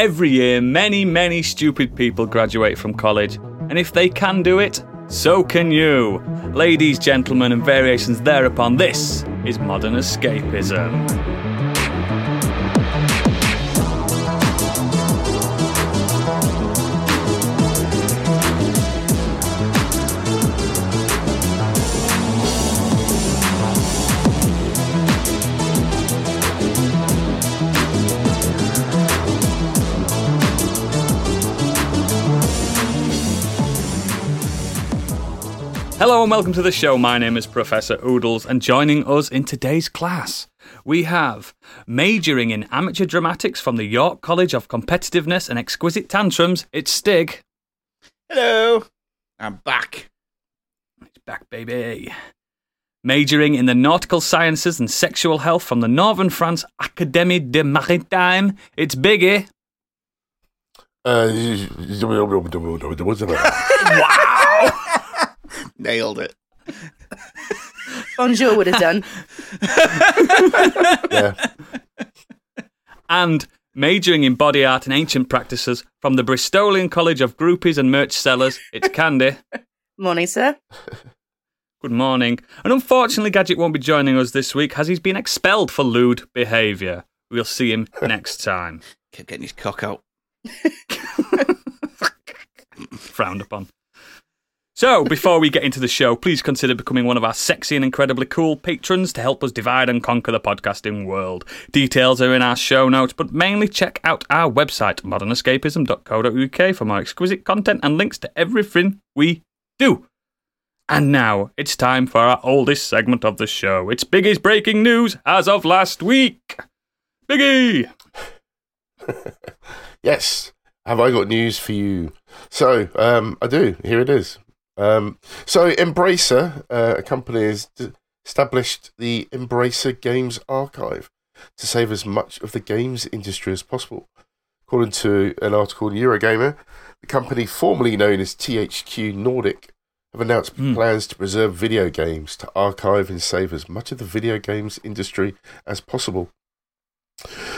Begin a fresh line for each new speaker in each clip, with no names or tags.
Every year, many, many stupid people graduate from college, and if they can do it, so can you. Ladies, gentlemen, and variations thereupon, this is modern escapism. Hello and welcome to the show. My name is Professor Oodles, and joining us in today's class, we have majoring in amateur dramatics from the York College of Competitiveness and Exquisite Tantrums. It's Stig.
Hello. I'm back.
It's back, baby. Majoring in the nautical sciences and sexual health from the Northern France Académie de Maritime. It's Biggie.
Uh,
Wow!
Nailed it.
Bonjour would have done.
yeah.
and majoring in body art and ancient practices from the Bristolian College of Groupies and Merch Sellers. It's Candy.
Morning, sir.
Good morning. And unfortunately, Gadget won't be joining us this week as he's been expelled for lewd behaviour. We'll see him next time.
Kept getting his cock out.
Frowned upon. So, before we get into the show, please consider becoming one of our sexy and incredibly cool patrons to help us divide and conquer the podcasting world. Details are in our show notes, but mainly check out our website, modernescapism.co.uk, for more exquisite content and links to everything we do. And now it's time for our oldest segment of the show. It's Biggie's breaking news as of last week. Biggie!
Yes. Have I got news for you? So, um, I do. Here it is. Um, so, Embracer, uh, a company, has d- established the Embracer Games Archive to save as much of the games industry as possible. According to an article in Eurogamer, the company formerly known as THQ Nordic have announced
Hmm.
plans to preserve video games to archive and save as much of the video games industry as possible.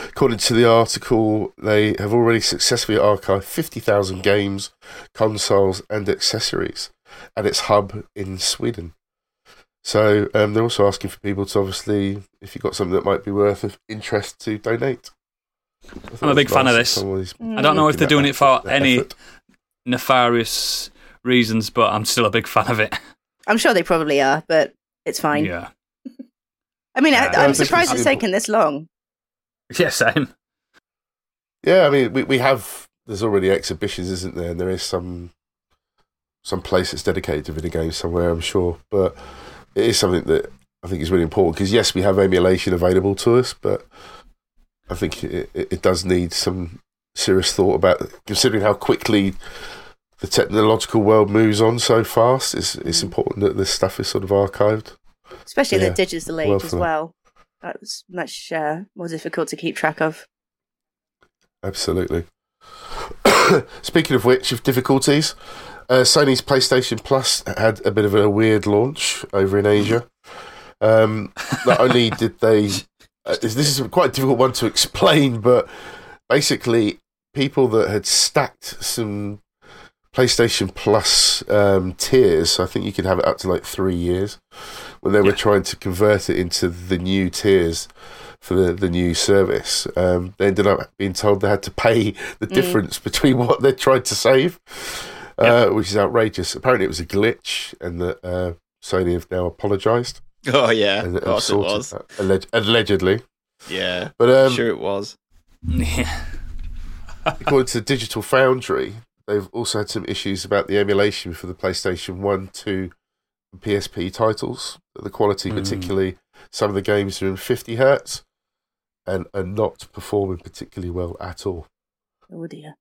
According to the article, they have already successfully archived 50,000 games, consoles, and accessories at its hub in Sweden. So um, they're also asking for people to obviously, if you've got something that might be worth of interest, to donate. I thought
I'm a big
was
fan of this.
that
I don't know if they're doing it for any
effort.
nefarious reasons, but I'm still a big fan of it.
I'm sure they probably are, but it's fine.
Yeah.
I mean,
Yeah,
I,
I
I'm surprised
it's
it's taken this long.
Yeah, same.
Yeah, I mean, we, we have. There's already exhibitions, isn't there? And there is some some place that's dedicated to video games somewhere, I'm sure. But it is something that I think is really important because yes, we have emulation available to us, but I think it, it, it does need some serious thought about considering how quickly the technological world moves on so fast. It's it's mm. important that this stuff is sort of archived.
Especially
Yeah.
the digital age
Well
as
for
well. That's much uh, more difficult to keep track of.
Absolutely. Speaking of which, of difficulties, uh, Sony's PlayStation Plus had a bit of a weird launch over in Asia. Um, not only did they, uh, this this is quite a difficult one to explain, but basically, people that had stacked some PlayStation Plus um, tiers, I think you could have it up to like three years, when they were
Yeah.
trying to convert it into the new tiers for the, the new service. Um, they ended up being told they had to pay the difference between what they tried to save, uh, which is outrageous. Apparently, it was a glitch, and that uh, Sony have now apologised.
Oh yeah,
And
of course it was.
that, alleg- allegedly.
Yeah,
But um,
sure it was.
Yeah.
according to Digital Foundry, they've also had some issues about the emulation for the PlayStation 1, 2, and PSP titles. The quality,
Mm.
particularly some of the games are in 50 hertz and are not performing particularly well at all.
Oh dear.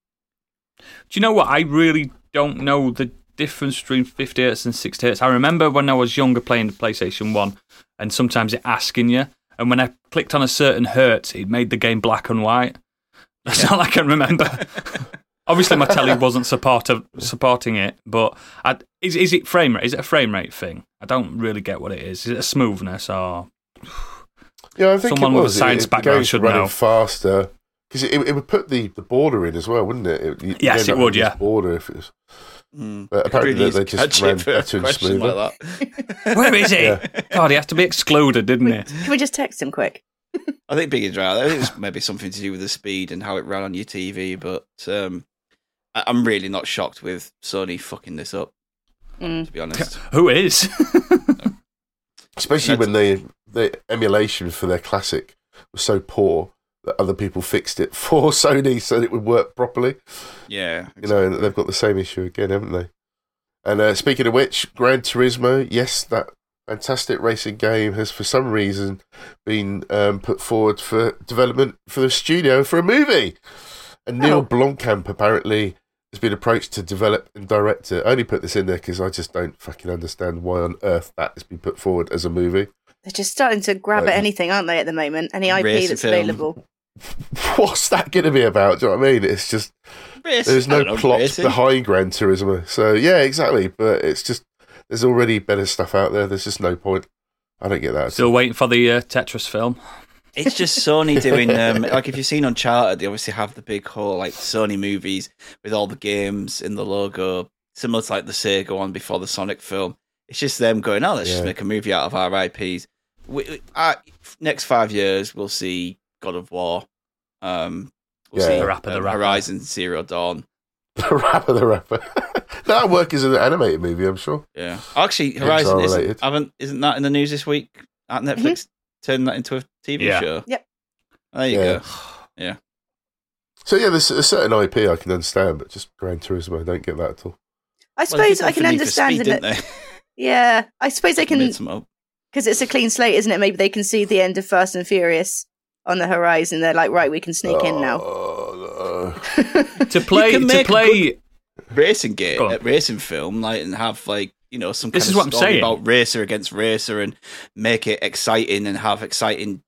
Do you know what? I really don't know the difference between 50 hertz and 60 hertz. I remember when I was younger playing the PlayStation 1 and sometimes it asking you, and when I clicked on a certain hertz, it made the game black and white. That's all I can remember. Obviously, my telly wasn't support supporting it, but I, is, is it frame rate? Is it a frame rate thing? I don't really get what it is. Is it a smoothness or.
Yeah, I think
Someone
it
with a science
it,
background should
were running
know.
faster because it, it would put the, the border in as well, wouldn't it? it you'd
Yes, it would, yeah.
Border if it was.
Hmm.
But apparently
Really
they, they just ran better and smoother.
like that.
Where is he?
Yeah.
God, he has to be excluded, didn't he?
Can we just text him quick?
I think Big and Dry. I think it was maybe something to do with the speed and how it ran on your TV, but um, I- I'm really not shocked with Sony fucking this up.
Mm.
To be honest,
Who is?
Especially when they the emulation for their classic was so poor that other people fixed it for Sony so that it would work properly.
yeah,
You know, they've got the same issue again, haven't they? And uh, speaking of which, Gran Turismo, yes, that fantastic racing game has for some reason been um, put forward for development for the studio for a movie. And Neil
Oh.
Blomkamp apparently has been approached to develop and direct it. I only put this in there because I just don't fucking understand why on earth that has been put forward as a movie.
They're just starting to grab
Right.
at anything, aren't they, at the moment? Any IP
Racing
that's
film.
available.
What's that going to be about? Do you know what I mean? It's just
Racing-
there's no
don't know,
plot
racing.
behind Gran Turismo. So yeah, exactly. But it's just there's already better stuff out there. There's just no point. I don't get that.
Still waiting for the uh, Tetris film.
It's just Sony doing um, like if you've seen Uncharted, they obviously have the big whole like Sony movies with all the games in the logo, similar to like the Sega one before the Sonic film. It's just them going, oh, let's just make a movie out of our IPs. We, we- uh, next five years, we'll see God of War. Um, we'll
Yeah.
see
The
Rapper, the
um,
Rapper.
Horizon Zero Dawn.
the rapper, the rapper. That'll work is an animated movie, I'm sure.
Yeah, actually, Horizon isn't, haven't isn't that in the news this week? At Netflix, turn that into a TV
Yeah.
show.
Yep.
There you
Yeah.
go. Yeah.
So yeah, there's a certain IP I can understand, but just Gran Turismo, I don't get that at all.
I suppose
they
I can
for Need for
understand
Speed,
it. Yeah, I suppose they can
Made
because it's a clean slate, isn't it? Maybe they can see the end of Fast and Furious on the horizon. They're like, right, we can sneak in now.
Oh,
To play,
can
to
make a
play.
racing game,
Go on.
uh, racing film, like, and have like you know some.
This
kind
is
of
what I'm saying.
about racer against racer, and make it exciting and have exciting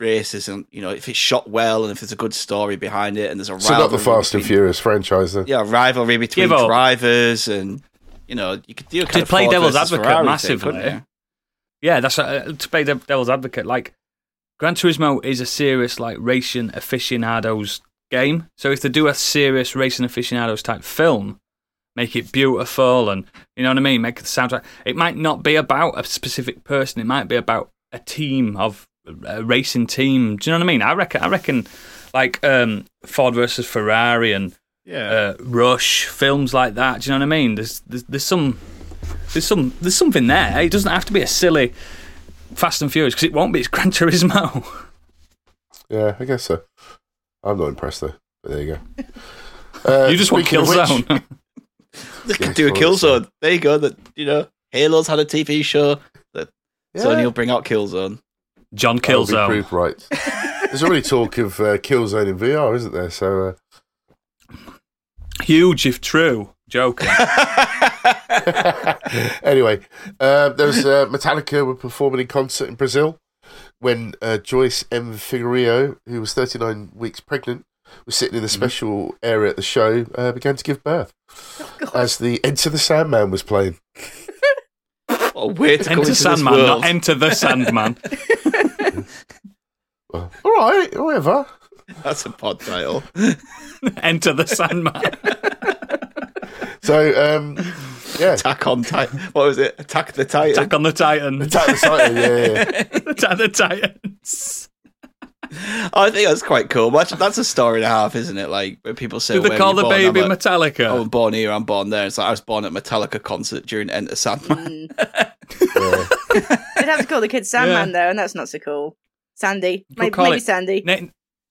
races, and you know if it's shot well and if there's a good story behind it, and there's a
so not the
rivalry
Fast and Furious franchise then.
yeah, rivalry between
Give up.
drivers, and you know you could do a kind
To
of
play devil's advocate
Ferrari thing,
massively.
couldn't?
Yeah, that's uh, to play the devil's advocate. Like, Gran Turismo is a serious like racing aficionados game. So if they do a serious racing aficionados type film, make it beautiful and you know what I mean, make the soundtrack. It might not be about a specific person. It might be about a team of a racing team. Do you know what I mean? I reckon. I reckon, like um, Ford versus Ferrari and
Yeah.
uh, Rush films like that. Do you know what I mean? There's there's, there's some there's some there's something there. It doesn't have to be a silly Fast and Furious because it won't be. It's Gran Turismo.
Yeah, I guess so. I'm not impressed though. But there you go. Uh,
you just want
speaking of which-
Killzone.
They could do a
well,
Killzone. There you go. That you know, Halo's had a TV show. That
Yeah.
Sony will bring out Killzone.
John
That'll be
Killzone.
proved right. There's already talk of uh, Killzone in VR, isn't there? So uh,
Huge if true. Joking.
anyway, uh, there was uh, Metallica were performing in concert in Brazil when uh, Joyce M. Figueiredo, who was 39 weeks pregnant, was sitting in the special area at the show, uh, began to give birth as the Enter the Sandman was playing.
What a way to come
Enter
into
Sandman, not. Enter the Sandman.
Well, all right, whatever.
That's a pod title.
Enter the Sandman.
So, um, yeah.
Attack on Titan. What was it? Attack the Titan.
Attack on the Titan.
Attack the Titan, yeah, yeah, yeah.
Attack the Titans.
I think that's quite cool. That's a story and a half, isn't it? Like where people say,
Do they call the
born?"
baby
I'm like,
Metallica?
"Oh, I'm born here. I'm born there." It's like I was born at Metallica concert during Enter Sandman.
Mm.
yeah.
They'd have to call the kid Sandman though, and that's not so cool. Sandy,
could
maybe,
call
maybe
it-
Sandy.
Na-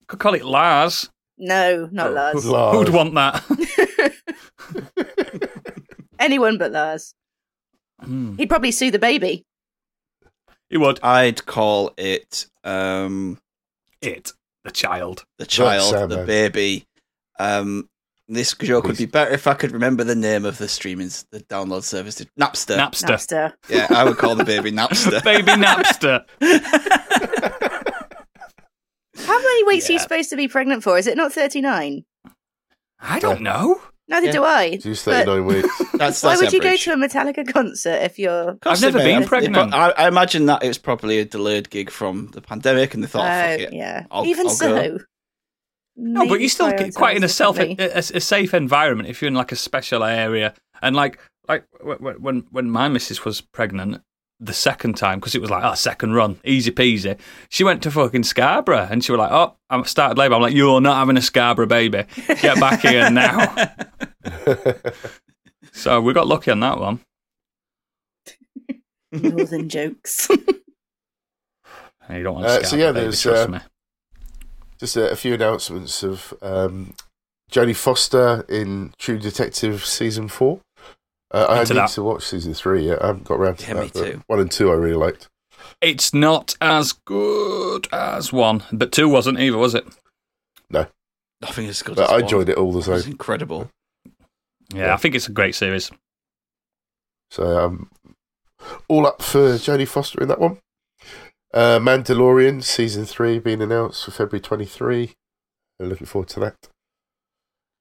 could call it Lars.
No, not
Oh,
Lars.
Lars.
Who'd want that?
Anyone but Lars.
Hmm.
He'd probably sue the baby.
He would.
I'd call it um,
It. The child.
the child,
Sandman.
the baby. Um, this joke would be better if I could remember the name of the streaming, the download service, Napster.
Napster.
Napster.
yeah, I would call the baby Napster.
Baby Napster.
How many weeks are you supposed to be pregnant for? Is it not 39?
I don't know.
Neither
Yeah.
do I.
She's
But
39 weeks.
That's,
why
that's
would you go
average.
to a Metallica concert if you're.
I've never
They
been
may
pregnant.
I, I imagine that it was probably a delayed gig from the pandemic, and they
Oh,
thought, "Fuck oh, it."
yeah.
I'll-
Even
I'll
so.
go.
No, but you're still get quite in a self a, a, a safe environment if you're in like a special area and like like wh- wh- when when my missus was pregnant the second time because it was like oh second run easy peasy. She went to fucking Scarborough and she was like oh I started labour. I'm like you're not having a Scarborough baby. Get back here now. So we got lucky on that one.
Northern jokes.
You don't want
Uh,
a
so
Scarborough
yeah,
baby,
there's,
trust
uh,
me.
Just a, a few announcements of um, Jodie Foster in True Detective season four. Uh, I
Into
need
that.
to watch season three. yet. I haven't got around to
Yeah,
that.
me too.
One and two I really liked.
it's not as good as one but two wasn't either was it No.
Nothing as good
But
as
I
one.
enjoyed it all the
It was
same.
incredible.
yeah,
Yeah.
I think it's a great series
So um, all up for Jodie Foster in that one. Uh, Mandalorian season three being announced for February twenty three. Looking forward to that.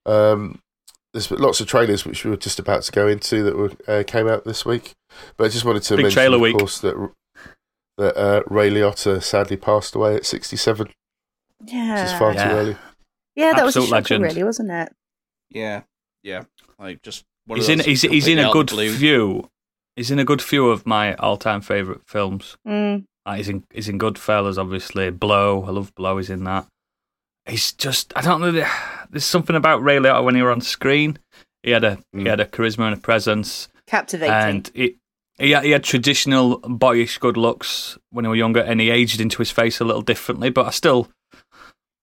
Um, there's lots of trailers which we were just about to go into that were, uh, came out this week, but I just wanted to
Big
mention,
trailer
of
week.
course, that that uh, Ray Liotta sadly passed away at sixty seven, which is far
yeah.
Yeah.
too early.
Yeah, that was a
legend.
really, wasn't it?
Yeah, yeah. Like just one
he's in he's, he's in a good
of the blue.
few. He's in a good few of my all-time favorite films.
Mm.
Uh, he's in he's in Goodfellas, obviously. Blow, I love Blow. He's in that. He's just I don't know. There's something about Ray Liotta when he was on screen. He had a he
Mm.
had a charisma and a presence,
Captivating.
and it. He had, he had traditional boyish good looks when he was younger, and he aged into his face a little differently. But I still,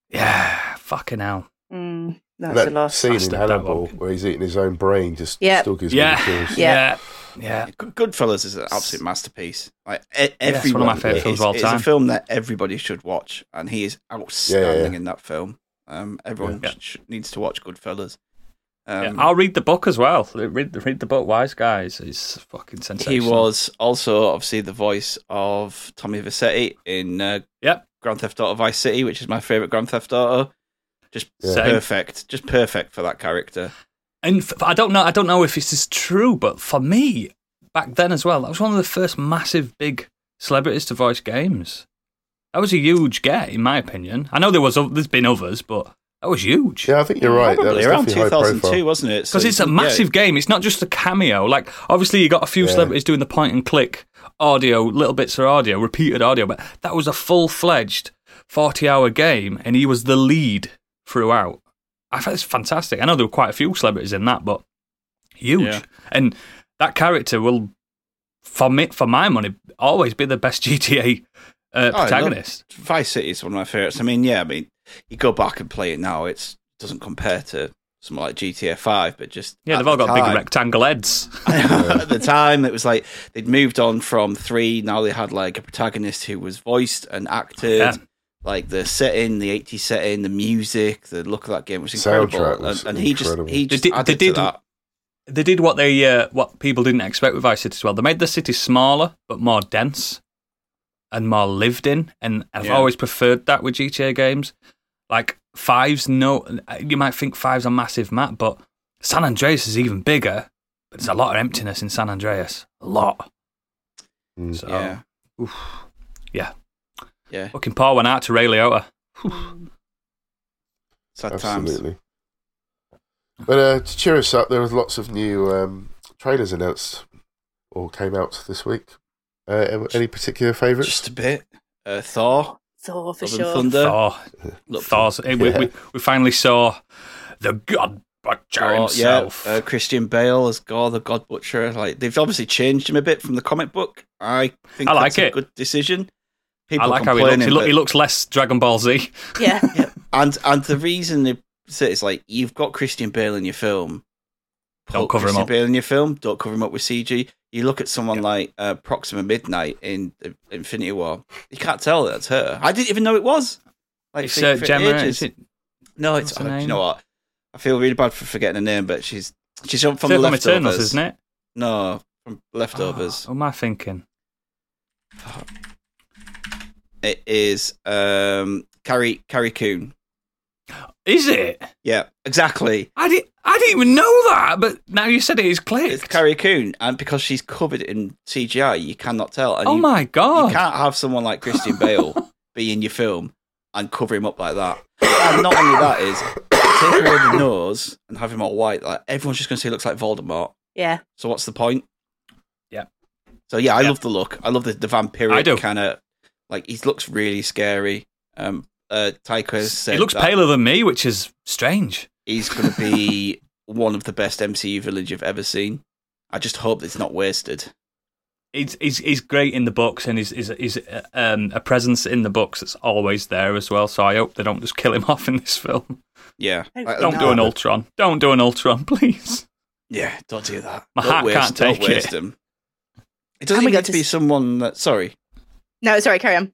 yeah, fucking hell.
Mm, that's
that
a loss.
scene in
Bastard,
Hannibal where he's eating his own brain just
Yep.
still gives
Yeah,
me chills.
yeah, yeah.
Good- Goodfellas is an absolute masterpiece. Like e-
it's one of my favourite films of all
it's a film that everybody should watch, and he is outstanding in that film. Um, everyone
Yeah.
sh- needs to watch Goodfellas. Um,
Yeah, I'll read the book as well. Read read the book, Wise Guys. It's fucking sensational.
he was also obviously the voice of Tommy Vercetti in uh,
Yep.
Grand Theft Auto Vice City, which is my favorite Grand Theft Auto. Just
Yeah.
Perfect, just perfect for that character.
And f- I don't know. I don't know if this is true, but for me, back then as well, that was one of the first massive big celebrities to voice games. That was a huge get, in my opinion. I know there was there's been others, but that was huge.
Yeah, I think you're right. That
Probably
was
around 2002, wasn't it? So
Because it's a
yeah,
massive game. It's not just a cameo. Like, obviously, you got a few
Yeah.
celebrities doing the point and click audio, little bits of audio, repeated audio, but that was a full fledged 40 hour game, and he was the lead throughout. I thought it's fantastic. I know there were quite a few celebrities in that, but huge.
Yeah.
And that character will, for me, for my money, always be the best GTA uh,
Oh,
protagonist.
Vice City is one of my favorites. I mean, yeah, I mean, you go back and play it now, it doesn't compare to something like GTA Five, but just
Yeah, they've all
the
got big rectangle heads.
at the time, it was like they'd moved on from three. Now they had like a protagonist who was voiced and acted.
Yeah.
Like the setting, the 80s setting, the music, the look of that game was incredible.
Soundtrack was
and, and he just
incredible.
he
They
just
did- they
added
did-
to that.
they did what they uh, what people didn't expect with Vice City as well. They made the city smaller but more dense and more lived in, and I've
Yeah.
always preferred that with GTA games. Like Fives, no, you might think Fives a massive map, but San Andreas is even bigger. But there's a lot of emptiness in San Andreas, a lot.
Mm.
So,
Yeah,
oof. Yeah,
yeah,
fucking Paul went out to Ray Liotta.
sad times.
Absolutely. But uh, to cheer us up, there was lots of new um, trailers announced or came out this week. Uh, any particular favourites?
Just a bit. Uh, Thor,
Thor for
Love and
sure.
Thunder.
Thor,
Look,
Thor's, we, we, we finally saw the God Butcher
Gorr,
himself.
Yeah, uh, Christian Bale as God, the God Butcher. Like they've obviously changed him a bit from the comic book. I think
I like
that's a
it.
good decision.
I like how he looks. He, look,
but-
he looks less Dragon Ball Z.
Yeah.
and and the reason they say it's like you've got Christian Bale in your film.
Don't
put
cover him up.
Bale in your film. Don't cover him up with CG. You look at someone like uh, Proxima Midnight in uh, Infinity War. You can't tell that's her. I didn't even know it was. Like
It's uh, Gemma.
ages.
Is it?
No, it's
What's her
oh, you know what? I feel really bad for forgetting her name, but she's she's from
From
the
from
leftovers,
Eternals, isn't it?
No, from leftovers.
Oh, what am I thinking?
It is um Carrie Carrie Coon.
Is it?
Yeah, exactly.
I didn't. I didn't even know that. But now you said it's clicked.
It's Carrie Coon, and because she's covered in CGI, you cannot tell. And
oh
you,
my god!
You can't have someone like Christian Bale be in your film and cover him up like that. And not only that is take away the nose and have him all white. Like everyone's just going to say he looks like Voldemort.
Yeah.
So what's the point?
Yeah.
So yeah, I
Yeah.
love the look. I love the, the
I do.
vampiric kind of like he looks really scary. Um, uh, Taika has said
He looks
that
paler than me, which is strange.
he's going to be one of the best MCU villains you've ever seen. I just hope it's not wasted.
He's, he's, he's great in the books and he's, he's, he's uh, um, a presence in the books that's always there as well. So I hope they don't just kill him off in this film.
Yeah,
Don't
Don't
No.
do an Ultron. Don't do an Ultron, please.
Yeah, don't do that.
My
don't
heart
waste,
can't
don't
take
waste
it.
him. It doesn't
And we
even
got
to
to
be someone that. Sorry,
No, sorry, carry on.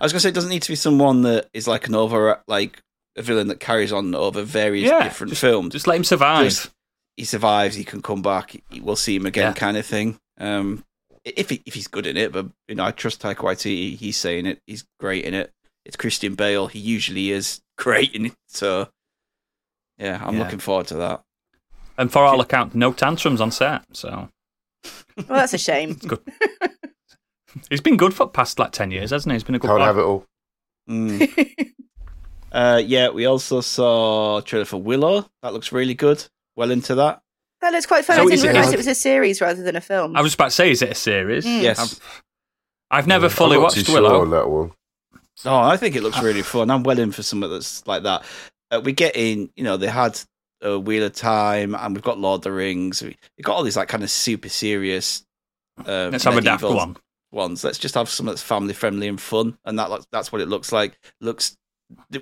I was going to say it doesn't need to be someone that is like an over like a villain that carries on over various
Yeah,
different
just-
films.
Just let him survive.
Just- he survives, he can come back, he- we'll see him again,
Yeah.
kind of thing. Um, if he, if he's good in it, but you know, I trust Taika Waititi. He's saying it. He's great in it. It's Christian Bale. He usually is great in it. So, yeah, I'm
Yeah.
looking forward to that.
and for all accounts, no tantrums on set. So
Well, that's a shame.
he's been good for the past like 10 years, hasn't he? He's been a good
Can't
guy.
have it all.
Mm. uh, yeah, we also saw a trailer for Willow. That looks really good. Well into that.
that looks quite fun.
So
I didn't realise it was a series rather than a film.
I was about to say, is it a series?
Mm.
Yes.
I've, I've never
Yeah,
fully
I'm not
watched
too
Willow.
Sure on that one.
Oh, I think it looks really fun. I'm well in for something that's like that. Uh, we get in, you know, they had uh, Wheel of Time, and we've got Lord of the Rings. We have got all these like kind of super serious. Uh,
Let's have a daft
medieval
one.
Ones. Let's just have some that's family friendly and fun, and that that's what it looks like. Looks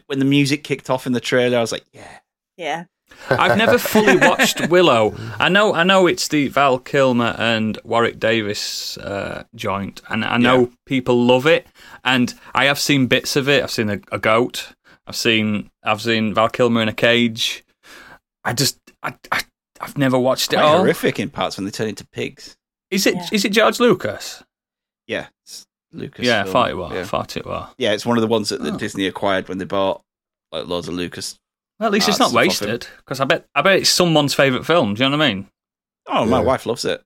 when the music kicked off in the trailer, I was like, yeah,
yeah.
I've never fully watched Willow. I know, I know it's the Val Kilmer and Warwick Davis uh, joint, and I know
Yeah.
people love it. And I have seen bits of it. I've seen a, a goat. I've seen, I've seen Val Kilmer in a cage. I just, I, I I've never watched it all.
horrific in parts when they turn into pigs.
Is it?
Yeah.
Is it George Lucas?
Yeah, it's Lucas.
yeah, I
film.
thought it was. I
Yeah.
thought it was.
Yeah, it's one of the ones that, that
Oh.
Disney acquired when they bought like loads of Lucas.
Well, at least
Ah,
it's not
stuff off him.
wasted because I bet, I bet it's someone's favourite film. Do you know what I mean?
Oh, my
Yeah.
wife loves it.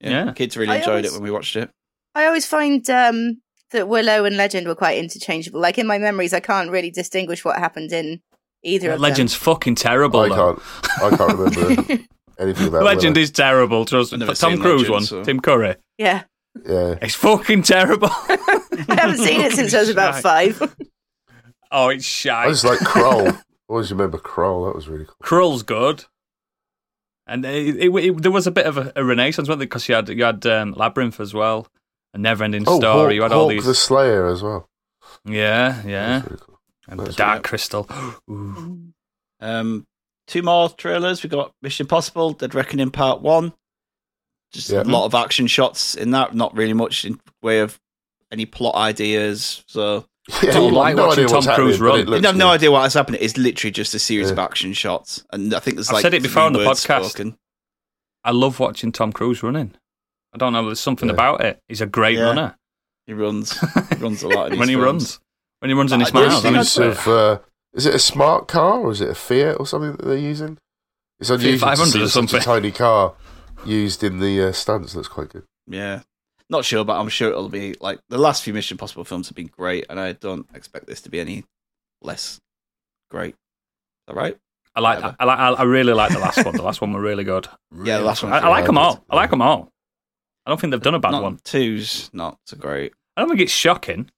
Yeah.
kids really
I
enjoyed
always-
it when we watched it.
I always find um, that Willow and Legend were quite interchangeable. Like in my memories, I can't really distinguish what happened in either of them.
Legend's fucking terrible.
I
though.
can't. I can't remember anything about it.
Legend
Willow.
is terrible. Trust me.
never
Tom Cruise
Legend,
one,
so-
Tim Curry.
yeah,
Yeah.
It's fucking terrible.
I haven't seen it since I was about
Shite.
five.
Oh, it's
I
shy.
just like Krull. Always remember Krull. That was really cool.
Krull's good. And it, it, it- there was a bit of a, a renaissance, wasn't there? Because you had you had um, Labyrinth as well, a never-ending
Oh,
story.
Hawk,
you had all
Hawk
these,
the Slayer as well.
yeah, yeah,
really cool.
and the Dark
right.
Crystal.
Um, two more trailers. We got Mission Impossible: Dead Reckoning Part One. Just
Yeah.
a lot of action shots in that. Not really much in way of any plot ideas. So
Yeah,
Do you
I've
like
no
watching Tom Cruise
happening, but
run?
you have no idea what has happened. It's literally just a series
Yeah.
of action shots, and I think there's
I've
like
said it before
three
on the podcast.
spoken.
I love watching Tom Cruise running. I don't know. There's something
Yeah.
about it. He's a great
Yeah.
runner
He runs. He runs a lot.
When
his
he
films.
runs. When he runs in his
I- I
miles. I mean,
of uh, is it a smart car or is it a Fiat or something that they're using? It's unusual to
500
see
or
such a tiny car used in the uh, stunts. That's quite good.
Yeah. Not sure, but I'm sure it'll be like the last few Mission Impossible films have been great, and I don't expect this to be any less great. All right.
I like.
Whatever.
I like. I really like the last one. The last one were really good.
Yeah, the last one
I, I like them all. I like them all. I don't think they've done a bad
not,
one.
Two's not so great.
I don't think it's shocking.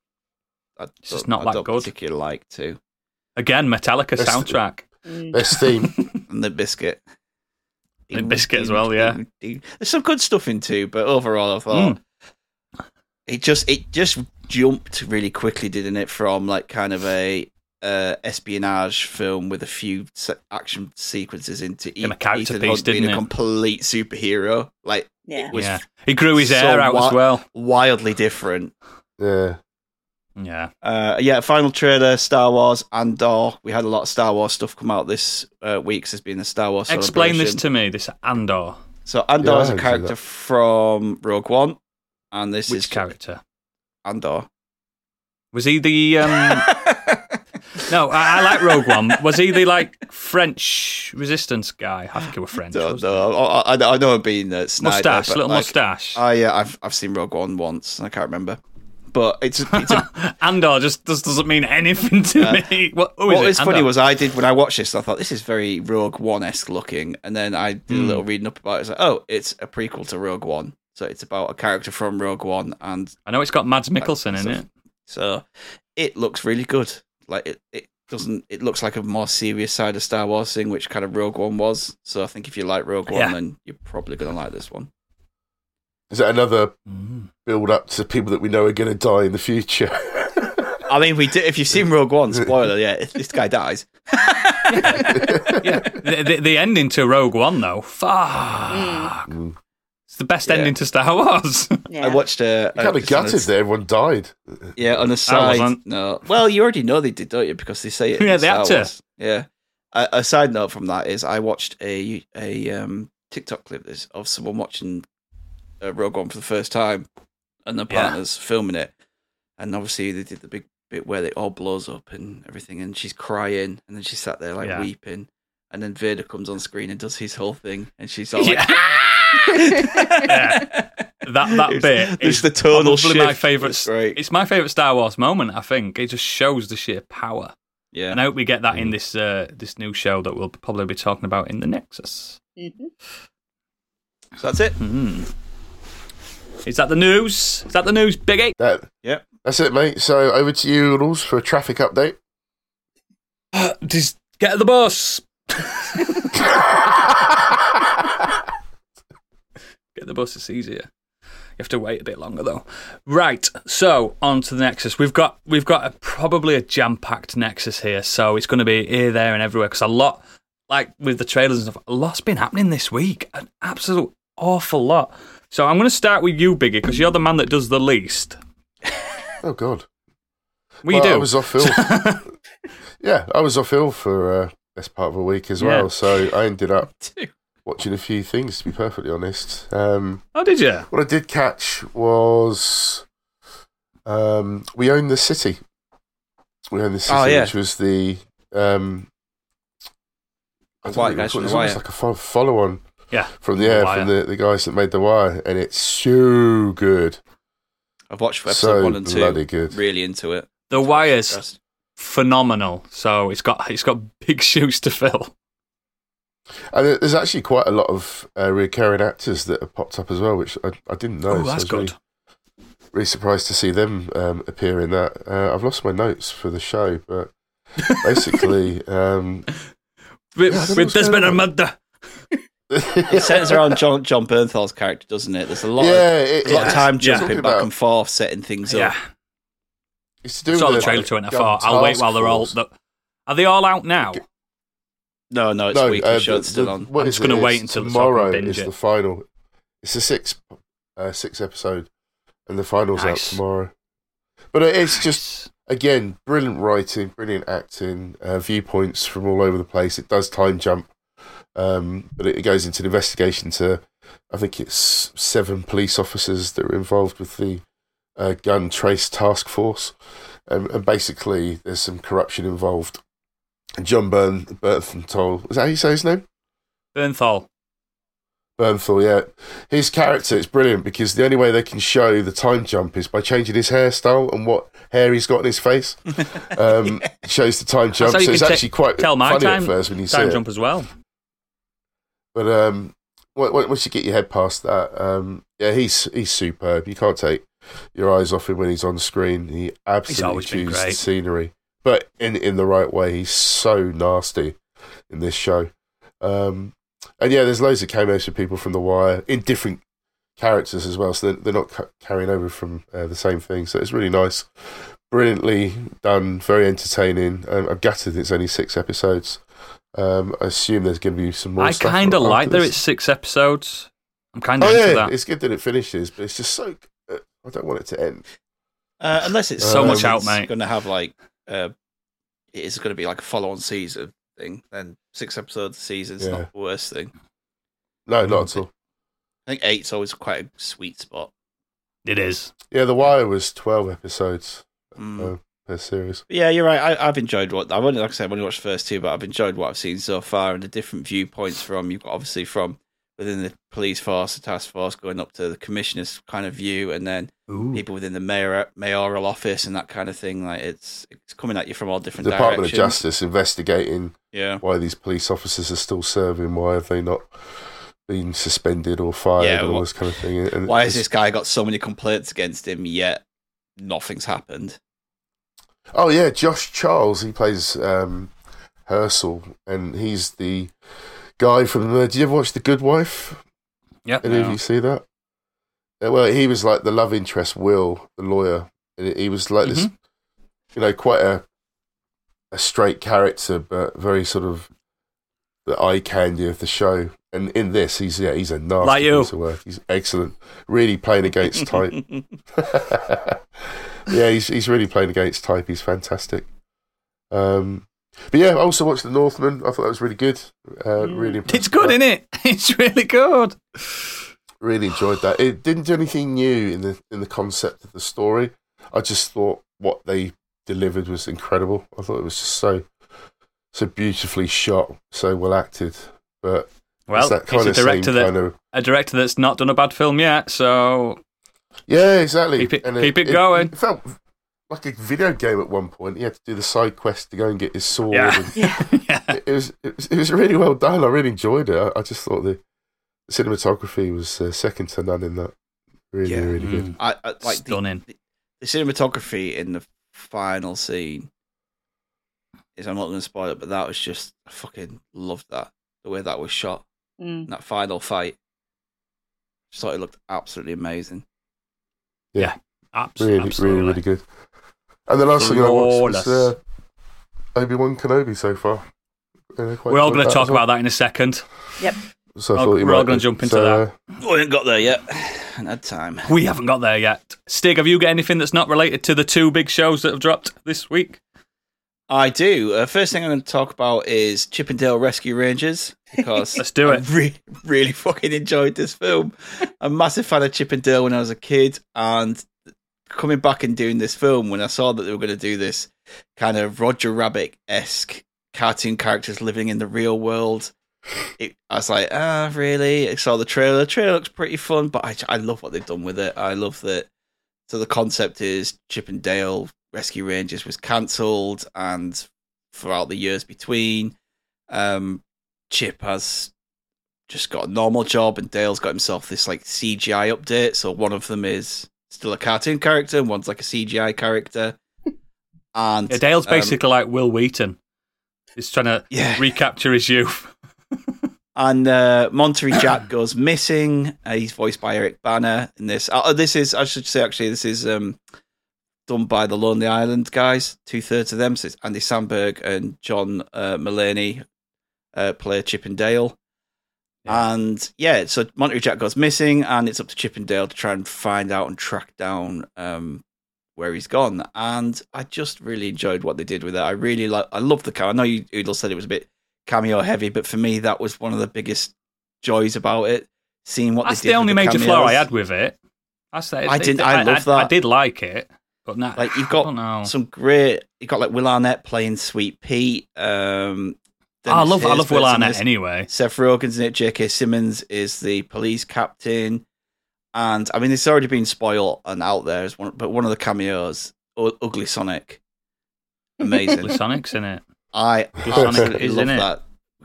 It's just
don't-
not
I
that
don't
good.
Particularly like two
Again, Metallica
Best-
soundtrack.
Mm.
Best theme.
and the biscuit.
Limp Bizkit as well, yeah.
There's some good stuff in two, but overall, I thought
Mm.
it just it just jumped really quickly, didn't it? From like kind of a uh, espionage film with a few se- action sequences into
Became a character
Ethan
piece,
Hunt being
didn't
a
it?
complete superhero. Like
Yeah.
it was
yeah, he grew his
so
hair out
wi-
as well.
wildly different.
Yeah.
Yeah,
Uh, yeah, final trailer, Star Wars, Andor. We had a lot of Star Wars stuff come out this uh, week. 'cause There's been a Star Wars.
explain this to me. This Andor,
So Andor
Yeah,
is a character from Rogue One, and this
which
is
character
Andor.
was he? The um, no, I, I like Rogue One. Was he the like French resistance guy? I think he was French.
Don't. I, I, I know I'm been uh,
he?
snide
Mustache, little
like,
mustache.
I, yeah, I've I've seen Rogue One once. I can't remember, but it's it's a,
Andor just, just doesn't mean anything to
Uh,
me. What, who is
what
it?
was funny was I did when I watched this, I thought this is very Rogue One esque looking, and then I did a
Hmm.
little reading up about it. It's like, oh, it's a prequel to Rogue One, so it's about a character from Rogue One, and
I know it's got Mads Mikkelsen in it.
so it looks really good. Like it, it doesn't. It looks like a more serious side of Star Wars thing, which kind of Rogue One was. So I think if you like Rogue One,
Yeah.
then you're probably gonna like this one.
Is that another
Mm.
build up to people that we know are going to die in the future?
I mean, we did. If you've seen Rogue One, spoiler, yeah, this guy dies.
Yeah, the, the, the ending to Rogue One though, fuck,
Mm.
it's the best
Yeah.
ending to Star Wars.
Yeah.
I watched a,
kind of
just on a-
gutted that everyone died.
Yeah, on a side
wasn't.
no. Well, you already know they did, don't you? Because they say it. in
Yeah, they
Star
had.
Wars. Yeah. A, a side note from that is I watched a a um, TikTok clip of someone watching uh, Rogue One for the first time, and the
Yeah.
partners filming it, and obviously they did the big bit where it all blows up and everything, and she's crying, and then she sat there like
Yeah.
weeping, and then Vader comes on screen and does his whole thing, and she's all like.
Yeah. that that
It's-
bit
it's
is
the tonal
probably my favorite.
It's great.
It's my favorite Star Wars moment. I think it just shows the sheer power,
Yeah.
and I hope we get that in this uh, this new show that we'll probably be talking about in the Nexus.
Mhm.
So that's it.
Hmm. Is that the news? Is that the news, Biggie?
That,
Yep.
That's it, mate. So over to you, Rules, for a traffic update.
Uh, just get the bus. Get the bus, it's easier. You have to wait a bit longer though. Right, so on to the Nexus. We've got we've got a, probably a jam-packed Nexus here, so it's going to be here, there, and everywhere. Because a lot, like with the trailers and stuff, a lot's been happening this week. An absolute awful lot. So I'm going to start with you, Biggie, because you're the man that does the least.
oh God.
What
well,
you do?
I was off ill. yeah, I was off ill for uh, best part of a week as
Yeah.
well. So I ended up watching a few things. To be perfectly honest, um,
oh, did you?
what I did catch was um, we own the city. We own the city,
Oh, yeah.
which was the um, I don't
White
know, it was almost like a follow-on
Yeah.
from the
The
yeah, from the, the guys that made the wire, and it's so good,
I've watched episode
so
one and two.
bloody good.
Really into it.
The Wire's
Impressed.
phenomenal. So it's got it's got big shoes to fill.
And there's actually quite a lot of uh, recurring actors that have popped up as well, which I, I didn't know.
Oh, that's
was really-
good.
Really, surprised to see them um, appear in that. Uh, I've lost my notes for the show, but basically, um,
With,
Yeah, I don't
with
what's
there's been a
on.
murder.
It centers around Jon Jon Bernthal's character, doesn't it? There's a lot.
yeah,
of,
it,
a lot of time jumping back
about-
and forth, setting things
Yeah,
up.
It's to do
saw the trailer to it. I thought I'll wait while they're all.
Force.
The, are they all out now?
No, no, it's
no,
a weekly
uh,
show. It's still
the-
on.
I'm just gonna wait until it's so I can
tomorrow
binge
is
it.
the final. It's a six, uh, six episode, and the final's out tomorrow. But it- it's just again brilliant writing, brilliant acting, uh, viewpoints from all over the place. It does time jump, um, but it goes into an investigation to, I think it's seven police officers that are involved with the uh, gun trace task force, um, and basically there's some corruption involved. Jon Byrne, Bernthal, is that how you say his name?
Bernthal.
Bernthal, yeah. His character is brilliant because the only way they can show the time jump is by changing his hairstyle and what hair he's got in his face. Um, it shows the time jump.
you
So it's actually quite
Tell my
funny
time,
at first when you see
time
it.
jump as well.
But um, on- on- once you get your head past that, um, yeah, he's he's superb. You can't take your eyes off him when he's on screen. He absolutely chews the scenery, but in in the right way. He's so nasty in this show. Um, and yeah, there's loads of cameos for people from The Wire in different characters as well, so they're, they're not ca- carrying over from uh, the same thing. So it's really nice, brilliantly done, very entertaining. Um, I'm gutted it's only six episodes. Um, I assume there's going to be some more.
I kind of like that it's six episodes. I'm kind of
Oh
into
yeah,
that.
it's good that it finishes, but it's just so. Uh, I don't want it to end.
Uh, unless it's
So much
out, mate.
Going to have like uh, it is going to be like a follow-on season thing. Then six episodes a season's
Yeah.
not the worst thing.
No, not at all.
I think eight's always quite a sweet spot.
It is.
Yeah, The Wire was twelve episodes
Mm.
uh, per series.
Yeah, you're right. I, I've enjoyed what I've only, like I said, I've only watched the first two, but I've enjoyed what I've seen so far and the different viewpoints from you've got obviously from within the police force, the task force, going up to the commissioner's kind of view, and then
Ooh.
people within the mayor mayoral office and that kind of thing. Like it's it's coming at you from all different The
Department
directions.
of Justice investigating
Yeah.
why these police officers are still serving. Why have they not been suspended or fired
Yeah,
and all
what-
this kind of thing? And
Why has this guy got so many complaints against him yet nothing's happened?
Oh yeah, Josh Charles. He plays um, Hersl, and he's the guy from. The, did you ever watch The Good Wife?
Yeah.
Any of you see that? Uh, well, he was like the love interest, Will, the lawyer. And he was like this, you know, quite a a straight character, but very sort of the eye candy of the show. And in this, he's yeah, he's a nasty
Like you.
piece of work. He's excellent, really playing against type. yeah, he's he's really playing against type. He's fantastic. Um, but yeah, I also watched The Northman. I thought that was really good. Uh, really, impressed
It's good, isn't it? It's really good.
really enjoyed that. It didn't do anything new in the in the concept of the story. I just thought what they delivered was incredible. I thought it was just so so beautifully shot, so well acted. But
Well,
it's that kind
a
of
director that
kind of
a director that's not done a bad film yet. So
yeah, exactly.
Keep it- keep it going.
It, felt like a video game at one point. He had to do the side quest to go and get his sword.
Yeah.
and-
yeah,
it, it was it was it was really well done. I really enjoyed it. I, I just thought the, the cinematography was uh, second to none in that. Really,
Yeah.
really good.
Mm.
I, I like the,
stunning.
the cinematography in the final scene is I'm not going to spoil it, but that was just I fucking loved that the way that was shot.
Mm.
That final fight, just thought it looked absolutely amazing.
Absolutely,
Really, really, really good. And the last thing I watched was uh, Obi Wan Kenobi so far. Uh,
We're all going to talk
well.
about that in a second. Yep.
So I
Oh,
thought you
we're all gonna jump into
So,
that.
We haven't got there yet. Haven't had time.
We haven't got there yet. Stig, have you got anything that's not related to the two big shows that have dropped this week?
I do. Uh, first thing I'm going to talk about is Chip 'n Dale Rescue Rangers because
Let's do
I
it.
re- really fucking enjoyed this film. A massive fan of Chip and Dale when I was a kid, and coming back and doing this film when I saw that they were going to do this kind of Roger Rabbit esque cartoon characters living in the real world. It, I was like, ah, really? I saw the trailer. The trailer looks pretty fun, but I, I love what they've done with it. I love that. So the concept is Chip and Dale Rescue Rangers was cancelled, and throughout the years between, um, Chip has just got a normal job, and Dale's got himself this like CGI update. So one of them is still a cartoon character, and one's like a CGI character. And
Yeah, Dale's
um,
basically like Wil Wheaton. He's trying to
yeah,
recapture his youth.
And uh, Monterey Jack goes missing. Uh, he's voiced by Eric Bana in this. Uh, this is, I should say, actually, this is um, done by the Lonely Island guys. Two thirds of them. So it's Andy Samberg and John uh, Mulaney uh, play Chip and Dale.
Yeah.
And yeah, so Monterey Jack goes missing, and it's up to Chip and Dale to try and find out and track down um, where he's gone. And I just really enjoyed what they did with it. I really like. I love the car. I know you, Oodle said it was a bit cameo heavy, but for me, that was one of the biggest joys about it. Seeing what
That's
they did
the only major flaw I had with it. I say
I didn't- I love that.
I,
that.
did like it, but now
Like you've got some great. you've got like Will Arnett playing Sweet Pete. Um,
Oh, I
Dennis
love I love Will Arnett anyway.
Seth Rogen's in it. J.K. Simmons is the police captain, and I mean it's already been spoiled and out there one, but one of the cameos, U- Ugly Sonic, amazing.
Ugly Sonic's in it.
I
Ugly Sonic
absolutely
is
love
in it.
that.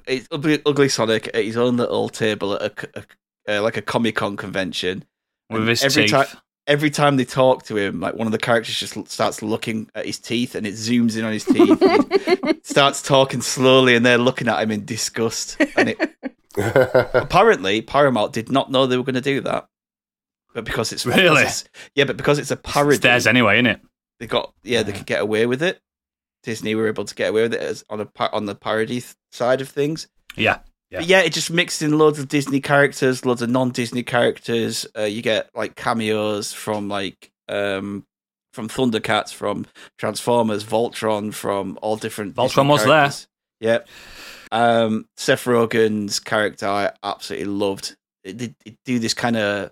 It's ugly, ugly Sonic at his own little table at a, a- uh, like a Comic Con convention.
With
And
his
every
teeth.
time- Every time they talk to him, like one of the characters just starts looking at his teeth, and it zooms in on his teeth. and starts talking slowly, and they're looking at him in disgust. And it, apparently Paramount did not know they were going to do that, but because it's
Really?
because it's- yeah, but because it's a parody,
It's theirs anyway, isn't it?
they got yeah they could get away with it. Disney were able to get away with it as on a on the parody th- side of things.
Yeah. Yeah.
But yeah, it just mixed in loads of Disney characters, loads of non-Disney characters. Uh, you get like cameos from like um from Thundercats, from Transformers, Voltron, from all different.
Voltron was there.
Yep. Um, Seth Rogen's character I absolutely loved. It did do this kind of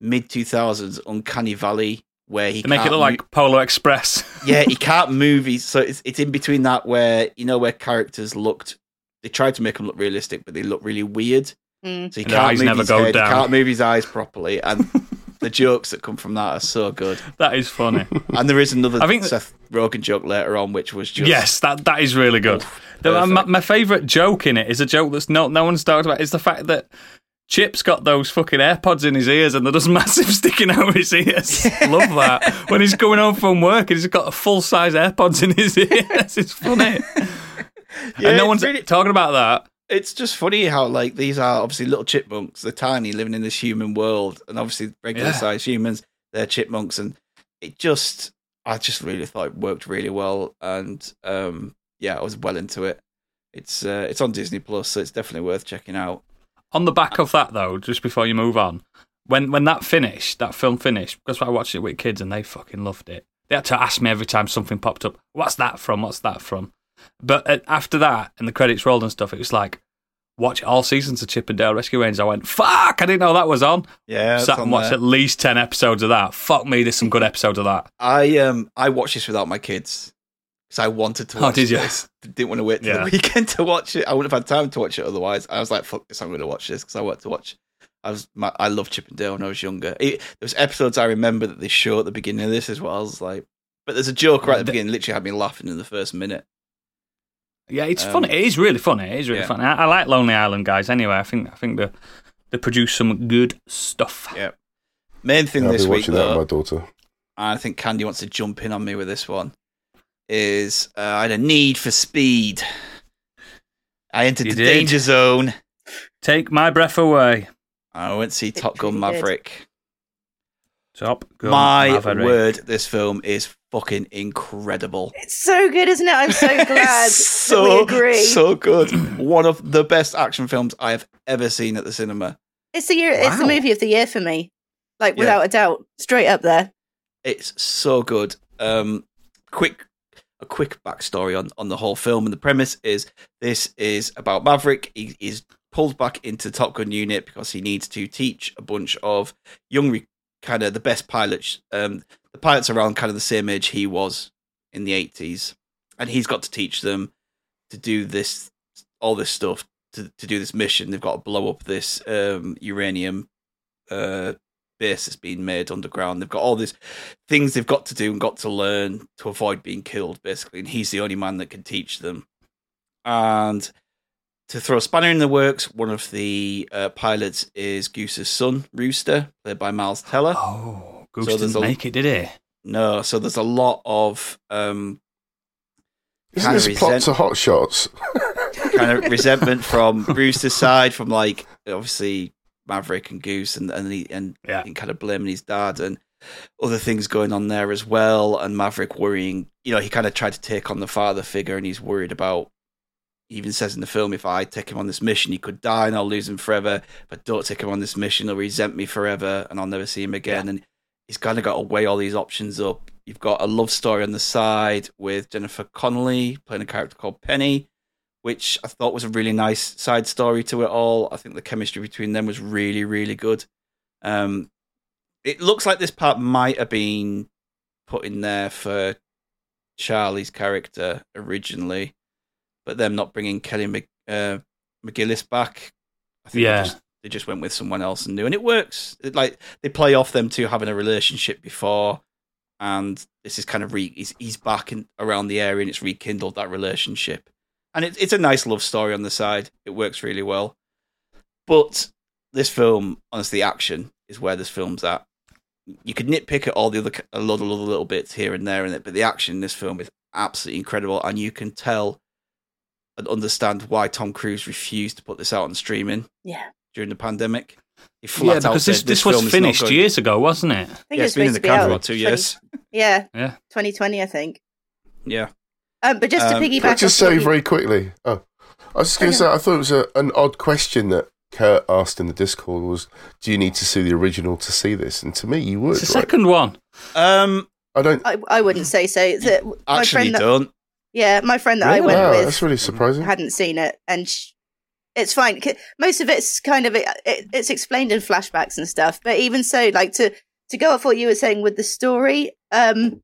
mid two thousands uncanny valley where he
To make it look
mo-
like Polar Express.
yeah, he can't move. He's, so it's it's in between that where you know where characters looked. They tried to make him look realistic, but they look really weird.
Mm.
So he
And
can't
eyes
move
never
his
go
head,
down.
He can't move his eyes properly, and the jokes that come from that are so good.
That is funny.
And there is another
I think-
Seth Rogen joke later on, which was just
yes, that that is really good. The- my, my favorite joke in it is a joke that's not no one's talked about. Is the fact that. Chip's got those fucking AirPods in his ears and they're just massive sticking out of his ears. Love that. When he's going home from work and he's got a full size AirPods in his ears. It's funny.
Yeah,
and no one's
really-
talking about that.
it's just funny how like these are obviously little chipmunks. They're tiny, living in this human world, and obviously regular
Yeah.
sized humans. They're chipmunks, and it just I just really thought it worked really well, and um, yeah, I was well into it. It's uh, it's on Disney Plus, so it's definitely worth checking out.
On the back of that, though, just before you move on, when when that finished, that film finished, because I watched it with kids and they fucking loved it. They had to ask me every time something popped up, "What's that from? What's that from?" But uh, after that, and the credits rolled and stuff, it was like watch all seasons of Chip and Dale Rescue Rangers. I went, "Fuck! I didn't know that was on."
Yeah,
Sat and watched
there.
at least ten episodes of that. Fuck me, there's some good episodes of that.
I um I watched this without my kids because I wanted to
Oh,
watch
did you?
this. Didn't want to wait till
Yeah.
the weekend to watch it. I wouldn't have had time to watch it otherwise. I was like, "Fuck this! I'm going to watch this" because I want to watch. I was my, I loved Chip and Dale when I was younger. It, there was episodes I remember that they show at the beginning of this as well. I was like, but there's a joke right at The- beginning, literally had me laughing in the first minute.
Yeah, it's
Um,
funny. It is really funny. It is really
yeah.
funny. I, I like Lonely Island guys. Anyway, I think I think they they produce some good stuff.
Yeah. Main thing
I'll
this
be
week,
watching that with
though,
my daughter.
I think Candy wants to jump in on me with this one. Is uh, I had a need for speed. I entered
You
the
did.
danger zone.
Take my breath away.
I went to see Top Gun Maverick.
Top Gun
My
Maverick.
word, this film is fucking incredible.
It's so good, isn't it? I'm so glad that we
so
agree.
so good. One of the best action films I have ever seen at the cinema.
it's the year. It's the movie of the year for me. Like
Yeah.
without a doubt, straight up there.
It's so good. Um, quick, a quick backstory on on the whole film, and the premise is this is about Maverick. He is pulled back into Top Gun unit because he needs to teach a bunch of young, re- kind of the best pilots. Um, the pilots are around kind of the same age he was in the eighties, and he's got to teach them to do this, all this stuff to to do this mission. They've got to blow up this um, uranium uh, base that's being made underground. They've got all these things they've got to do and got to learn to avoid being killed, basically. And he's the only man that can teach them. And to throw a spanner in the works, one of the uh, pilots is Goose's son, Rooster, played by Miles Teller.
Oh, Goose
So there's
didn't
a-
make it, did he?
No, so there's a lot of um,
Isn't
Kind of
this plot
resent-
to Hot Shots?
kind of resentment from Rooster's side, from like obviously Maverick and Goose, and and he, and
Yeah.
and kind of blaming his dad and other things going on there as well. And Maverick worrying, you know, he kind of tried to take on the father figure, and he's worried about. He even says in the film, if I take him on this mission, he could die and I'll lose him forever. If I don't take him on this mission, he'll resent me forever and I'll never see him again. And he's kind of got to weigh all these options up. You've got a love story on the side with Jennifer Connelly playing a character called Penny, which I thought was a really nice side story to it all. I think the chemistry between them was really, really good. Um, it looks like this part might have been put in there for Charlie's character originally, but them not bringing Kelly Mc, uh, McGillis back. I think
Yeah.
just, they just went with someone else and new, and it works. It, like they play off them two having a relationship before, and this is kind of re he's, he's back in, around the area and it's rekindled that relationship, and it, it's a nice love story on the side. It works really well, but this film, honestly, action is where this film's at. You could nitpick at all the other a lot of other little bits here and there in it, but the action in this film is absolutely incredible, and you can tell and understand why Tom Cruise refused to put this out on streaming
Yeah.
During the pandemic. He
Yeah,
flat out
because this,
said,
this
film
was finished years ago, wasn't it?
I think
Yeah,
it was
it's been in the
to
can for about two
20
years.
Yeah,
Yeah.
2020, I think.
Yeah,
Um, but just to
Um,
piggyback,
I just
off what
say
you-
very quickly? Oh, I was just going to say, I thought it was a, an odd question that Kurt asked in the Discord was, do you need to see the original to see this? And to me, you would.
It's the
right?
second one.
um,
I don't.
I, I wouldn't say so. The, my
actually
friend that,
don't.
yeah, my friend that I went
Wow,
with
that's really surprising.
hadn't seen it, and sh- it's fine. Most of it's kind of it, it's explained in flashbacks and stuff. But even so, like to to go off what you were saying with the story, um,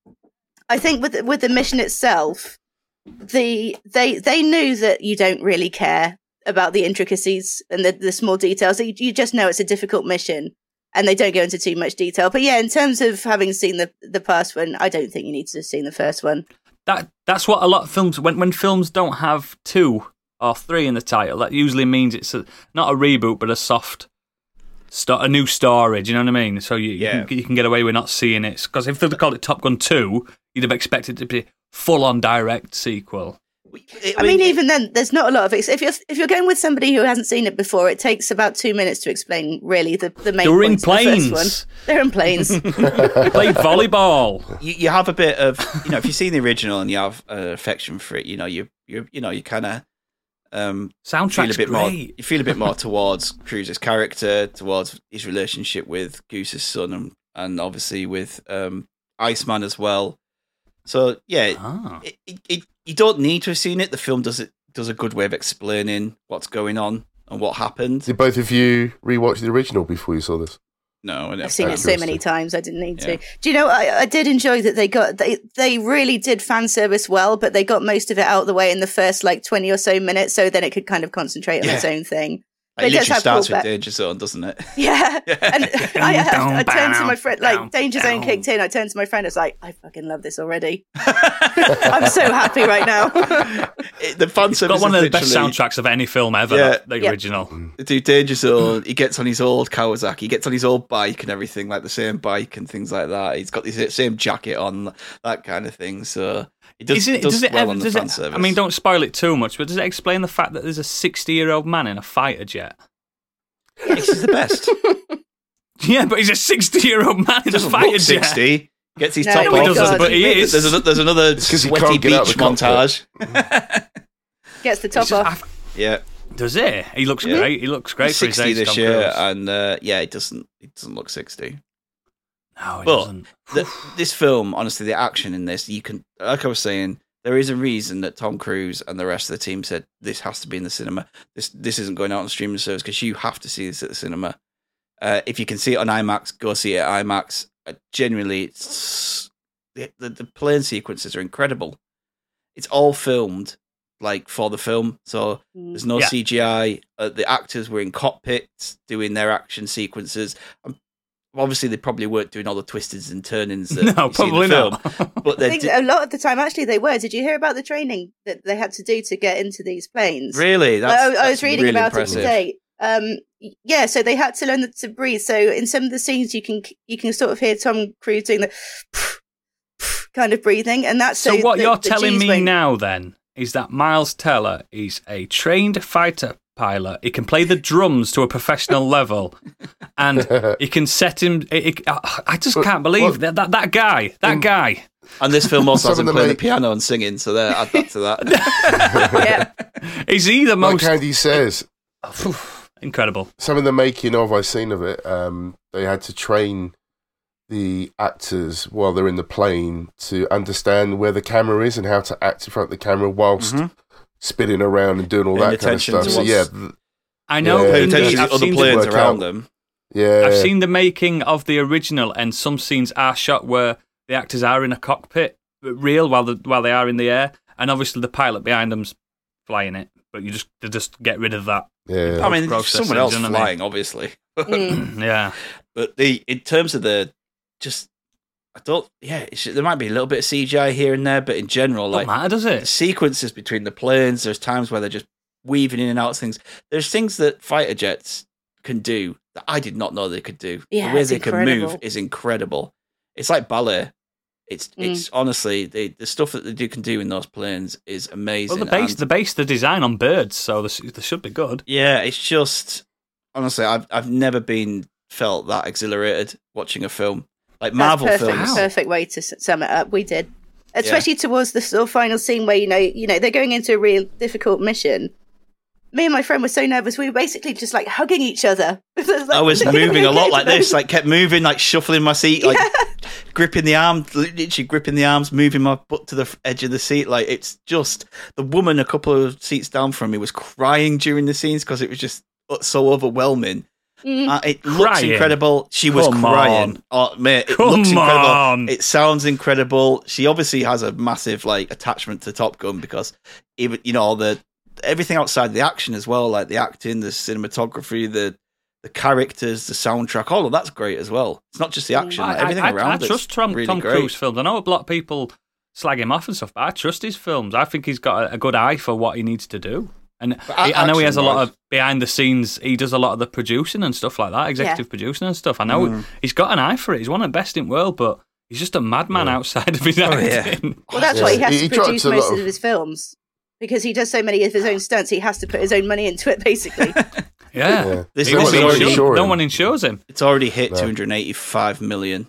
I think with with the mission itself, the they they knew that you don't really care about the intricacies and the, the small details. You, you just know it's a difficult mission, and they don't go into too much detail. But yeah, in terms of having seen the the past one, I don't think you need to have seen the first one.
That that's what a lot of films when when films don't have two or three in the title, that usually means it's a, not a reboot but a soft. Start a new story. Do you know what I mean? So you,
Yeah.
you, can, you can get away with not seeing it because if they'd called it Top Gun Two, you'd have expected it to be full on direct sequel.
I mean, even then, there's not a lot of it. If you're if you're going with somebody who hasn't seen it before, it takes about two minutes to explain really the the main.
They're in
points of the first
planes.
They're in planes.
They played volleyball.
you, you have a bit of you know if you've seen the original and you have an affection for it, you know you you you know you kind of um feel a
Soundtrack's
bit more
great.
you feel a bit more towards Cruz's character, towards his relationship with Goose's son, and and obviously with um Iceman as well. So yeah,
Ah.
it, it, it, you don't need to have seen it. The film does it does a good way of explaining what's going on and what happened.
Did both of you rewatch the original before you saw this?
No, I
I've seen it so many times. I didn't need
Yeah.
to. Do you know? I, I did enjoy that they got they they really did fan service well, but they got most of it out of the way in the first like twenty or so minutes, so then it could kind of concentrate on
Yeah.
its own thing.
It
It
literally starts with Danger Zone, doesn't it?
Yeah, and I, I, I turned to my friend, like
Down,
Danger Zone
down.
kicked in. I turned to my friend. I was like, I fucking love this already. I'm so happy right now.
It- the fan service
Got one of the best soundtracks of any film ever.
Yeah.
the
Yeah.
original.
do Danger Zone. He gets on his old Kawasaki. He gets on his old bike and everything, like the same bike and things like that. He's got the same jacket on, that kind of thing. So he does,
Isn't it,
does,
does it
well
ever?
on the
Does
fan
it,
service.
I mean, don't spoil it too much, but does it explain the fact that there's a 60 year old man in a fighter jet?
this is the best.
Yeah, but he's a 60 year old man in a fighter
look
jet.
sixty. Gets his
No,
top
he
off.
doesn't,
but he is.
There's, a, there's another
'cause he
sweaty
can't get out
beach
of the cockpit.
montage.
Gets the top
just-
off.
I-
Yeah,
does it? He looks
Yeah.
great. He looks great
he's
for his
sixty
age.
this
Tom
year,
Cruise.
and uh, yeah, it doesn't. It doesn't look sixty.
No, he
but-
doesn't.
the, this film, honestly, the action in this, you can, like I was saying, there is a reason that Tom Cruise and the rest of the team said this has to be in the cinema. This this isn't going out on streaming service because you have to see this at the cinema. Uh, if you can see it on IMAX, go see it at IMAX. Uh, genuinely, it's the, the the plane sequences are incredible. It's all filmed like for the film, so
Mm.
there's no
Yeah.
CGI. Uh, the actors were in cockpits doing their action sequences. Um, obviously, they probably weren't doing all the twisteds and turnings. That
No,
you see in the
probably
film,
not.
But
I think
did,
a lot of the time, actually, they were. Did you hear about the training that they had to do to get into these planes?
really, that's,
I, I was reading
really
about
impressive.
it today. Um, yeah, so they had to learn to breathe. So in some of the scenes, you can you can sort of hear Tom Cruise doing the kind of breathing, and that's
So,
so,
what
the-
you're
the
telling
Gs
me
won't-
now then is that Miles Teller is a trained fighter pilot. He can play the drums to a professional level, and he can set him. He, he- I I just
But
can't believe
what-
that, that that guy. That
In-
guy.
And this film also
Some
has
of
him
them
playing the piano and singing, so there, add that to that.
Yeah,
Is he the
Like
most
Andy says,
incredible?
some of the making of I've seen of it, um, they had to train the actors while they're in the plane to understand where the camera is and how to act in front of the camera whilst
Mhm.
Spinning around and doing all
Paying
that kind of stuff.
to
So yeah, th-
I know.
Yeah,
Paying attention
the,
to
I've,
other
seen
planes around
out.
them.
yeah.
I've seen the making of the original, and some scenes are shot where the actors are in a cockpit, real while the, while they are in the air, and obviously the pilot behind them's flying it. But you just they just get rid of that.
yeah.
I mean, someone else
do you know what I mean?
flying, obviously.
Mm.
yeah.
But the in terms of the just, I thought, yeah, it should, there might be a little bit of CGI here and there, but in general, like
matter, does
the
it?
sequences between the planes, there's times where they're just weaving in and out of things. There's things that fighter jets can do that I did not know they could do.
Yeah,
the way
it's
they can move is incredible. It's like ballet. It's
Mm.
it's honestly the the stuff that they do can do in those planes is amazing.
Well, the base
and-
the base the design on birds, so they, they should be good.
Yeah, it's just honestly, I've I've never been felt that exhilarated watching a film like Marvel
That's perfect,
films.
Perfect way to sum it up. We did, especially towards the sort of final scene where you know, you know, they're going into a real difficult mission. Me and my friend were so nervous. We were basically just like hugging each other.
I was moving a lot like this, like kept moving, like shuffling my seat, like gripping the arm, literally gripping the arms, moving my butt to the edge of the seat. Like it's just the woman a couple of seats down from me was crying during the scenes because it was just uh, so overwhelming.
Mm.
Uh, it looks incredible. She was
Come
crying. Oh mate, it
Come
looks incredible.
on.
It sounds incredible. She obviously has a massive like attachment to Top Gun because even you know all the everything outside the action as well, like the acting, the cinematography, the the characters, the soundtrack, all of that's great as well. It's not just the action, like,
I,
everything
I,
around
I,
it's
trust Tom,
really
Tom
great.
Cruise films. I know a lot of people slag him off and stuff, but I trust his films. I think he's got a, a good eye for what he needs to do. And
But
he- I know he has a lot of behind the scenes. He does a lot of the producing and stuff like that, executive producing and stuff. I know
Mm.
he's got an eye for it. He's one of the best in the world, but he's just a madman outside of his
Oh, yeah.
acting.
Well, that's
Yeah.
why he has
He- he
to
tried
produce most of
of-
his films because he does so many of his own stunts. He has to put his own money into it, basically.
Yeah,
Yeah.
This
He
is already-
insure-
insure
no one insures him.
It's already hit
No.
285 million.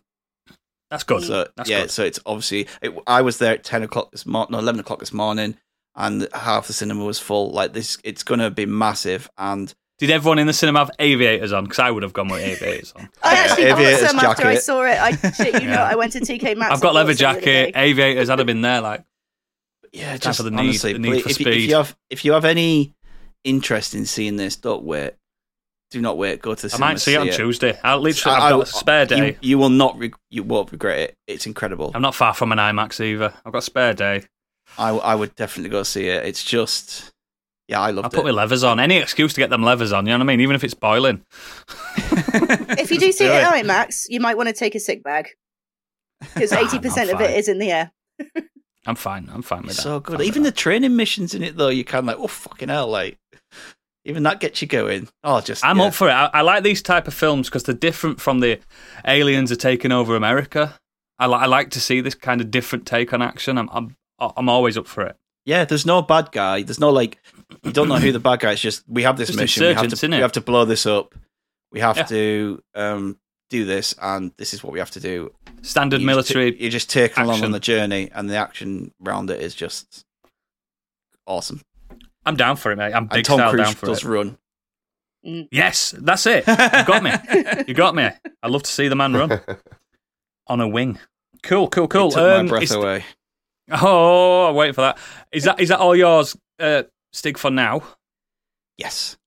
That's good.
So
That's
yeah,
good.
so it's obviously. It, I was there at 10 o'clock this morning, no, 11 o'clock this morning, and half the cinema was full. Like this, it's going to be massive. And
Did everyone in the cinema have aviators on? Because I would have gone with aviators on.
I
Yeah,
actually bought
aviator's
some after I saw it. I shit you
Yeah.
not. I went to TK Maxx.
I've got leather
bought some the other
jacket, aviators. I'd have been there. Like,
yeah, just
for the need-
honestly,
the need for
if, you- if you have if you have any interest in seeing this, don't wait. Do not wait. Go to the
I might see it on Tuesday. I'll literally,
I-
I've got a spare day.
You, you will not. Reg- you won't regret it. It's incredible.
I'm not far from an IMAX either. I've got a spare day.
I I would definitely go see it. It's just. Yeah, I loved
I'll put my levers on. Any excuse to get them levers on, you know what I mean? Even if it's boiling.
If you do see
Do
it
it.
at IMAX, you might want to take a sick bag because eighty percent
I'm
of it is in the air.
I'm fine. I'm fine with
It's
that.
so good.
Fine with
Even
that.
the training missions in it, though, you can like, oh fucking hell, like even that gets you going. Oh, just
I'm
yeah.
up for it. I, I like these type of films because they're different from the aliens are taking over America. I, li- I like to see this kind of different take on action. I'm I'm I'm always up for it.
Yeah, there's no bad guy. There's no like you don't know who the bad guy is. It's Just we have this
Just
mission. We have
insurgents,
to
innit?
we have to blow this up. We have
Yeah.
to um, do this, and this is what we have to do.
Standard
You just
military.
ta- you're just taken along on the journey, and the action around it is just awesome.
I'm down for it, mate. I'm
And
big
Tom
style
Cruise
down for
does
it.
run.
Yes, that's it. You got me. You got me. I love to see the man run on a wing. Cool, cool, cool.
It took
Um,
my breath
is-
away.
Oh, I'm waiting for that. Is that is that all yours, uh, Stig, for now?
Yes.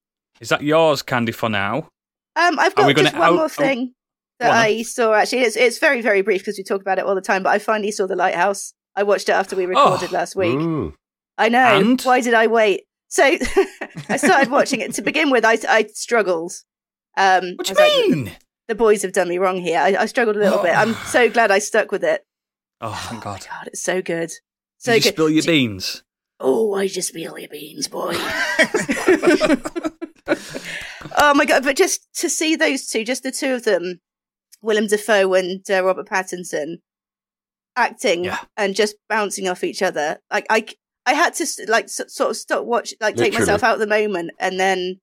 Is that yours, Candy, for now?
Um, I've got just
gonna
one
out-
more
oh,
thing that
go on.
I saw. Actually, it's it's very very brief because we talk about it all the time. But I finally saw the lighthouse. I watched it after we recorded
Oh.
last week.
Mm.
I know.
And?
Why did I wait? So I started watching it. To begin with, I I struggled. Um,
What do
I was like,
you mean?
the boys have done me wrong here. I, I struggled a little bit. I'm so glad I stuck with it.
Oh, thank God.
God, it's so good. So
Did you
good.
spill your beans?
Oh, I just spill your beans, boy. oh my god! But just to see those two, just the two of them, Willem Dafoe and uh, Robert Pattinson, acting
Yeah.
and just bouncing off each other. Like I, I had to like s- sort of stop watch, like take myself out of the moment, and then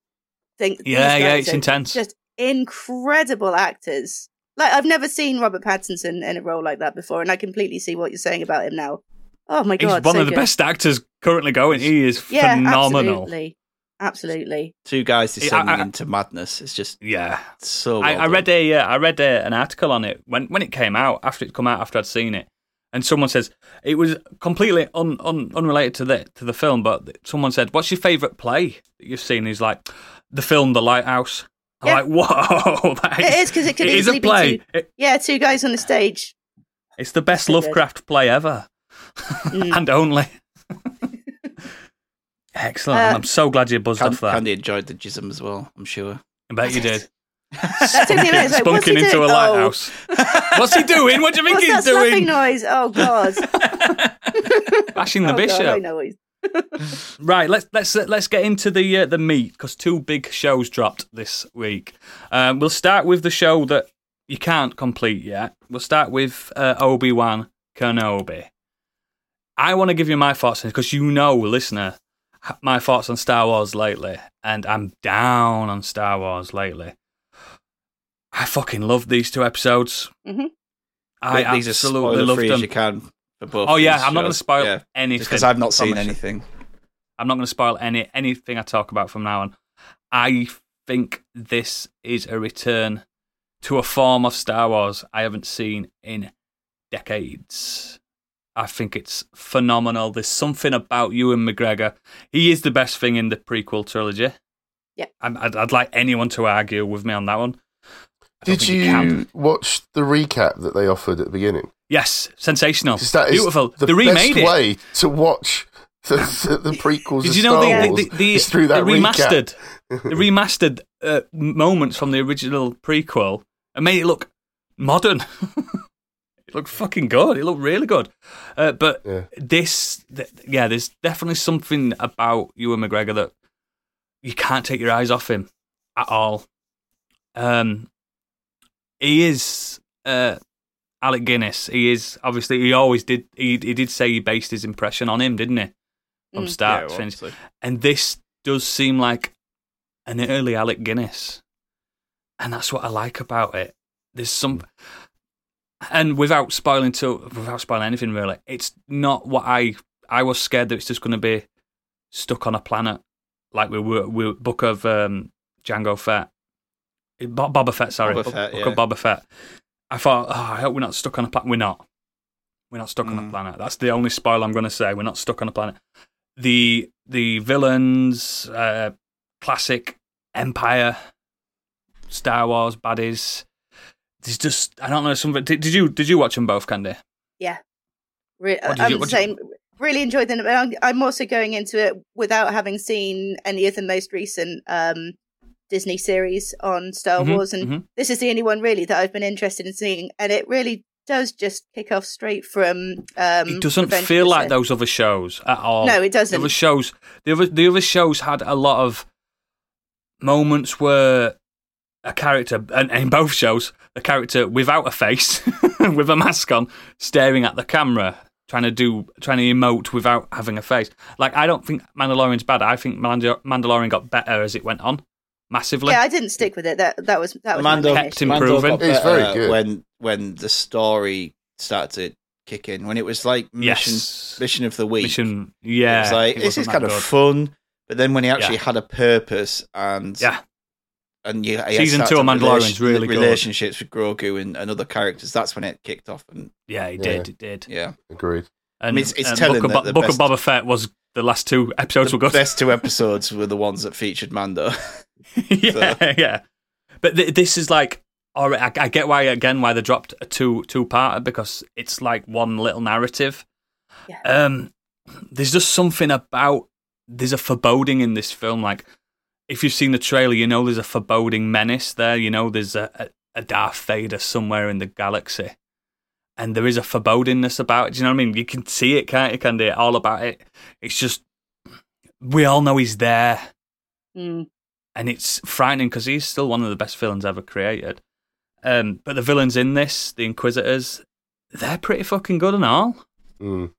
think.
Yeah, yeah, it's intense.
Just incredible actors. Like I've never seen Robert Pattinson in a role like that before, and I completely see what you're saying about him now. Oh my god, He's
one
so
of the
good.
best actors currently going. He is
Yeah,
phenomenal.
absolutely, absolutely.
Two guys descending
I- I-
into madness. It's just
Yeah.
so.
I,
well
I read a uh, I read a, an article on it when when it came out after it come out after I'd seen it, and someone says it was completely un, un, unrelated to the to the film, but someone said, "What's your favourite play that you've seen?" He's like, "The film The Lighthouse." I'm
Yeah.
like, "Whoa, that
It is because it could
it is
easily
a play.
be two.
It-
Yeah, two guys on the stage.
it's the best
So good.
Lovecraft play ever,
Mm.
and only." Excellent!
Uh,
I'm so glad you buzzed
Can-
off that.
Candy enjoyed the jism as well. I'm sure.
I bet you did.
That took me a minute. It's like,
Spunking into a
doing? Oh.
lighthouse. What's he doing? What do you think
What's
he's
that
doing?
noise? Oh god!
Bashing the
oh,
bishop.
God, I know he's.
Right, let's let's uh, let's get into the uh, the meat because two big shows dropped this week. Um, we'll start with the show that you can't complete yet. We'll start with uh, Obi Wan Kenobi. I want to give you my thoughts because you know, listener, my thoughts on Star Wars lately, and I'm down on Star Wars lately. I fucking love these two episodes.
Mhm.
I
these are
absolutely
spoiler
love them.
as you can for both.
Oh yeah, I'm not going to spoil
Yeah,
anything
because I've not seen
promise you.
anything.
I'm not going to spoil any anything I talk about from now on. I think this is a return to a form of Star Wars I haven't seen in decades. I think it's phenomenal. There's something about Ewan McGregor. He is the best thing in the prequel trilogy.
Yeah.
I'm- I'd, I'd like anyone to argue with me on that one.
Did
think
you watch the recap that they offered at the beginning?
Yes, sensational,
that
beautiful.
The
they remade
best
it.
way to watch to, to the prequels
Did
of
you know the, the, the,
through that
the remastered, the remastered uh, moments from the original prequel and made it look modern? it looked fucking good. It looked really good. Uh, but
Yeah.
this, th- yeah, there's definitely something about Ewan McGregor that you can't take your eyes off him at all. Um, he is uh, Alec Guinness. He is obviously he always did. He he did say he based his impression on him, didn't he? From
Mm.
start
Yeah,
to finish.
obviously.
And this does seem like an early Alec Guinness, and that's what I like about it. There's some, and without spoiling to without spoiling anything really, it's not what I I was scared that it's just going to be stuck on a planet like we were we were Book of um, Jango Fett, Bo- Boba Fett. Sorry,
Boba
Book,
Fett,
Book
yeah.
of Boba Fett. I thought, oh, I hope we're not stuck on a planet. We're not. We're not stuck on a
Mm.
planet. That's the only spoil I'm going to say. We're not stuck on a planet. The the villains, uh, classic Empire, Star Wars baddies. There's just I don't know something. Did, did you did you watch them both, Candy?
Re- I'm
you-
the
what did you-
same. Really enjoyed them. I'm, I'm also going into it without having seen any of the most recent um, Disney series on Star
Mhm,
Wars, and
mhm.
this is the only one really that I've been interested in seeing. And it really does just kick off straight from. Um,
it doesn't
Revenge
feel like
Sith.
those other shows at all.
No, it doesn't.
The other shows, the other the other shows had a lot of moments where a character, and in both shows, a character without a face, with a mask on, staring at the camera, trying to do, trying to emote without having a face. Like I don't think Mandalorian's bad. I think Mandal- Mandalorian got better as it went on, massively.
yeah, I didn't stick with it. That that was that was my
Mando,
main
kept
issue.
him-
Mando
improving.
It's very good.
when when the story started to kick in. When it was like mission
yes,
mission of the week.
mission.
it
Yeah,
was like
it
this is kind
that
of fun. But then when he actually
Yeah.
had a purpose and
Yeah.
and you,
Season two of
to have
Mandalorian's really good.
relationships with Grogu and, and other characters. That's when it kicked off. And
Yeah, it
Yeah.
did. It did.
yeah,
Agreed.
And,
mean, it's- it's
and
telling
Book, of,
that the
Book
best-
of Boba Fett was the last two episodes
the
were good.
best two episodes were the ones that featured Mando.
yeah, yeah. But th- this is like, all right, I, I get why again why they dropped a two two parter because it's like one little narrative.
Yeah.
Um, there's just something about there's a foreboding in this film. Like, if you've seen the trailer, you know there's a foreboding menace there. You know there's a, a, a Darth Vader somewhere in the galaxy. And there is a forebodingness about it. Do you know what I mean? You can see it, can't you? Can you? All about it. It's just we all know he's there
Mm.
And it's frightening because he's still one of the best villains ever created. Um, but the villains in this, the Inquisitors, they're pretty fucking good and all.
Mm.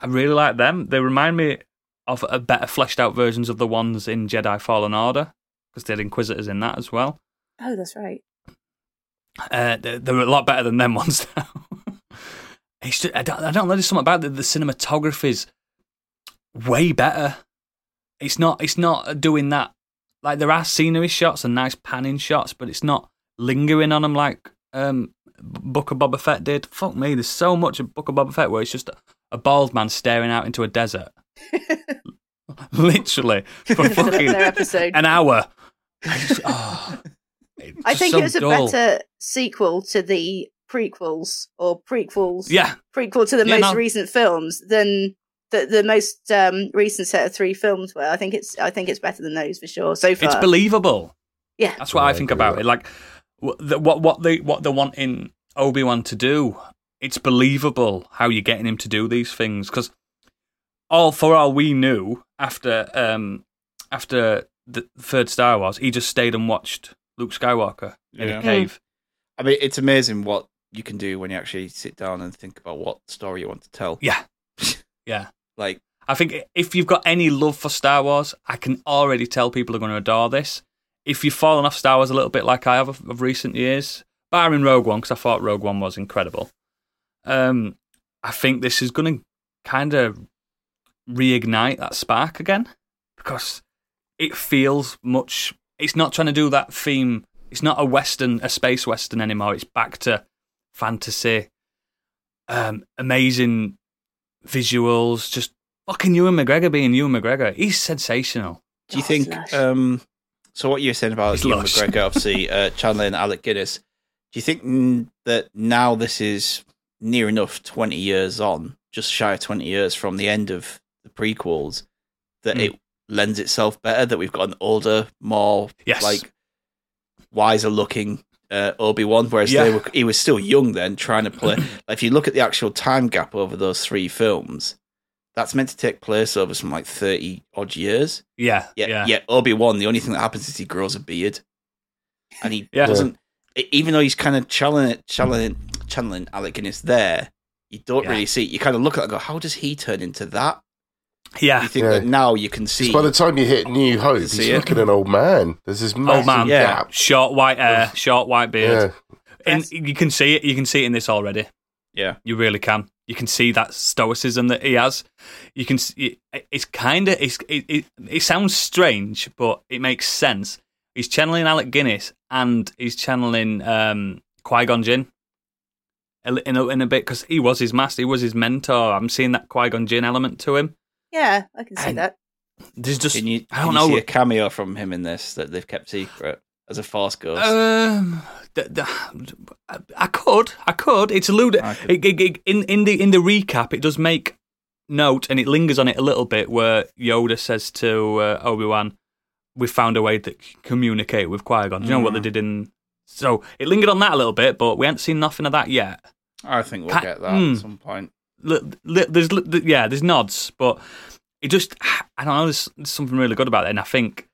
I really like them. They remind me of a better fleshed out versions of the ones in Jedi Fallen Order because they had Inquisitors in that as well.
Oh, that's right.
Uh, they, they were a lot better than them ones now. it's just, I, don't, I don't know. There's something about it. The cinematography's way better. It's not. It's not doing that. Like there are scenery shots and nice panning shots, but it's not lingering on them like um, Book of Boba Fett did. Fuck me. There's so much of Book of Boba Fett where it's just a, a bald man staring out into a desert, literally for fucking an hour. I, just, oh,
I think
so
it was a
dull.
better sequel to the prequels or prequels.
Yeah,
prequel to the
Yeah,
most
no.
recent films than the the most um, recent set of three films were. I think it's I think it's better than those for sure so far.
it's believable.
yeah,
That's what
Yeah,
I
I
think
agree
about it. Like wh- the, what what they what they want in Obi Wan to do. It's believable how you're getting him to do these things because all for all we knew after um after the third Star Wars, he just stayed and watched Luke Skywalker in
Yeah.
a cave.
I mean, it's amazing what you can do when you actually sit down and think about what story you want to tell.
Yeah, yeah.
Like,
I think if you've got any love for Star Wars, I can already tell people are going to adore this. If you've fallen off Star Wars a little bit like I have of, of recent years, barring Rogue One, because I thought Rogue One was incredible, um, I think this is going to kind of reignite that spark again because it feels much. It's not trying to do that theme. It's not a western, a space western anymore. It's back to fantasy, um, amazing visuals, just fucking Ewan McGregor being Ewan McGregor. He's sensational.
do you
Oh,
think? Um, so what you were saying about
It's
Ewan
lush.
McGregor, obviously, uh, Chandler and Alec Guinness. Do you think that now this is near enough twenty years on, just shy of twenty years from the end of the prequels that
Mm.
it lends itself better. That we've got an older, more
Yes.
like wiser looking uh, Obi Wan, whereas
Yeah.
they were, he was still young then, trying to play. if you look at the actual time gap over those three films, that's meant to take place over some like thirty odd years.
Yeah,
Yeah,
yeah,
yeah. Obi Wan, the only thing that happens is he grows a beard, and he
Yeah.
doesn't. Even though he's kind of channeling, channeling, channeling Alec Guinness there, you don't really see. You kind of look at it and go, "How does he turn into that?"
Yeah.
You think
Yeah.
that now you can see.
By the time you hit New Hope, he's
See it?
looking an old man. There's this massive
man,
yeah.
gap.
Short white hair, short white beard.
Yeah.
And you can see it. You can see it in this already.
yeah,
You really can. You can see that stoicism that he has. You can. See, it's kind of. It's, it, it. It sounds strange, but it makes sense. He's channeling Alec Guinness and he's channeling um, Qui Gon Jinn in a, in a bit because he was his master. He was his mentor. I'm seeing that Qui Gon Jinn element to him.
Yeah, I can see
And-
that.
There's just.
can you?
I don't
you
know.
See a cameo from him in this that they've kept secret as a Force ghost.
Um, th- th- I could, I could. It's alluded
I could-
it, it, it- in in the in the recap. It does make note, and it lingers on it a little bit, where Yoda says to uh, Obi Wan, "We found a way to communicate with Qui Gon." Do you know what they
Mm.
did in? So it lingered on that a little bit, but we haven't seen nothing of that yet.
I think we'll
Ca-
get that
Hmm.
at some point.
There's yeah, there's nods, but it just I don't know. There's there's something really good about it, and I think.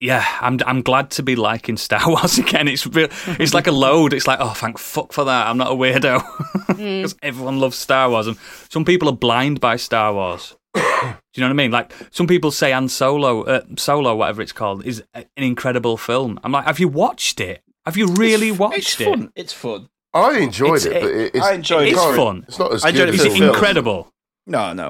Yeah, I'm I'm glad to be liking Star Wars again. It's real, it's like a load. It's like oh, thank fuck for that. I'm not a weirdo because everyone loves Star Wars, and some people are blind by Star Wars. Do you know what I mean? Like some people say, "Han Solo, uh, Solo, whatever it's called, is an incredible film." I'm like, have you watched it? Have you really
It's-
watched
it's
it?
Fun. It's fun.
I enjoyed
It's-
it, but
it-
it, it's,
I enjoyed
you
It's
can't-
fun.
It's not as
I
good
enjoyed
as
it
Is
the
it
film.
incredible,
No, no.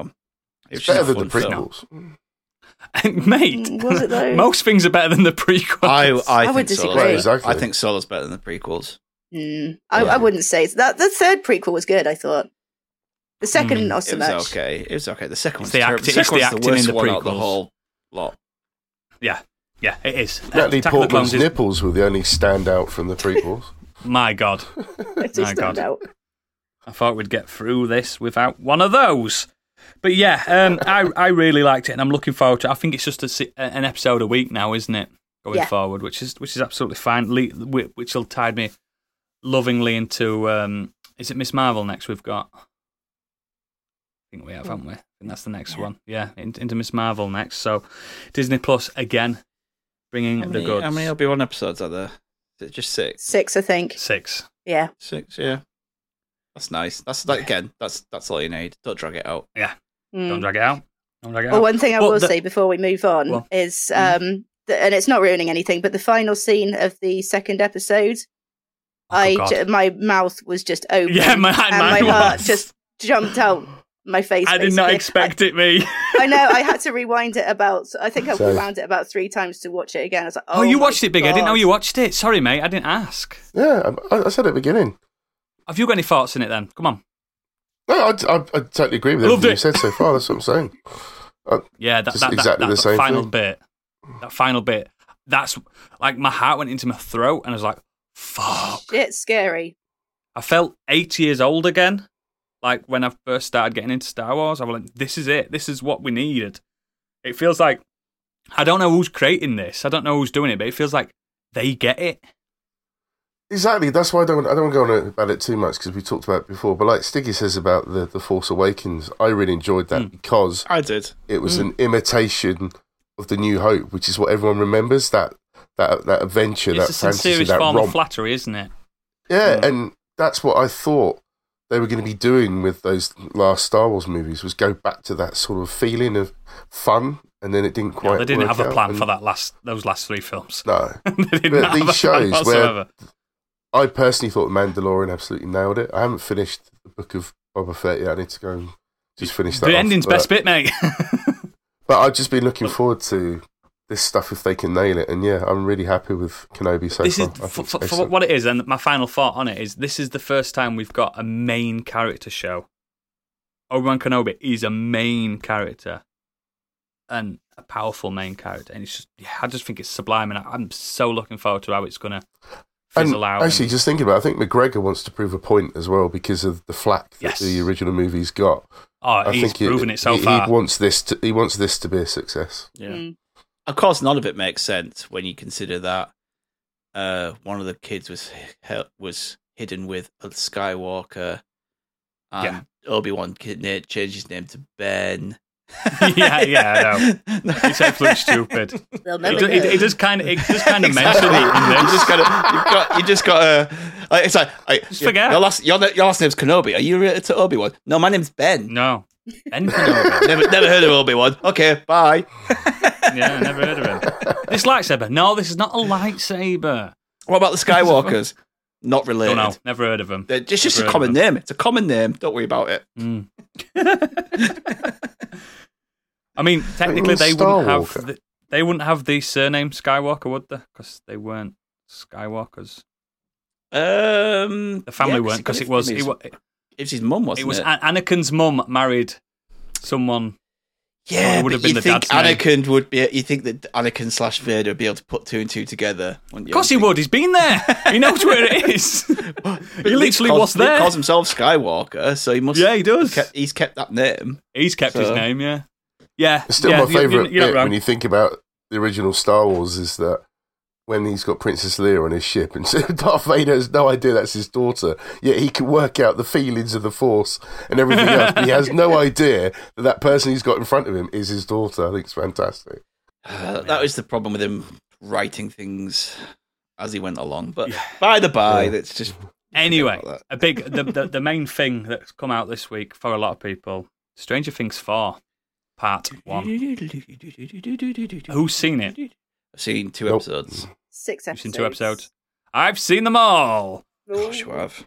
It was
It's better than the
fun film.
prequels.
mate?
Mm, was it though?
Most things are better than the prequels.
I, I,
I would disagree.
better.
Exactly.
I think Solo's better than the prequels.
Mm, I,
Yeah.
I wouldn't say so. that. The third prequel was good. I thought the second
Mm.
not so
it was okay. It was okay. The second
It's
one's
the
terrible.
acti-
the
it's
second
the
one's
acting
worst
in the
one out the whole lot.
Yeah, yeah, it is.
Natalie
Attack of the Clones
Portman's
is-
nipples were the only standout from the prequels.
My God, My God.
out.
I thought we'd get through this without one of those. But yeah, um, I I really liked it, and I'm looking forward to. it. I think it's just a, an episode a week now, isn't it? Going
Yeah.
forward, which is which is absolutely fine. Le- Which will tide me lovingly into. Um, is it Miss Marvel next? We've got. I think we have, haven't we? I think that's the next
Yeah.
one. Yeah, in, into Miss Marvel next. So Disney Plus again, bringing
How
the
many,
goods.
how many Obi Wan episodes are there? Is it just six?
Six, I think.
Six.
Yeah.
Six, yeah. That's nice. That's that again. That's that's all you need. Don't drag it out.
Mm.
Don't drag it out. Don't drag it
Well,
out.
one thing I
Well,
will
the-
say before we move on
Well.
is, um, th- and it's not ruining anything, but the final scene of the second episode,
Oh,
I my mouth was just open,
Yeah, my-
and
mine
my heart
was.
just jumped out my face.
I did not
basically.
expect it, me.
I, I know. I had to rewind it about. I think I
So-
rewound it about three times to watch it again. I was like,
Oh,
"Oh,
you watched it, Big. I didn't know you watched it. Sorry, mate. I didn't ask.
Yeah, I, I said at the beginning.
Have you got any thoughts in it then? Come on.
No, I, I, I totally agree with
Loved
everything you said so far. That's what I'm saying.
Uh, yeah, that,
Just
that, that,
exactly
that,
the
that
same
final
thing.
bit. That final bit. That's like my heart went into my throat and I was like, fuck.
It's scary.
I felt eight years old again. Like when I first started getting into Star Wars, I was like, this is it. This is what we needed. It feels like, I don't know who's creating this. I don't know who's doing it, but it feels like they get it.
Exactly. That's why I don't. I don't want to go on about it too much because we talked about it before. But like Stiggy says about the the Force Awakens, I really enjoyed that
Mm.
because
I did.
it was
Mm.
an imitation of the New Hope, which is what everyone remembers. That that that adventure,
It's
that
a
fantasy,
sincerest
that
form of flattery, isn't it?
yeah,
Mm.
and that's what I thought they were going to be doing with those last Star Wars movies was go back to that sort of feeling of fun, and then it didn't quite.
No, they didn't have a plan for that last those last three films.
No,
they didn't
But
have
these shows where- I personally thought Mandalorian absolutely nailed it. I haven't finished the book of Boba Fett yet. I need to go and just finish that.
the
off,
ending's
but-
best bit, mate.
But I've just been looking forward to this stuff if they can nail it. And yeah, I'm really happy with Kenobi so
this
far.
is for, for, for what it is, and my final thought on it is: this is the first time we've got a main character show. Obi Wan Kenobi is a main character, and a powerful main character, and it's just yeah, I just think it's sublime, and I- I'm so looking forward to how it's gonna fizzle out.
Actually,
and-
just thinking about, it, I think McGregor wants to prove a point as well because of the flack that
Yes.
the original movie's got.
oh,
I
he's
think it-
proven it so
he,
far.
He wants this. To, he wants this to be a success.
Yeah.
Mm.
Of course, none of it makes sense when you consider that uh, one of the kids was was hidden with a Skywalker, and
Yeah.
Obi Wan changed his name to Ben.
Yeah, yeah, I
know.
It's absolutely stupid.
They'll
It,
never
do- it, it does kind of, it does kind of mention
Exactly.
it in
You
this.
just gotta, you've got, you just gotta. Like, it's like, like,
Just forget.
Your last, your, your last name's Kenobi. Are you related to Obi Wan? No, my name's Ben.
No, Ben Kenobi.
never, never heard of Obi Wan. Okay, bye.
yeah, never heard of him. This lightsaber? No, this is not a lightsaber.
What about the Skywalkers? Not related.
Don't know. Never heard of
them. It's just
Never
a common name. It's a common name. Don't worry about it.
Mm. I mean, technically, they wouldn't have the, they wouldn't have the surname Skywalker, would they? Because they weren't Skywalkers.
Um,
The family
yeah,
weren't because it was it, wa-
It was his mum, wasn't
it
it?
was Anakin's mum married someone.
yeah,
it would have been
you
the
think
dad's name.
Anakin would be? You think that Anakin slash Vader would be able to put two and two together? wouldn't
Of
you?
course, he would. He's been there. He knows where it is. he literally
calls,
was there.
He calls himself Skywalker, so he must.
Yeah, he does.
Kept, he's kept that name.
He's kept his name. Yeah, yeah.
It's still
yeah,
my
you- you-
favourite
you're
bit
wrong.
when you think about the original Star Wars is that when he's got Princess Leia on his ship and so Darth Vader has no idea that's his daughter, yet he can work out the feelings of the Force and everything else. But he has no idea that that person he's got in front of him is his daughter. I think it's fantastic.
Uh, that was the problem with him writing things as he went along. But by the by,
Yeah.
that's just
Anyway,
that.
a big the, the the main thing that's come out this week for a lot of people, Stranger Things four, part one. Who's seen it?
I've seen two
Nope.
episodes.
Six
You've
episodes.
seen two episodes. I've seen them all.
Gosh, you have.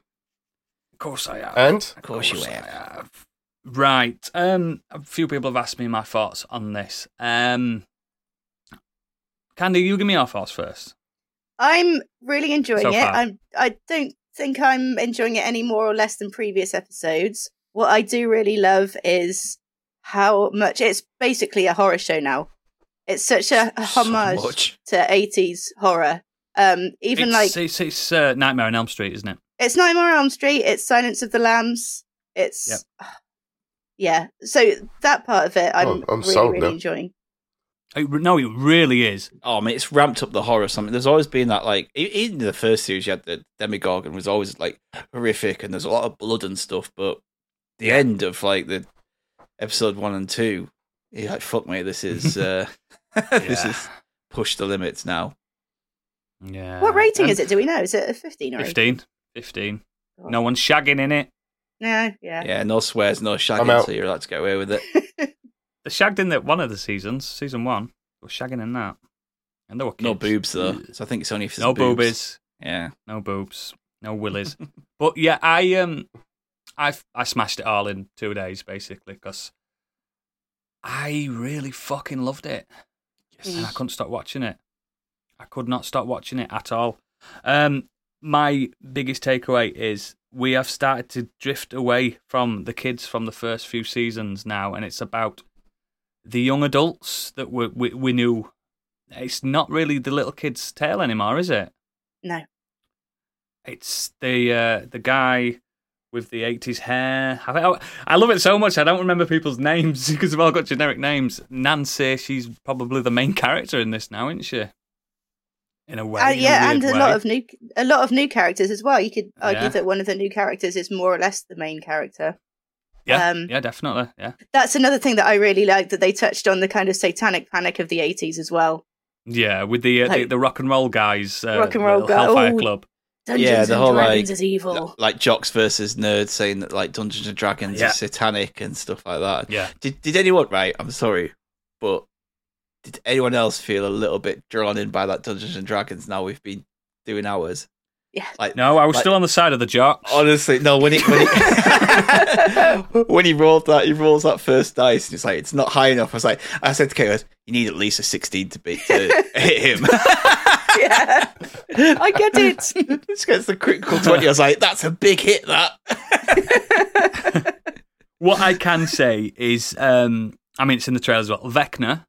Of course I have.
And
Of course you
I
have.
have. Right. Um, a few people have asked me my thoughts on this. Um, Candy, you give me your thoughts first.
I'm really enjoying
So
it. I'm. I don't think I'm enjoying it any more or less than previous episodes. What I do really love is how much it's basically a horror show now. It's such a, a
So
homage
much.
to 80s horror. Um, even
it's,
like
it's, it's uh, Nightmare on Elm Street, isn't it?
it's Nightmare on Elm Street. It's Silence of the Lambs. It's
Yep.
yeah. So that part of it, I'm,
Oh, I'm
really really enjoying.
It, no, it really is.
Oh, I mean, it's ramped up the horror. or Something. There's always been that, like, e- even in the first series, you had the Demogorgon was always like horrific, and there's a lot of blood and stuff. But the end of like the episode one and two, you're like, fuck me, this is uh, this
Yeah.
is push the limits now.
Yeah.
What rating
Um,
is it? Do we know? Is it a 15 or 18?
15. 15. No one's shagging in it.
No, yeah.
Yeah, no swears, no shagging, so you're allowed to get away with it.
They shagged in that one of the seasons, season one. They were shagging in that. And they were kids.
No boobs though, so I think it's only if
No
boobs.
boobies.
Yeah,
No boobs. No willies. but yeah, I um, I I smashed it all in two days basically because I really fucking loved it, and I couldn't stop watching it. I could not stop watching it at all. Um, my biggest takeaway is we have started to drift away from the kids from the first few seasons now, and it's about the young adults that we we, we knew. It's not really the little kid's tale anymore, is it?
No.
It's the uh, the guy with the eighties hair. I, I love it so much. I don't remember people's names because they've all got generic names. Nancy, she's probably the main character in this now, isn't she? In a way,
Uh,
in a
yeah, and a
way.
lot of new, a lot of new characters as well. You could argue
Yeah.
that one of the new characters is more or less the main character.
yeah,
um,
yeah, definitely, yeah,
That's another thing that I really like that they touched on the kind of satanic panic of the eighties as well.
yeah. With the uh, the,
Like-
the rock and roll guys, uh,
Rock and roll
the
guy-
Hellfire
oh.
Club.
Dungeons
Yeah, the
and
whole,
Dragons
like-
is evil.
like jocks versus nerds saying that like Dungeons and Dragons
Yeah.
is satanic and stuff like that.
Yeah,
Did did anyone right? I'm sorry, but did anyone else feel a little bit drawn in by that Dungeons and Dragons? Now we've been doing ours.
Yeah.
Like
no, I was
Like-
still on the side of the jocks.
honestly, no. When he when he, when he rolled that, he rolls that first dice, and it's like it's not high enough. I was like, I said to Kate, "You need at least a 16 to beat to hit him."
yeah, I get it.
this gets the critical 20. I was like, "That's a big hit." That.
what I can say is, um, I mean, it's in the trailer as well. Vecna,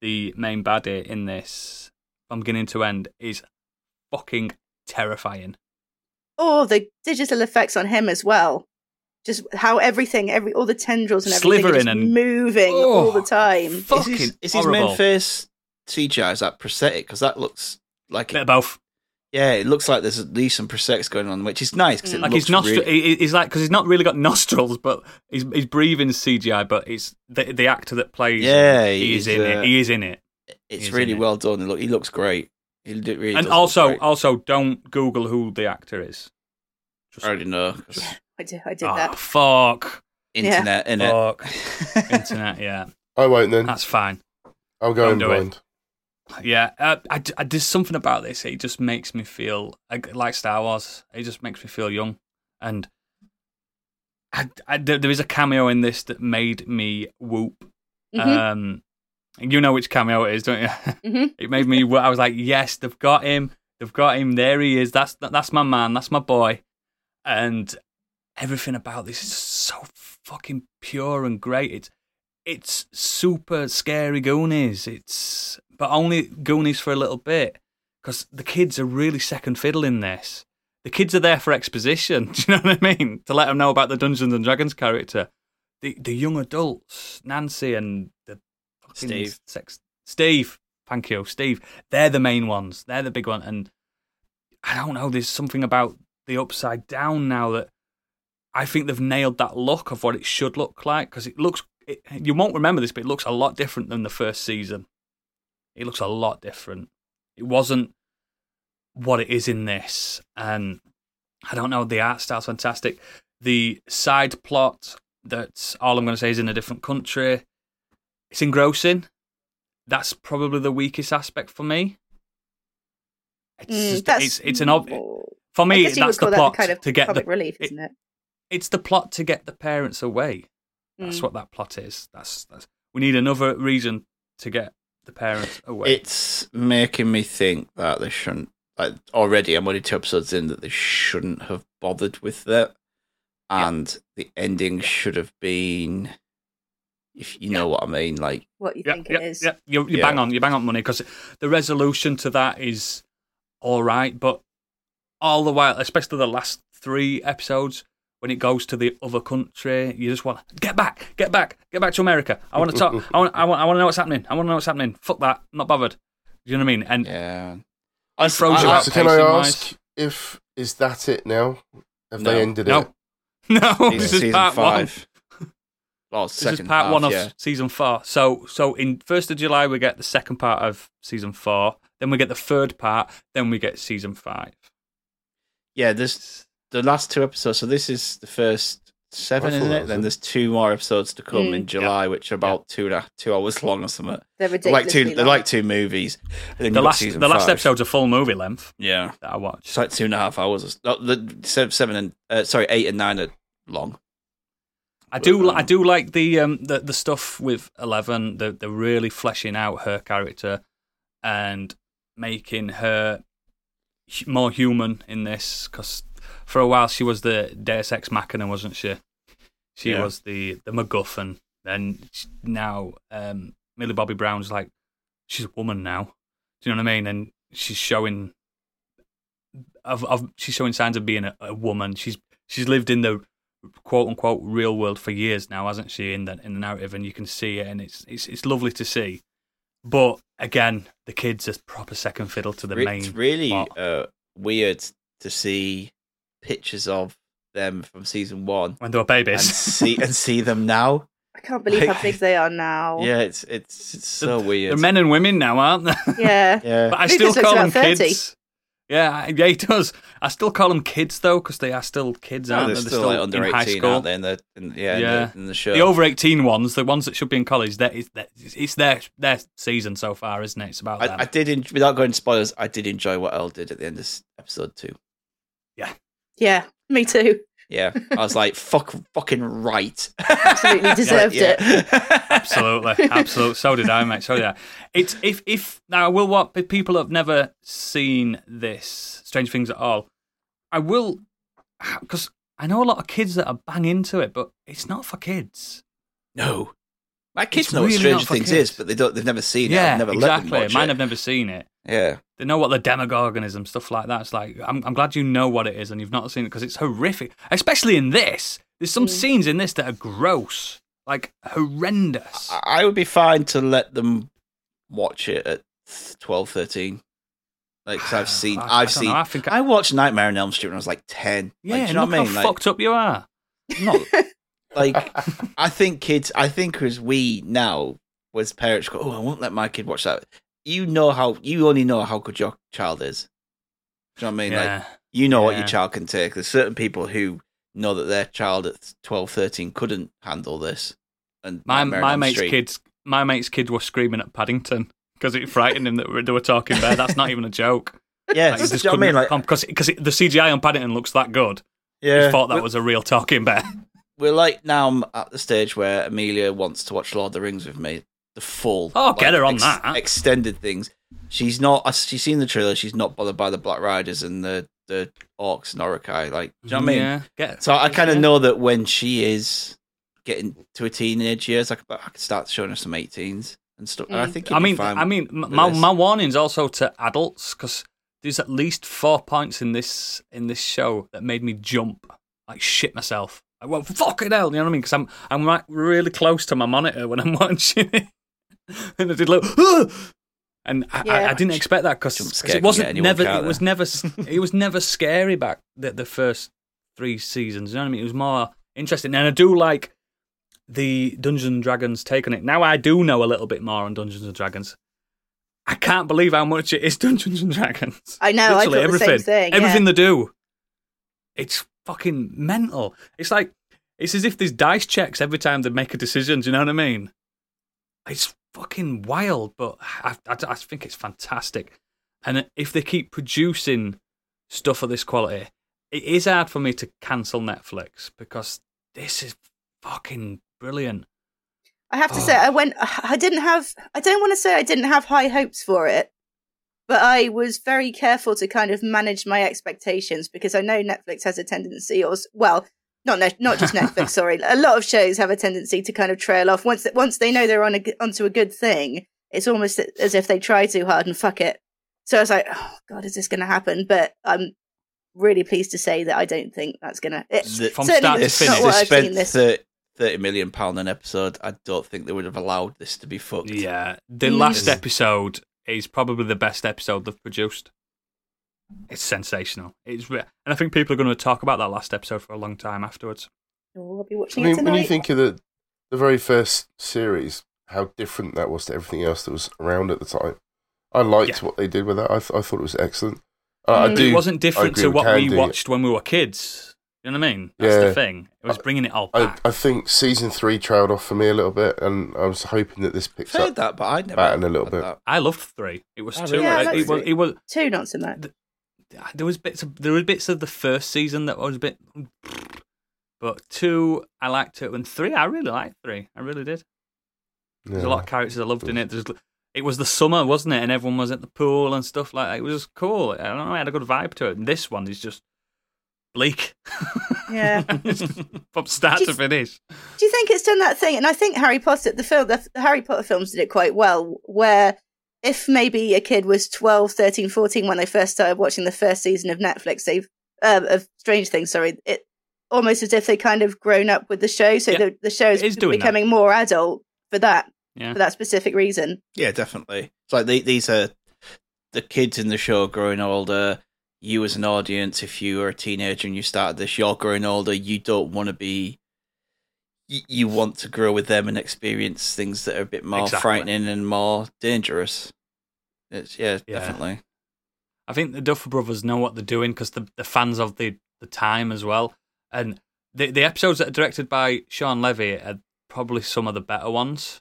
the main baddie in this, from beginning to end, is fucking terrifying.
Oh, the digital effects on him as well. Just how everything, every all the tendrils and everything are just
and-
moving
Oh,
all the time.
Is
Fucking
his, is his main face CGI? Is that prosthetic? Because that looks like
Bit
it,
of both.
yeah, it looks like there's at least some prosthetics going on, which is nice because it
Mm.
Like
looks
his nostril,
really-
he's like because he's not really got nostrils, but he's he's breathing CGI. But it's the the actor that plays.
Yeah,
he is
he's,
in
uh,
it. He is in it.
it's really
in it.
well done. Look, he looks great. He do- really
and also,
great.
also, don't Google who the actor is. Just,
I already know. 'cause
I did, I did
oh,
that.
fuck,
Internet, innit?
fuck, internet. Yeah,
I won't then.
that's fine.
I'll go
don't
in
do it. Yeah, uh, I, I, there's something about this. It just makes me feel like, like Star Wars. It just makes me feel young, and I, I, there there is a cameo in this that made me whoop.
Mhm.
Um, you know which cameo it is, don't you?
Mhm.
it made me. I was like, yes, they've got him. They've got him. There he is. That's that's my man. That's my boy. And everything about this is so fucking pure and great. It's it's super scary Goonies. It's but only Goonies for a little bit because the kids are really second fiddle in this. The kids are there for exposition. Do you know what I mean? To let them know about the Dungeons and Dragons character. The the young adults, Nancy and the
Steve.
sex, Steve. Thank you, Steve. They're the main ones. They're the big one. And I don't know. There's something about the upside down now that I think they've nailed that look of what it should look like because it looks. It, you won't remember this, but it looks a lot different than the first season. It looks a lot different. It wasn't what it is in this, and I don't know. The art style's fantastic. The side plot that's all I'm going to say is in a different country. It's engrossing. That's probably the weakest aspect for me. It's
Mm,
just, it's it's an ob- for me. That's the plot
that kind of
to get the
relief,
it-
isn't it?
it's the plot to get the parents away. That's
Mm.
what that plot is. That's, that's we need another reason to get the parents away.
It's making me think that they shouldn't. Like already, I'm only two episodes in that they shouldn't have bothered with that,
Yeah.
and the ending should have been, if you know what I mean. Like,
What you
yeah,
think
yeah,
it is?
yeah. You, you
Yeah.
bang on, you bang on money because the resolution to that is all right, but all the while, especially the last three episodes, when it goes to the other country, you just want to get back, get back, get back to America. I want to talk. I want, I want, I want to know what's happening. I want to know what's happening. Fuck that. I'm not bothered. Do you know what I mean? And
yeah, I
throws you
I-
out
So can I
pacing-wise.
ask if is that it now? Have
No.
they ended
no,
it?
no,
season,
this is
season
part one.
Five. Well,
This is part
half,
one of
yeah.
season four. So, so in first of July we get the second part of season four. Then we get the third part. Then we get season five.
Yeah, there's the last two episodes. So this is the first seven,
I thought
isn't it? Then there's two more episodes to come
Mm.
in July, which are about two and a, two hours long or something.
They're
They're like two.
ridiculously
They're like two movies.
The last,
season
the last
five.
episode's a full movie length
Yeah,
that I watched.
it's like two and a half hours. Or, the seven and uh, sorry, eight and nine are long.
I do, I do like the um the, the stuff with Eleven. The they're really fleshing out her character and making her more human in this. Because for a while she was the Deus Ex Machina, wasn't she? She
Yeah.
was the the MacGuffin. And now um, Millie Bobby Brown's like she's a woman now. Do you know what I mean? And she's showing of, of she's showing signs of being a, a woman. She's she's lived in the quote unquote real world for years now, hasn't she? In the in the narrative, and you can see it, and it's it's it's lovely to see. But again, the kids are proper second fiddle to the
Re-
main.
it's really uh, weird to see pictures of them from season one
when they were babies, and
see and see them now.
I can't believe how big they are now.
Yeah, it's it's, it's so weird.
They're men and women now, aren't they?
Yeah.
yeah,
but I still
looks
call them
30.
kids. Yeah, yeah, he does. I still call them kids though, because they are still kids,
No,
aren't
they're
they?
still, like under
in high
eighteen,
school.
aren't they? In the in, yeah,
Yeah.
In, the, in the show.
The over eighteen ones, the ones that should be in college, that is that it's their their season so far, isn't it? It's about them.
I, I did, en- without going to spoilers, I did enjoy what El did at the end of s- episode two.
Yeah. Yeah. Me too.
Yeah, I was like, "Fuck, fucking right."
Absolutely deserved
Yeah.
absolutely, absolutely. So did I, mate. So did I. It's if if now I will what if people have never seen this Strange Things at all. I will because I know a lot of kids that are bang into it, but it's not for kids.
No, my kids
It's
know what
really
Stranger
not
Things
kids.
is, but they don't. They've never seen it.
yeah,
I've never let them
exactly.
watch
Mine
it.
have never seen it.
Yeah.
They know what the Demogorgon is and stuff like that. It's like I'm, I'm glad you know what it is and you've not seen it because it's horrific. Especially in this, there's some
Mm.
scenes in this that are gross, like horrendous.
I I would be fine to let them watch it at 12, 13. Like, 'cause I've seen,
I- I
I've
don't
seen.
know, I think
I watched Nightmare on Elm Street when I was like 10.
yeah,
like, do you know
look
what I mean?
how
Like,
fucked up you are.
not, like, I think kids, I think as we now, as parents go, oh, I won't let my kid watch that. You know how, you only know how good your child is. Do you know what I mean? Like, you know what your child can take. There's certain people who know that their child at 12, 13 couldn't handle this. And
my my mate's
Street-
kids, my mate's kids were screaming at Paddington because it frightened him that they were talking bear. That's not even a joke.
Yeah,
Like, just
what I mean. Like,
because because the CGI on Paddington looks that good.
yeah,
he thought that
we're,
was a real talking bear.
we're like now I'm at the stage where Amelia wants to watch Lord of the Rings with me, the full.
Oh, get her on that.
extended things. She's not. She's seen the trailer. She's not bothered by the Black Riders and the the orcs and Uruk-hai. Like, do you know what I mean?
Yeah, get,
So I kind of
yeah.
know that when she is getting to a teenage years, I could, I could start showing her some 18s and stuff. And I
Mm.
think.
I mean,
fine
I mean, m- my
this.
my warning's also to adults because there's at least four points in this in this show that made me jump, like shit myself. Like, well, fucking hell, you know what I mean? Because I'm I'm like really close to my monitor when I'm watching it, and I did like, and I, I,
Yeah.
I didn't expect that because
Jump
it wasn't never it was never it was never scary back the the first three seasons. You know what I mean? It was more interesting, and I do like the Dungeons and Dragons take on it. Now I do know a little bit more on Dungeons and Dragons. I can't believe how much it is Dungeons and Dragons.
I know. I
Literally
thought the same
everything,
thing. yeah.
everything they do. It's fucking mental. It's like it's as if there's dice checks every time they make a decision. Do you know what I mean? It's fucking wild, but I, I, I think it's fantastic. And if they keep producing stuff of this quality, it is hard for me to cancel Netflix because this is fucking brilliant.
I have to
Oh.
say, I went. I didn't have. I don't want to say I didn't have high hopes for it, but I was very careful to kind of manage my expectations because I know Netflix has a tendency, or well, not ne- not just Netflix. sorry, a lot of shows have a tendency to kind of trail off once that once they know they're on a, g- onto a good thing. It's almost as if they try too hard and fuck it. So I was like, oh god, is this going to happen? But I'm really pleased to say that I don't think that's going to.
From start to
it's
If
finish.
not what
they
I've
spent
this.
30, 30 million pound an episode, I don't think they would have allowed this to be fucked.
Yeah, the
Mm.
last episode is probably the best episode they've produced. It's sensational. It's re- and I think people are going to talk about that last episode for a long time afterwards.
Oh, I'll be
I
watching
mean,
it tonight.
when you think of the the very first series, how different that was to everything else that was around at the time. I liked
Yeah.
what they did with that. I, th- I thought it was excellent. Uh, I
Mm.
do.
it wasn't different to
with
what we
Candy.
watched when we were kids. You know what I mean? That's
Yeah.
the thing. It was bringing it all
I,
back.
I think season three trailed off for me a little bit, and I was hoping that this
I've
picks
heard
up.
that, but I never.
Batten a little bit.
that.
I loved three. It was two.
really?
Yeah,
it, it was. It was.
Two, not so much.
There was bits of there were bits of the first season that was a bit, but two I liked it, and three I really liked three. I really did. There's a lot of characters I loved in it. There's, it was the summer, wasn't it? And everyone was at the pool and stuff like that. It was cool. I don't know. I had a good vibe to it. And this one is just bleak.
Yeah.
From start to
Just-
finish.
Do you think it's done that thing? And I think Harry Potter, the film, the, the Harry Potter films did it quite well, where if maybe a kid was 12, 13, 14 when they first started watching the first season of Netflix, they've, uh, of Strange Things, sorry, it almost as if they kind of grown up with the show. So
Yeah,
the, the show is
it is doing that.
becoming more adult for that,
Yeah.
for that specific reason.
Yeah, definitely. It's like they, these are the kids in the show growing older. You, as an audience, if you are a teenager and you started this, you're growing older. You don't want to be. You, you want to grow with them and experience things that are a bit more
Exactly.
frightening and more dangerous. It's yeah,
Yeah.
definitely.
I think the Duffer Brothers know what they're doing because the the fans of the the time as well, and the the episodes that are directed by Shawn Levy are probably some of the better ones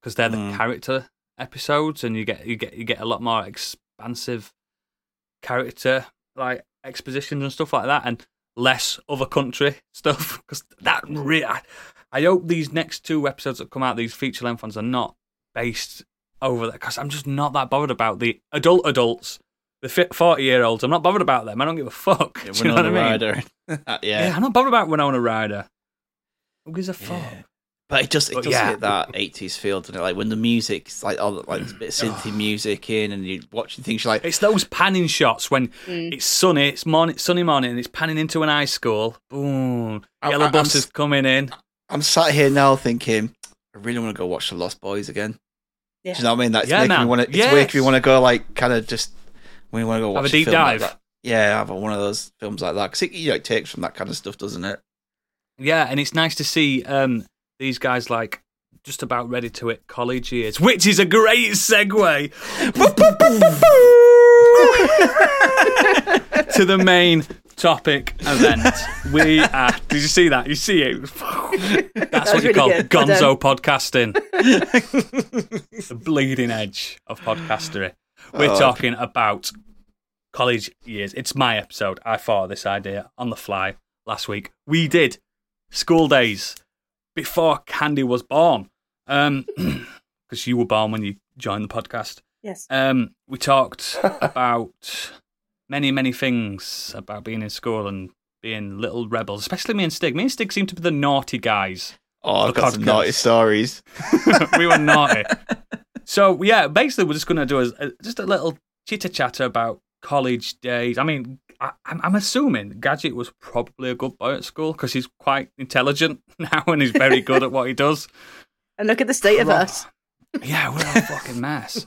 because they're the
Mm.
character episodes, and you get you get you get a lot more expansive character like expositions and stuff like that, and less other country stuff because that really. I, I hope these next two episodes that come out, these feature length ones, are not based over that because I'm just not that bothered about the adult adults, the forty year olds. I'm not bothered about them. I don't give a fuck.
Yeah,
Do you know what I
Winona
mean?
Ryder. yeah.
Yeah. I'm not bothered about Winona Ryder. Who gives a fuck?
Yeah. But it just it
But
does
yeah.
hit that eighties feel, doesn't it? Like when the music's like all the- like there's a bit of synthy music in, and you're watching things you're like,
It's those panning shots when
Mm.
it's sunny, it's morning, sunny morning, and it's panning into an high school. Boom,
I-
yellow
I- I'm
buses coming in.
I'm sat here now thinking, I really want to go watch the Lost Boys again.
Yeah.
Do you know what I mean? That's
Yeah,
making me want to. It's
Yes.
making me want to go like kind of just. We want to go
Have
watch
a deep
film
dive.
that. yeah, have one of those films like that because it you know, it takes from that kind of stuff, doesn't it?
Yeah, and it's nice to see um, these guys like just about ready to hit college years, which is a great segue to the main topic event. We are. Did you see that? You see it? That's what you
really
call
good.
Gonzo podcasting. the bleeding edge of podcastery. We're
Oh.
talking about college years. It's my episode. I thought of this idea on the fly last week. We did school days before Candy was born. Um, because you were born when you joined the podcast.
Yes.
Um, we talked about many, many things about being in school and being little rebels, especially me and Stig. Me and Stig seem to be the naughty guys.
Oh, I've got some naughty stories.
we were naughty. So yeah, basically we're just going to do a, a- just a little chitter chatter about college days. I mean, I, I'm, I'm assuming Gadget was probably a good boy at school because he's quite intelligent now and he's very good at what he does.
And look at the state of us.
Yeah, we're a fucking mess.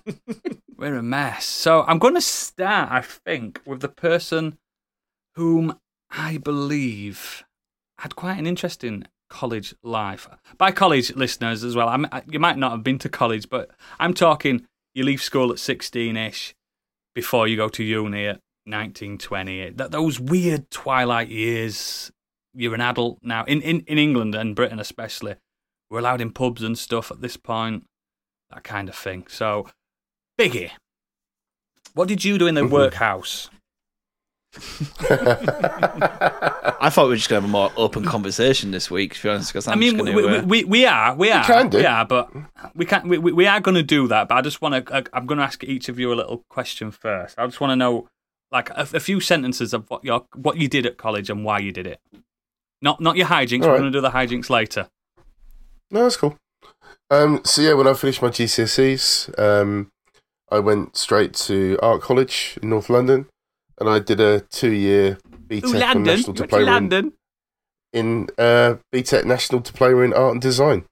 we're a mess. So I'm going to start, I think, with the person whom I believe had quite an interesting college life. By college, listeners as well, I- you might not have been to college, but I'm talking you leave school at 16 ish before you go to uni at 19, 20. That, those weird twilight years. You're an adult now. In, in, in England and Britain, especially, we're allowed in pubs and stuff at this point that kind of thing. So, Biggie, what did you do in the mm-hmm. workhouse?
I thought we were just going to have a more open conversation this week, to be honest, because
I
I'm
mean,
just
we,
going
we,
to.
We, we are, we are,
can do.
we are, but we can't. We, we we are going to do that. But I just want to. I'm going to ask each of you a little question first. I just want to know, like, a, a few sentences of what your what you did at college and why you did it. Not not your hijinks.
All
We're
right.
going to do the hijinks later.
No, that's cool. Um, so yeah, when I finished my GCSEs, um, I went straight to art college in North London, and I did a two-year
Ooh,
BTEC
London,
national
you
diploma in,
London.
in uh, BTEC national diploma in art and design.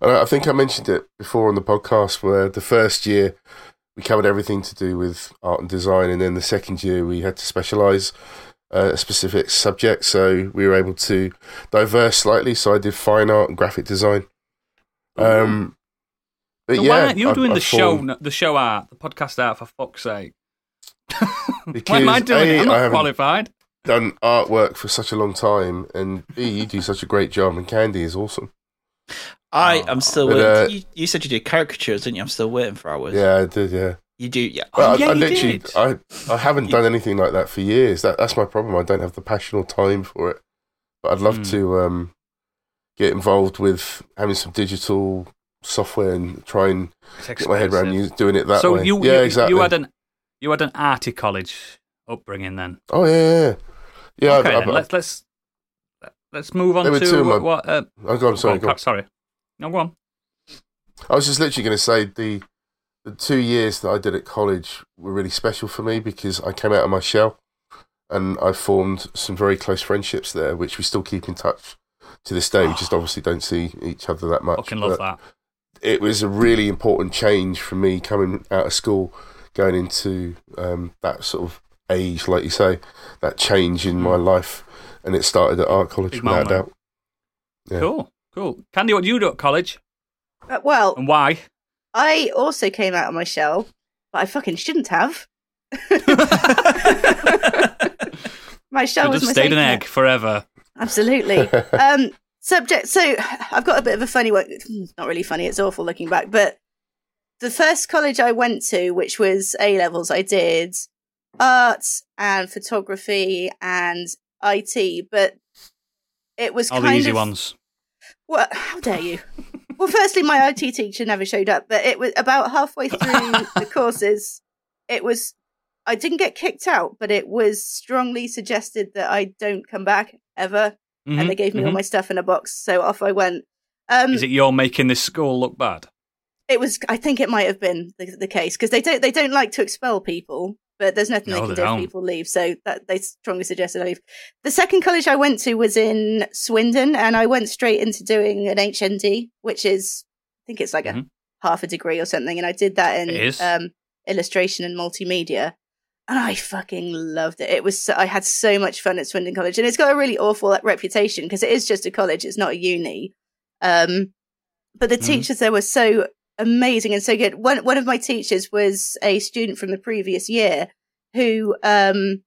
And I I think I mentioned it before on the podcast, where the first year we covered everything to do with art and design, and then the second year we had to specialise uh, a specific subject. So we were able to diverse slightly. So I did fine art and graphic design. Um, but
So
yeah,
why aren't
I-
doing
I
the show,
formed-
the show art, the podcast art? For fuck's sake!
Because,
why am I doing
A,
it? I'm not
haven't-
qualified.
done artwork for such a long time, and B, you do such a great job, and Candy is awesome.
I am still
But,
waiting.
uh,
you, you said you did caricatures, didn't you? I'm still waiting for ours.
Yeah, I did. Yeah,
You do, yeah.
Oh,
but
yeah,
I, I
you
literally,
did.
I, I haven't done anything like that for years. That that's my problem. I don't have the passion or time for it. But I'd love
Hmm.
to um, get involved with having some digital software and try and get my head around you doing it that
so
way.
you,
yeah,
you,
exactly.
you had an you had an arty college upbringing then.
oh yeah, yeah, yeah.
okay,
I,
then
I,
let's let's let's move on to what. what uh,
I, go on, sorry,
go on. sorry. No, go on.
I was just literally going to say the the two years that I did at college were really special for me because I came out of my shell and I formed some very close friendships there, which we still keep in touch to this day. We just obviously don't see each other that much.
Fucking love that.
It was a really important change for me coming out of school, going into um, that sort of age, like you say, that change in my life, and it started at art college
Big
without
moment.
doubt. Yeah.
Cool, cool. Candy, what did you do at college
Uh, well,
and why?
I also came out of my shell, but I fucking shouldn't have. my shell
Should
was
have
my
stayed
safety
an
net.
egg forever.
Absolutely. um, subject. So I've got a bit of a funny one. Not really funny. It's awful looking back. But the first college I went to, which was A levels, I did art and photography and IT. But it was
All the easy
of
ones.
what? How dare you? Well, firstly, my IT teacher never showed up, but it was about halfway through the courses. It was. I didn't get kicked out, but it was strongly suggested that I don't come back ever
Mhm,
and they gave me all
mhm.
my stuff in a box. So off I went. Um,
Is it you're making this school look bad?
it was. I think it might have been the, the case because they don't they don't like to expel people, but there's nothing
No,
they can
they
do if people leave. So that they strongly suggested I leave. The second college I went to was in Swindon, and I went straight into doing an HND, which is I think it's like
Mhm.
a half a degree or something, and I did that in um, illustration and multimedia. And I fucking loved it. It was so, I had so much fun at Swindon College, and it's got a really awful reputation because it is just a college; it's not a uni. Um, but the
Mhm.
teachers there were so amazing and so good. One one of my teachers was a student from the previous year who um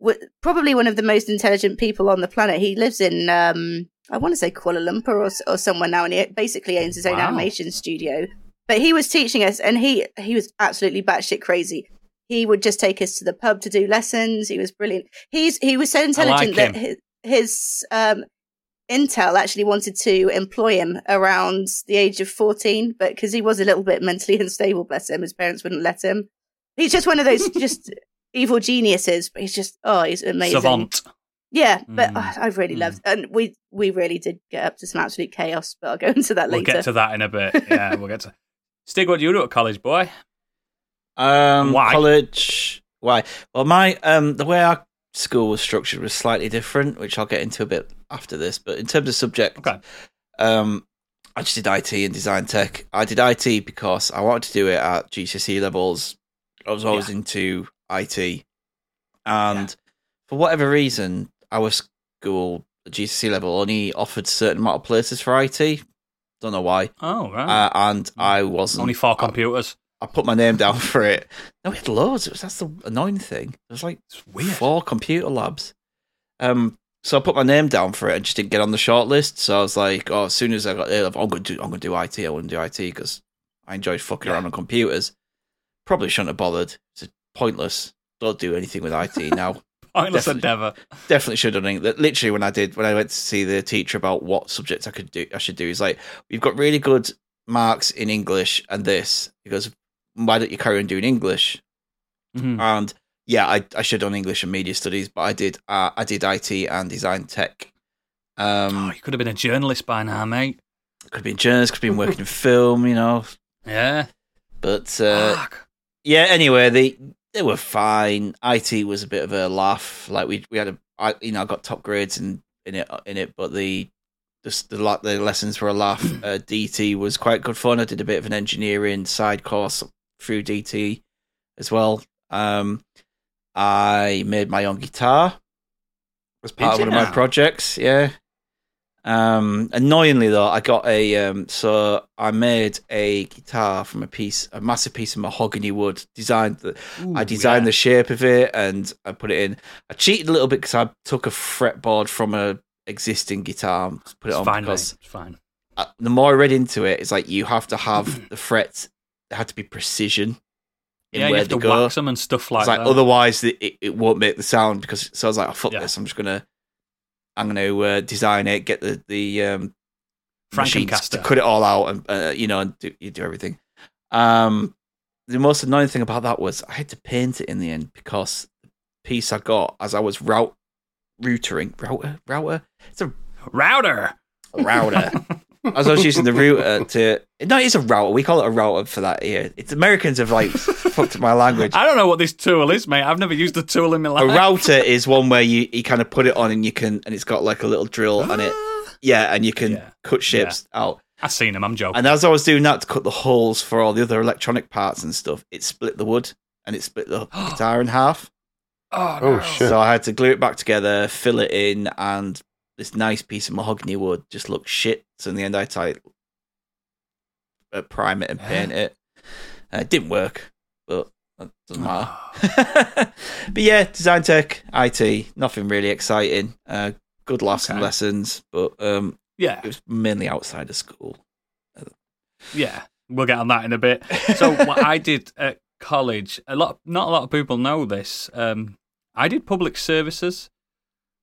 was probably one of the most intelligent people on the planet. He lives in um I want to say Kuala Lumpur or or somewhere now, and he basically owns his own
Wow.
animation studio. But he was teaching us, and he he was absolutely batshit crazy. He would just take us to the pub to do lessons. He was brilliant. He's he was so intelligent
like
that his, his um Intel actually wanted to employ him around the age of 14, but because he was a little bit mentally unstable, bless him, his parents wouldn't let him. He's just one of those just evil geniuses, but he's just, oh, he's amazing.
Savant.
Yeah, but
Mm.
oh, I've really
Mm.
loved And we, we really did get up to some absolute chaos, but I'll go into that later.
We'll get to that in a bit. Yeah, we'll get to. Stig, what do you do at college, boy?
Um,
Why?
college? Why? Well, my um, the way our school was structured was slightly different, which I'll get into a bit after this. But in terms of subject,
Okay.
um, I just did IT and design tech. I did IT because I wanted to do it at GCSE levels. I was always
Yeah.
into IT, and for whatever reason, our school at GCSE level only offered certain amount of places for IT. Don't know why,
Oh, right.
uh, and I wasn't
Only four computers.
I put my name down for it. No, we had loads. It was that's the annoying thing. There was like four computer labs. Um, so I put my name down for it and just didn't get on the short list. So I was like, oh, as soon as I got there, I'm going to do, I'm to do IT. I want to do IT because I enjoyed fucking
Yeah.
around on computers. Probably shouldn't have bothered. It's pointless. Don't do anything with IT now.
Pointless
Definitely.
endeavour.
Definitely should have done it. That- Literally, when I did, when I went to see the teacher about what subjects I could do, I should do. He's like, we've got really good marks in English and this. He goes, why don't you carry on doing English?
Mhm.
And yeah, I, I should have done English and media studies, but I did uh, I did IT and design tech.
Oh,
Um,
you could have been a journalist by now, mate.
could have been journalist, could have been working in film, you know.
Yeah.
But uh, yeah, anyway, they they were fine. IT was a bit of a laugh. Like we we had a I, you know I got top grades in in it in it, but the the the, the lessons were a laugh. Uh, DT was quite good fun. I did a bit of an engineering side course through DT as well. Um, I made my own guitar as part of one of my projects. Yeah. Um, annoyingly though, I got a um, so I made a guitar from a piece, a massive piece of mahogany wood. Designed the, I designed
yeah.
the shape of it and I put it in. I cheated a little bit because I took a fretboard from a existing guitar, and put it
It's
on
fine,
because
mate. It's fine.
uh, the more I read into it, it's like you have to have the frets. Have to be precision in
Yeah, you have to
go.
wax them and stuff like
like
that.
otherwise it, it, won't make the sound because so I was like, oh, fuck
Yeah.
this, I'm just gonna I'm gonna uh, design it, get the the um,
Frankencaster.
to cut it all out, and uh, you know, and do, you do everything. Um, the most annoying thing about that was I had to paint it in the end because the piece I got as I was route routering router router it's a
Router.
router. As I was using the router uh, to no, it's a router. We call it a router for that here. It's Americans have like fucked up my language.
I don't know what this tool is, mate. I've never used a tool in my life.
A router is one where you, you kind of put it on and you can and it's got like a little drill on it. Ah. Yeah, and you can
Yeah.
cut shapes out.
I've seen them. I'm joking.
And as I was doing that to cut the holes for all the other electronic parts and stuff, it split the wood and it split the guitar in half.
oh,
Oh, shit.
So I had to glue it back together, fill it in, and this nice piece of mahogany wood just looked shit. So in the end, I tried uh, prime it and paint it. Uh, it didn't work, but that doesn't matter. but yeah, design tech, IT, nothing really exciting. Uh, good laughs and lessons, but um,
Yeah,
it was mainly outside of school.
yeah. We'll get on that in a bit. So what I did at college, a lot, not a lot of people know this. Um, I did public services,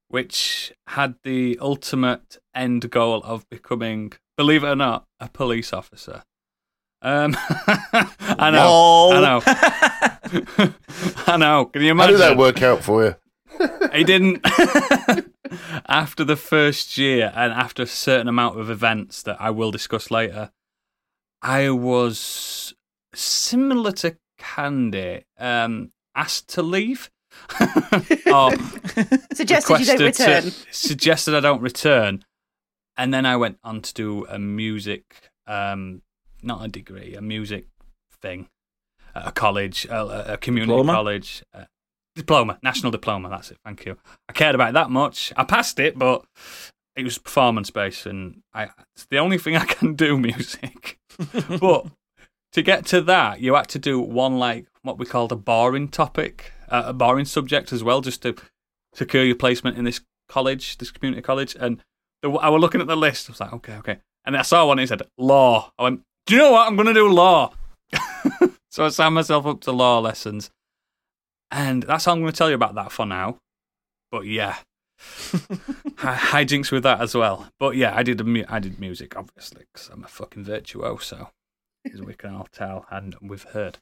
which had the ultimate end goal of becoming, believe it or not, a police officer. Um, I know, I know, I know. Can you
How
imagine?
did that work out for you?
He didn't. after the first year and after a certain amount of events that I will discuss later, I was similar to Candy, um, asked to leave. Or
Suggested you don't
requested to-
return.
suggested I don't return. And then I went on to do a music, um, not a degree, a music thing at a college, a, a community
Diploma?
college. Uh, diploma, national diploma, that's it, thank you. I cared about it that much. I passed it, but it was performance based, and I, it's the only thing I can do music. but to get to that, you had to do one like what we called a boring topic, uh, a boring subject as well, just to secure your placement in this college, this community college. And the, I was looking at the list. I was like, okay, okay. And I saw one. It said law. I went, do you know what? I'm going to do law. so I signed myself up to law lessons, and that's all I'm going to tell you about that for now. But yeah, Hi- hijinks with that as well. But yeah, I did. Mu- I did music, obviously, because I'm a fucking virtuoso, as we can all tell and we've heard.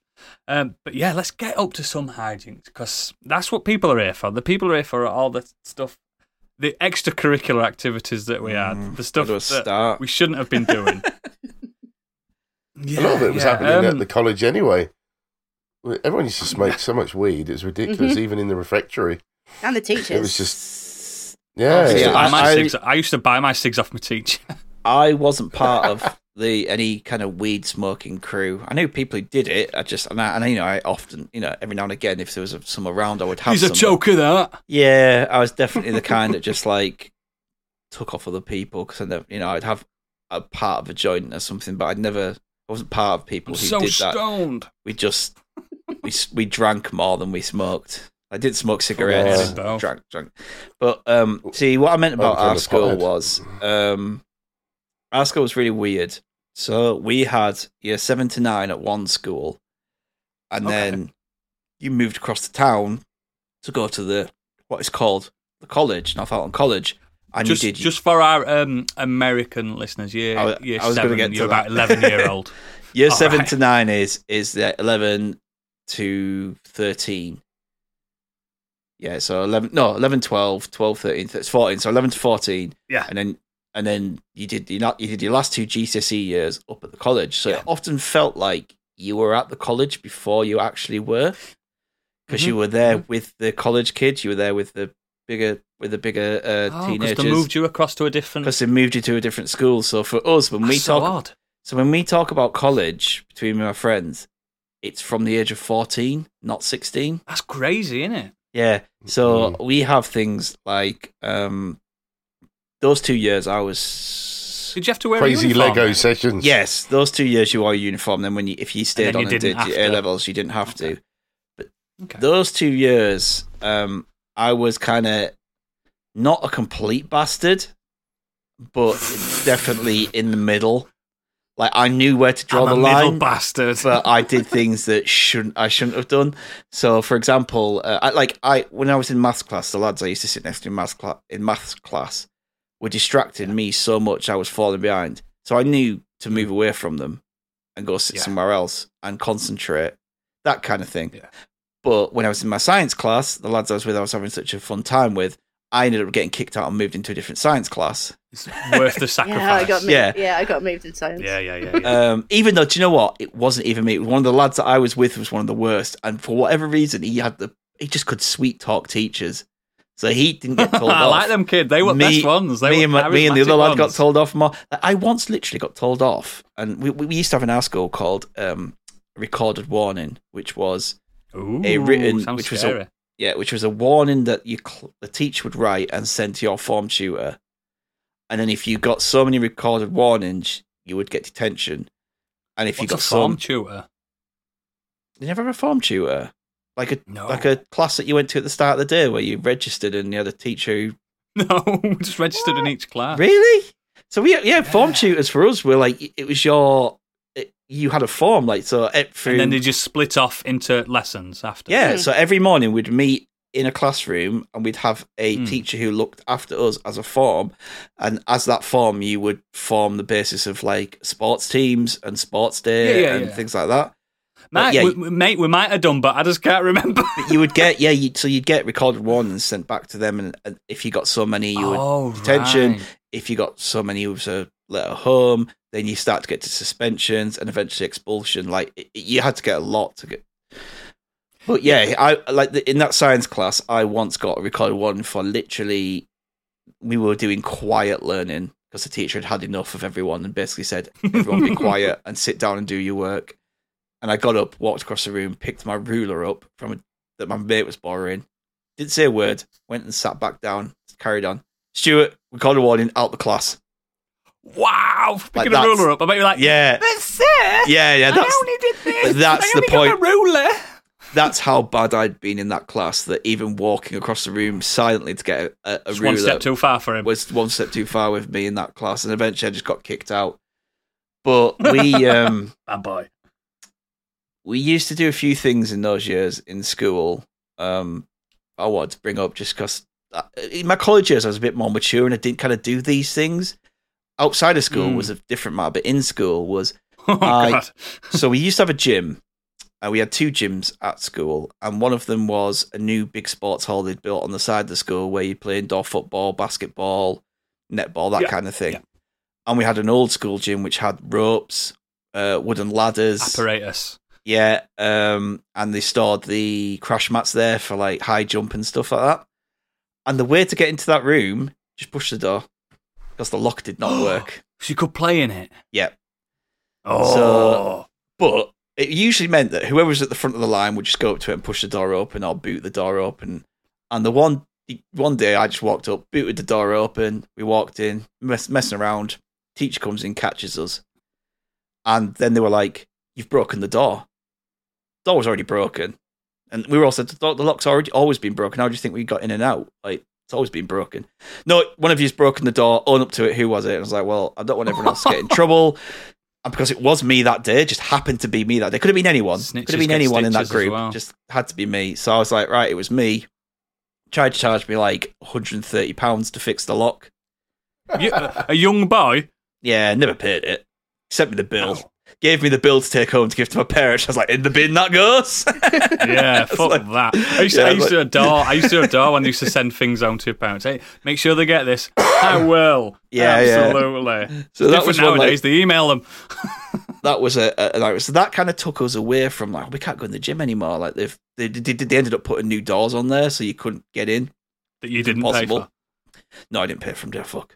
Um, but yeah, let's get up to some hijinks because that's what people are here for. The people are here for all the stuff, the extracurricular activities that we had,
Mm,
the stuff
Where do I
that
start?
we shouldn't have been doing.
a lot of it was
yeah,
happening
um,
at the college anyway. Everyone used to smoke so much weed; it was ridiculous. Even in the refectory,
And the teachers.
it was just
I
yeah.
used,
Yeah,
to buy
I-
my
I-
cigs, I used to buy my cigs off my teacher.
I wasn't part of the any kind of weed smoking crew. I knew people who did it. I just and I, and I, you know I often you know every now and again if there was some around I would have.
He's a
choker,
joker, that.
Yeah, I was definitely the kind that just like took off other people because I never you know I'd have a part of a joint or something, but I'd never. I wasn't part of people
I'm
who
so
did that.
stoned.
We just we we drank more than we smoked. I did smoke cigarettes,
Yeah.
Drank, drank. But um, see, what I meant about our school
pothead.
was um, our school was really weird. So we had year seven to nine at one school, and
Okay.
then you moved across the town to go to the what is called the college, Northallerton College, and
Just,
you did
just for our um, American listeners, year,
I
year
I was
seven,
get
you're
that.
about 11 year old.
Year
All
seven
right.
to nine is is the eleven to thirteen. Yeah, so 11, no, 11, 12, 12, 13, it's 14. So 11 to 14.
Yeah.
And then, and then you did, you not, you did your last two GCSE years up at the college. So
Yeah.
it often felt like you were at the college before you actually were. Because you
Mhm,
were there with the college kids, you were there with the bigger, with the bigger uh,
Oh, because
teenagers.
they moved you across to a different.
Because they moved you to a different school. So for us, when we
That's so
talk,
odd.
so when we talk about college between my friends, it's from the age of 14, not 16.
That's crazy, isn't it?
Yeah. So
Mm.
we have things like um those two years I was
Did you have to wear a
crazy
uniform
Lego
then?
sessions.
Yes, those two years you wore a uniform, then when you if you stayed
then
on
you
and
didn't
did
have
your A levels, you didn't have to.
Okay.
Those two years, um, I was kinda not a complete bastard, but definitely in the middle. Like I knew where to draw
I'm
the
a
line.
bastard.
but I did things that shouldn't I shouldn't have done. So, for example, uh, I, like I when I was in maths class, the lads I used to sit next to in maths class in maths class were distracting me so much I was falling behind. So I knew to move away from them and go sit
Yeah.
somewhere else and concentrate, that kind of thing.
Yeah.
But when I was in my science class, the lads I was with, I was having such a fun time with. I ended up getting kicked out and moved into a different science class.
it's worth the sacrifice.
yeah, I got moved.
Yeah.
Yeah. I got moved in science.
yeah, yeah, yeah. yeah.
Um, even though, do you know what? It wasn't even me. One of the lads that I was with was one of the worst, and for whatever reason, he had the he just could sweet talk teachers, so he didn't get told off.
I
off.
like them kid. They were
Me-
best ones. They
me, and my, me and the other
charismatic
lad got told off more. I once literally got told off, and we, we used to have in our school called um, recorded warning, which was
Ooh,
a written- which was a- yeah, which was a warning that you the teacher would write and send to your form tutor, and then if you got so many recorded warnings, you would get detention, and if you got
a form
some,
tutor?
you never have a form tutor, like a
No,
like a class that you went to at the start of the day where you registered and you had a teacher who
no, just registered in each class.
really. So we yeah, form
Yeah.
tutors for us were like it was your it, you had a form like so it, through
And then they just split off into lessons after.
yeah.
Hmm.
So every morning we'd meet in a classroom and we'd have a
Hmm.
teacher who looked after us as a form, and as that form you would form the basis of like sports teams and sports day
Yeah, yeah,
and
yeah.
things like that.
Mate,
yeah,
we, mate, we might have done, but I just can't remember.
But you would get yeah, you, so you'd get recorded one and sent back to them, and, and if you got so many, you would
oh,
detention.
right.
if you got so many who was a letter home, then you start to get to suspensions and eventually expulsion. Like it- you had to get a lot to get. But yeah, I like the, in that science class. I once got a recorded one for literally. We were doing quiet learning because the teacher had had enough of everyone and basically said, "Everyone be quiet and sit down and do your work." And I got up, walked across the room, picked my ruler up from a, that my mate was borrowing, didn't say a word, went and sat back down, carried on. Stuart, recorded warning, out the class.
Wow, picking a ruler up. I bet you're like,
Yeah,
that's it.
yeah, yeah. That's, I
only did this.
that's
I
the point.
a ruler.
that's how bad I'd been in that class. That even walking across the room silently to get a, a, a ruler
one step too far for him.
was one step too far with me in that class, and eventually I just got kicked out. But we um
Bad boy.
We used to do a few things in those years in school. Um, I wanted to bring up just because in my college years I was a bit more mature and I didn't kind of do these things. Outside of school
Mm.
was a different matter, but in school was
Oh,
I-
God.
so we used to have a gym. Uh, we had two gyms at school, and one of them was a new big sports hall they'd built on the side of the school where you play indoor football, basketball, netball, that
Yeah,
kind of thing.
yeah.
And we had an old school gym which had ropes, uh, wooden ladders,
Apparatus.
Yeah, um, and they stored the crash mats there for like high jump and stuff like that. And the way to get into that room, just push the door because the lock did not work.
So you could play in it.
Yeah.
Oh.
But it usually meant that whoever was at the front of the line would just go up to it and push the door open or boot the door open. And the one one day I just walked up, booted the door open, we walked in, mess, messing around. Teacher comes in, catches us. And then they were like, You've broken the door. Door was already broken. And we were all said, The the lock's already always been broken. How do you think we got in and out? Like, it's always been broken. No, one of you's broken the door, own up to it. Who was it? And I was like, Well, I don't want everyone else to get in trouble. And because it was me that day, it just happened to be me that day. Could have been anyone.
Snitches
Could have been anyone in that group.
well.
Just had to be me. So I was like, right, it was me. Tried to charge me like 130 pounds to fix the lock.
A young boy.
Yeah, never paid it. Sent me the bill.
Oh.
Gave me the bill to take home to give to my parents. I was like, in the bin that goes.
Yeah, fuck
like-
that. I used, to,
Yeah,
I used to adore. I used to adore when they used to send things home to your parents. Hey, make sure they get this. I will.
Yeah, yeah.
absolutely.
So that was one, like,
nowadays. they email them.
that was a, a like, so that kind of took us away from like we can't go in the gym anymore. Like they've they, they, they ended up putting new doors on there so you couldn't get in.
that you didn't pay for.
No, I didn't pay for them. Dear fuck.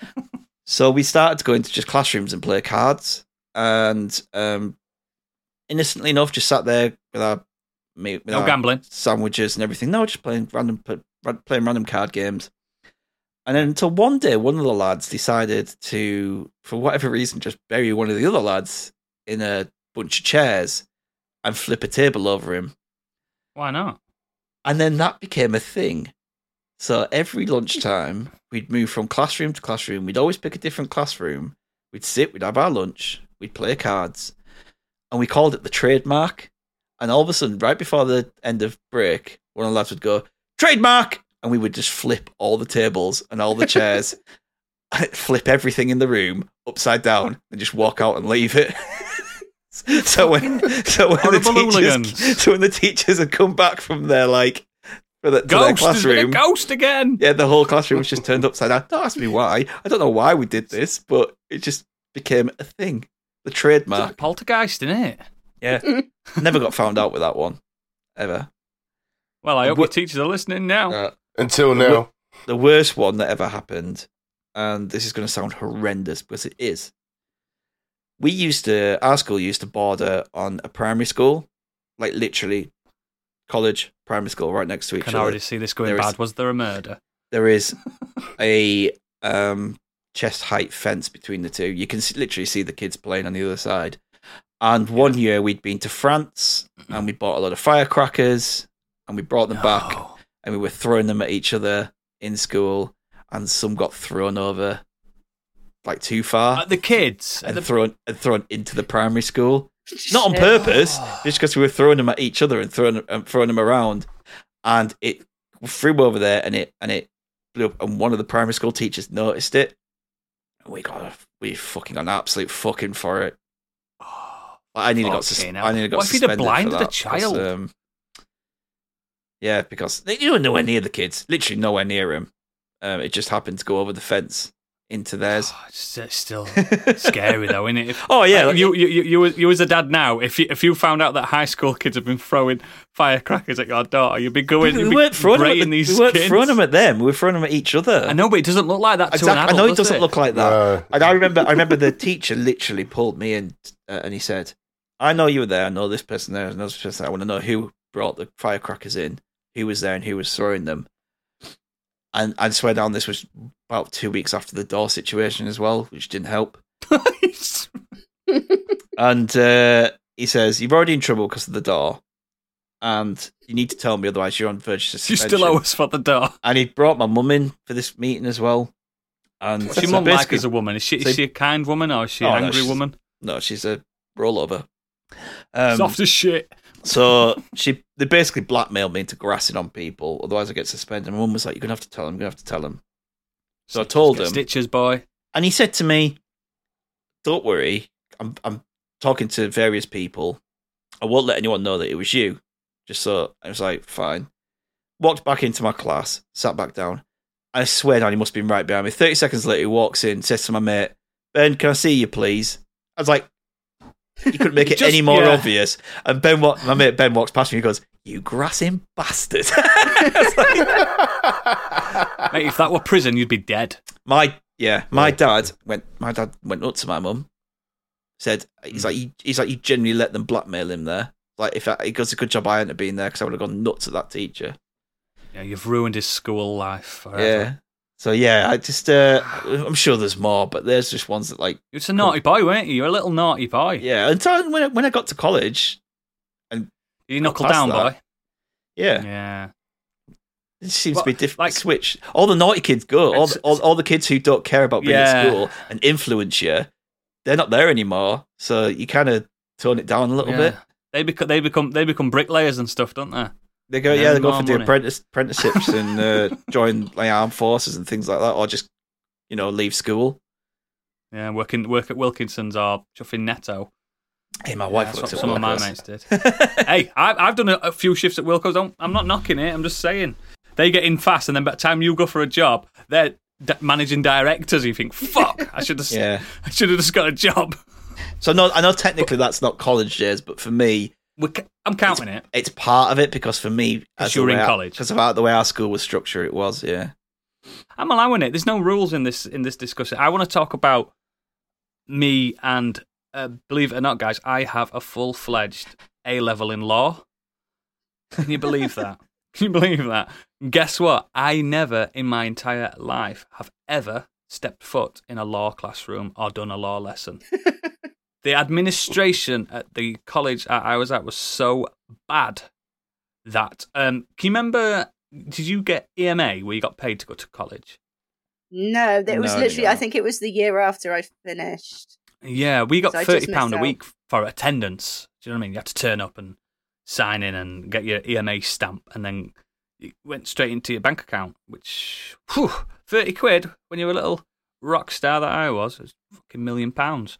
so we started to go into just classrooms and play cards, and um, innocently enough, just sat there with our mate, with
No
our
gambling.
sandwiches and everything. No, just playing random playing random card games. And then until one day, one of the lads decided to, for whatever reason, just bury one of the other lads in a bunch of chairs and flip a table over him.
Why not?
And then that became a thing. So every lunchtime, we'd move from classroom to classroom. We'd always pick a different classroom. We'd sit, we'd have our lunch, we'd play cards, and we called it the trademark. And all of a sudden, right before the end of break, one of the lads would go, trademark! And we would just flip all the tables and all the chairs, flip everything in the room upside down, and just walk out and leave it. so when, so when the
hooligans.
teachers, so when the teachers had come back from their like, for the, their
Ghost. A
classroom,
ghost again.
yeah, the whole classroom was just turned upside down. Don't ask me why. I don't know why we did this, but it just became a thing. The
It's like
trademark.
poltergeist, isn't it?
Yeah. Never got found out with that one. Ever.
Well, I hope
Wha-
your teachers are listening now.
Uh,
Until now.
the worst one that ever happened, and this is going to sound horrendous because it is. We used to, our school used to border on a primary school, like literally college, primary school, right next to each
Can
other.
Can already see this going
There is-
bad. Was there a murder?
there is a um, chest height fence between the two. You can literally see the kids playing on the other side. And one year we'd been to France mm-hmm. and we bought a lot of firecrackers and we brought them back and we were throwing them at each other in school and some got thrown over like too far
At the kids.
And
the,
thrown and thrown into the primary school. Not on purpose, oh. just because we were throwing them at each other and throwing and throwing them around, and it flew over there and it and it blew up. And one of the primary school teachers noticed it, we got a, we fucking got an absolute fucking for it. I need nearly got sus-. I nearly got
What if he'd have blinded a child?
um, yeah, because you were nowhere near the kids, literally nowhere near him. Um, it just happened to go over the fence into theirs.
Oh, it's it's still scary though, isn't it? If,
Oh yeah,
like,
like-
you, you, you, you, as- you as a dad now, if you, if you found out that high school kids have been throwing firecrackers at your daughter, you'd be going,
we
you'd be
weren't throwing them at the-
these
we weren't
kids.
throwing them at them. We were throwing them at each other.
I know, but it doesn't look like that to an
Exactly. I know it
does
doesn't look like that.
No.
And I remember, I remember the teacher literally pulled me in, uh, and he said, "I know you were there. I know this person there. I know this person. There. I want to know who brought the firecrackers in, who was there, and who was throwing them." And I swear down, this was about two weeks after the door situation as well, which didn't help. And uh, he says, "You're already in trouble because of the door, and you need to tell me, otherwise you're on verge of
you still owe us for the door.
And he brought my mum in for this meeting as well. And
What's your
so
mum like as a woman? Is she,
so-
is she a kind woman or is she
Oh,
an angry
she's-
woman?
No, she's a rollover. Um,
Soft as shit.
so she they basically blackmailed me into grassing on people, otherwise I get suspended. My mum was like, "You're gonna have to tell him. You're gonna have to tell him." So I told him,
Stitches, boy.
and he said to me, "Don't worry. I'm I'm talking to various people. I won't let anyone know that it was you." Just so I was like, "Fine." Walked back into my class, sat back down. I swear down, he must have been right behind me. Thirty seconds later, he walks in, says to my mate, "Ben, can I see you, please?" I was like, "You couldn't make it
Just-
any more
yeah.
obvious." And Ben, wa- my mate Ben walks past me. He goes, "You grassing bastard!" Like,
Mate, if that were prison, you'd be dead.
my yeah, my dad went. My dad went up to my mum. Said he's like you, he's like you genuinely let them blackmail him there. Like if I, he goes a good job I hadn't have been there because I would have gone nuts at that teacher.
Yeah, you've ruined his school life forever.
Yeah. So yeah, I just uh, I'm sure there's more, but there's just ones that like
You're a naughty boy, weren't you? You're a little naughty boy.
yeah. Until when I, when I got to college,
You knuckle
past
down,
that.
boy.
yeah,
Yeah.
it seems
Well,
to be different.
like-
switch, all the naughty kids go. All, the, all all the kids who don't care about being
Yeah.
at school and influence you, they're not there anymore. So you kind of tone it down a little
Yeah.
bit.
They become they become they become bricklayers and stuff, don't they?
They go,
And
yeah, they go for the apprentice, apprenticeships and uh, join like armed forces and things like that, or just you know leave school.
Yeah, working work at Wilkinson's or chuffing Netto.
Hey, my wife
that's
works at
some of my mates did. hey, I've, I've done a, a few shifts at Wilco's. Don't, I'm not knocking it. I'm just saying they get in fast, and then by the time you go for a job, they're d- managing directors. You think, fuck, I should have,
yeah.
I should have just got a job.
So no, I know technically that's not college years, but for me,
ca- I'm counting it.
it's part of it because for me, as you're
in college.
because about the way our school was structured, it was yeah.
I'm allowing it. There's no rules in this in this discussion. I want to talk about me and uh, believe it or not, guys, I have a full fledged A level in law. Can you believe that? Can you believe that? Guess what? I never in my entire life have ever stepped foot in a law classroom or done a law lesson. the administration at the college I I was at was so bad that um can you remember did you get EMA where you got paid to go to college?
No, it was
No,
literally.
no.
I think it was the year after I finished.
Yeah, we got
So
thirty pound a week for attendance. Do you know what I mean? You had to turn up and sign in and get your EMA stamp, and then it went straight into your bank account. Which, whew, thirty quid when you were a little rock star that I was, was a fucking million pounds.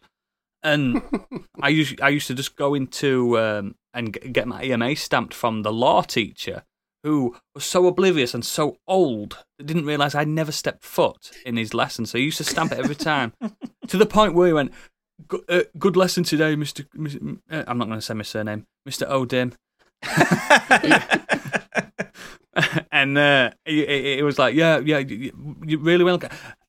And I used I used to just go into um, and get my EMA stamped from the law teacher, who was so oblivious and so old that didn't realise I'd never stepped foot in his lesson. So he used to stamp it every time, to the point where he went, "Good, uh, good lesson today, Mister." Uh, I'm not going to say my surname, Mister Odim. and uh, it, it, was like, yeah, yeah, you, you really well.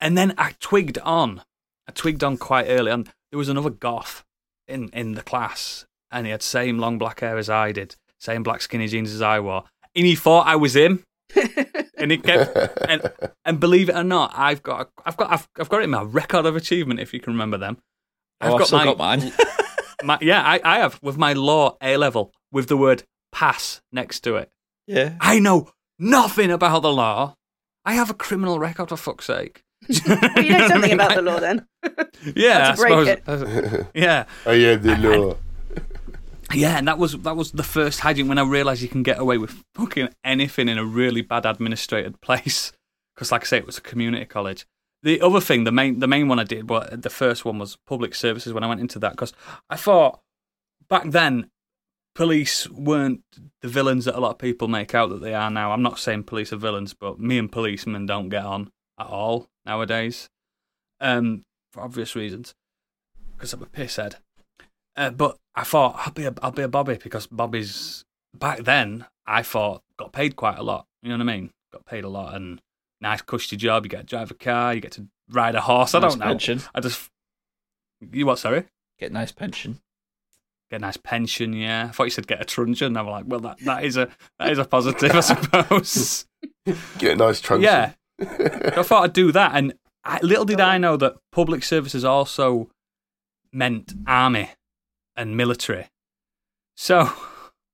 And then I twigged on. I twigged on quite early on. There was another goth in in the class, and he had same long black hair as I did, same black skinny jeans as I wore, and he thought I was him. and he kept and and believe it or not, I've got I've got I've, I've got it in my record of achievement if you can remember them.
Oh, I've still got mine.
my yeah, I, I have with my law A level with the word pass next to it.
yeah.
I know nothing about the law. I have a criminal record for fuck's sake.
Well, you know something about the law then.
Yeah, I
to break
suppose. Yeah, oh,
I am the law.
Yeah, and that was that was the first hijink when I realised you can get away with fucking anything in a really bad administrated place. Because, like I say, it was a community college. The other thing, the main the main one I did, but the first one was public services. When I went into that, because I thought back then, police weren't the villains that a lot of people make out that they are now. I'm not saying police are villains, but me and policemen don't get on at all nowadays, um, for obvious reasons, because I'm a pisshead. Uh, but I thought I'll be a, I'll be a Bobby because Bobby's back then. I thought got paid quite a lot. You know what I mean? Got paid a lot and nice cushy job. You get to drive a car. You get to ride a horse. I don't know.
pension.
I just you what? Sorry.
Get nice pension.
Get a nice pension, yeah. I thought you said get a truncheon. I was like, well, that, that is a that is a positive, I suppose.
Get a nice truncheon.
yeah, I thought I'd do that, and I, little did I know that public services also meant army and military. So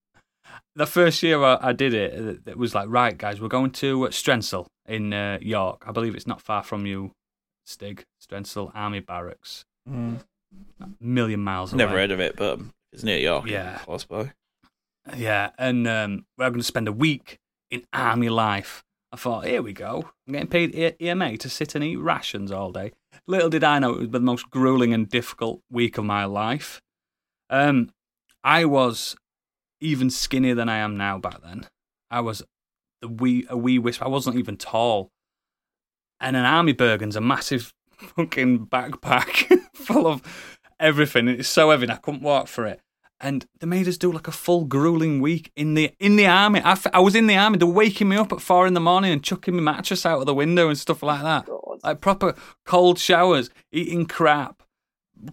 the first year I, I did it, it was like, right, guys, we're going to Strensall in uh, York. I believe it's not far from you, Stig. Strensall Army Barracks, a million miles away.
Never heard of it, but it's near York.
Yeah.
Close by.
Yeah, and um, we're going to spend a week in army life. I thought, here we go. I'm getting paid E- EMA to sit and eat rations all day. Little did I know it was the most grueling and difficult week of my life. Um, I was even skinnier than I am now back then. I was the wee a wee wisp. I wasn't even tall. And an army Bergen's a massive fucking backpack full of everything. It's so heavy, and I couldn't walk for it and they made us do like a full grueling week in the in the army. I, f- I was in the army. They're waking me up at four in the morning and chucking my mattress out of the window and stuff like that.
God.
Like proper cold showers, eating crap,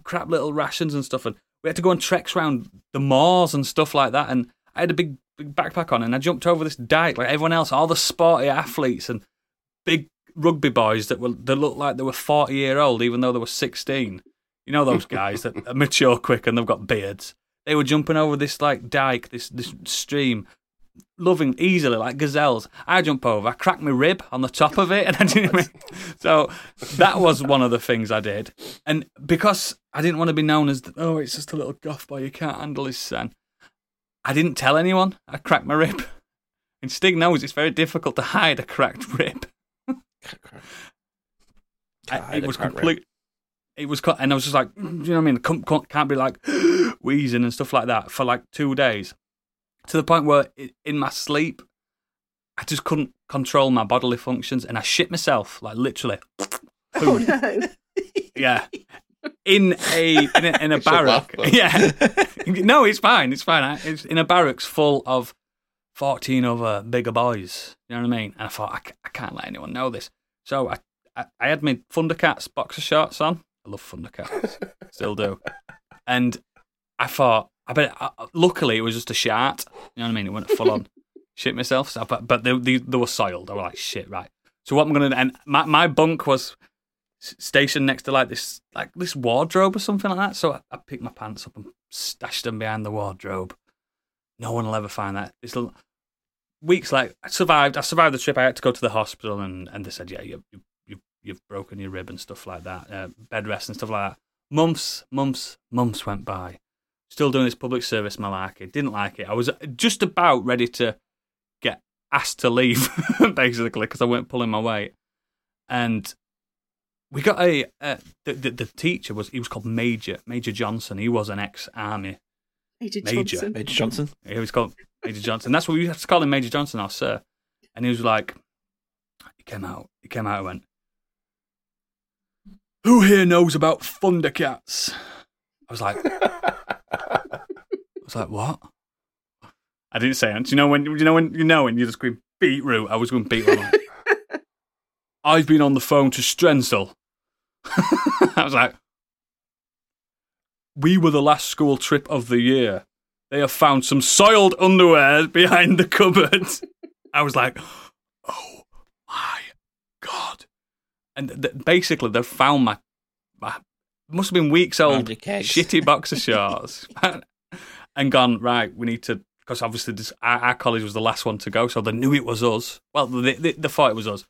crap little rations and stuff. And we had to go on treks around the moors and stuff like that. And I had a big big backpack on, and I jumped over this dike like everyone else. All the sporty athletes and big rugby boys that were that looked like they were forty year old, even though they were sixteen. You know those guys that are mature quick and they've got beards. They were jumping over this like dike, this this stream, loving easily like gazelles. I jump over, I crack my rib on the top of it, and I didn't. so that was one of the things I did, and because I didn't want to be known as oh, it's just a little goth boy, you can't handle his son. I didn't tell anyone I cracked my rib. And Stig knows it's very difficult to hide a cracked rib. I, it was
cracked rib.
complete. It was, co- and I was just like, "Mm, you know what I mean? Can't, can't- can't be like wheezing and stuff like that for like two days, to the point where in my sleep, I just couldn't control my bodily functions, and I shit myself, like literally.
Oh no.
Yeah, in a in a, in a
laugh,
barrack. Yeah, no, it's fine. It's fine. It's in a barracks full of fourteen other bigger boys. You know what I mean? And I thought I, I can't let anyone know this, so I, I I had my Thundercats boxer shorts on. I love Thundercats, still do. And I thought, I bet. uh, Luckily, it was just a shirt. You know what I mean? It went full on. Shit myself. So, but but they, they they were soiled. I was like, shit, right. So what I'm gonna and my my bunk was stationed next to like this like this wardrobe or something like that. So I, I picked my pants up and stashed them behind the wardrobe. No one will ever find that. It's l- weeks like I survived. I survived the trip. I had to go to the hospital and, and they said, yeah, you you you you've broken your rib and stuff like that, uh, bed rest and stuff like that. Months, months, months went by. Still doing this public service malarkey. Didn't like it. I was just about ready to get asked to leave, basically, because I weren't pulling my weight. And we got a uh, the, the the teacher was he was called Major Major Johnson. He was an ex army.
Major
Major.
Johnson.
Major Johnson.
He was called Major Johnson. That's what we have to call him, Major Johnson, our sir. And he was like, he came out, he came out and went, "Who here knows about Thundercats?" I was like, I was like, what? I didn't say it. Do you know when? Do you know when? You know when you just going beetroot? I was going beetroot. I'm like, I've been on the phone to Strensall. I was like, we were the last school trip of the year. They have found some soiled underwear behind the cupboard. I was like, oh my god! And th- basically, they found my, my must have been weeks old
Round your kegs.
shitty boxer shorts and gone right. We need to because obviously this, our, our college was the last one to go, so they knew it was us. Well, they, they, they thought it was us.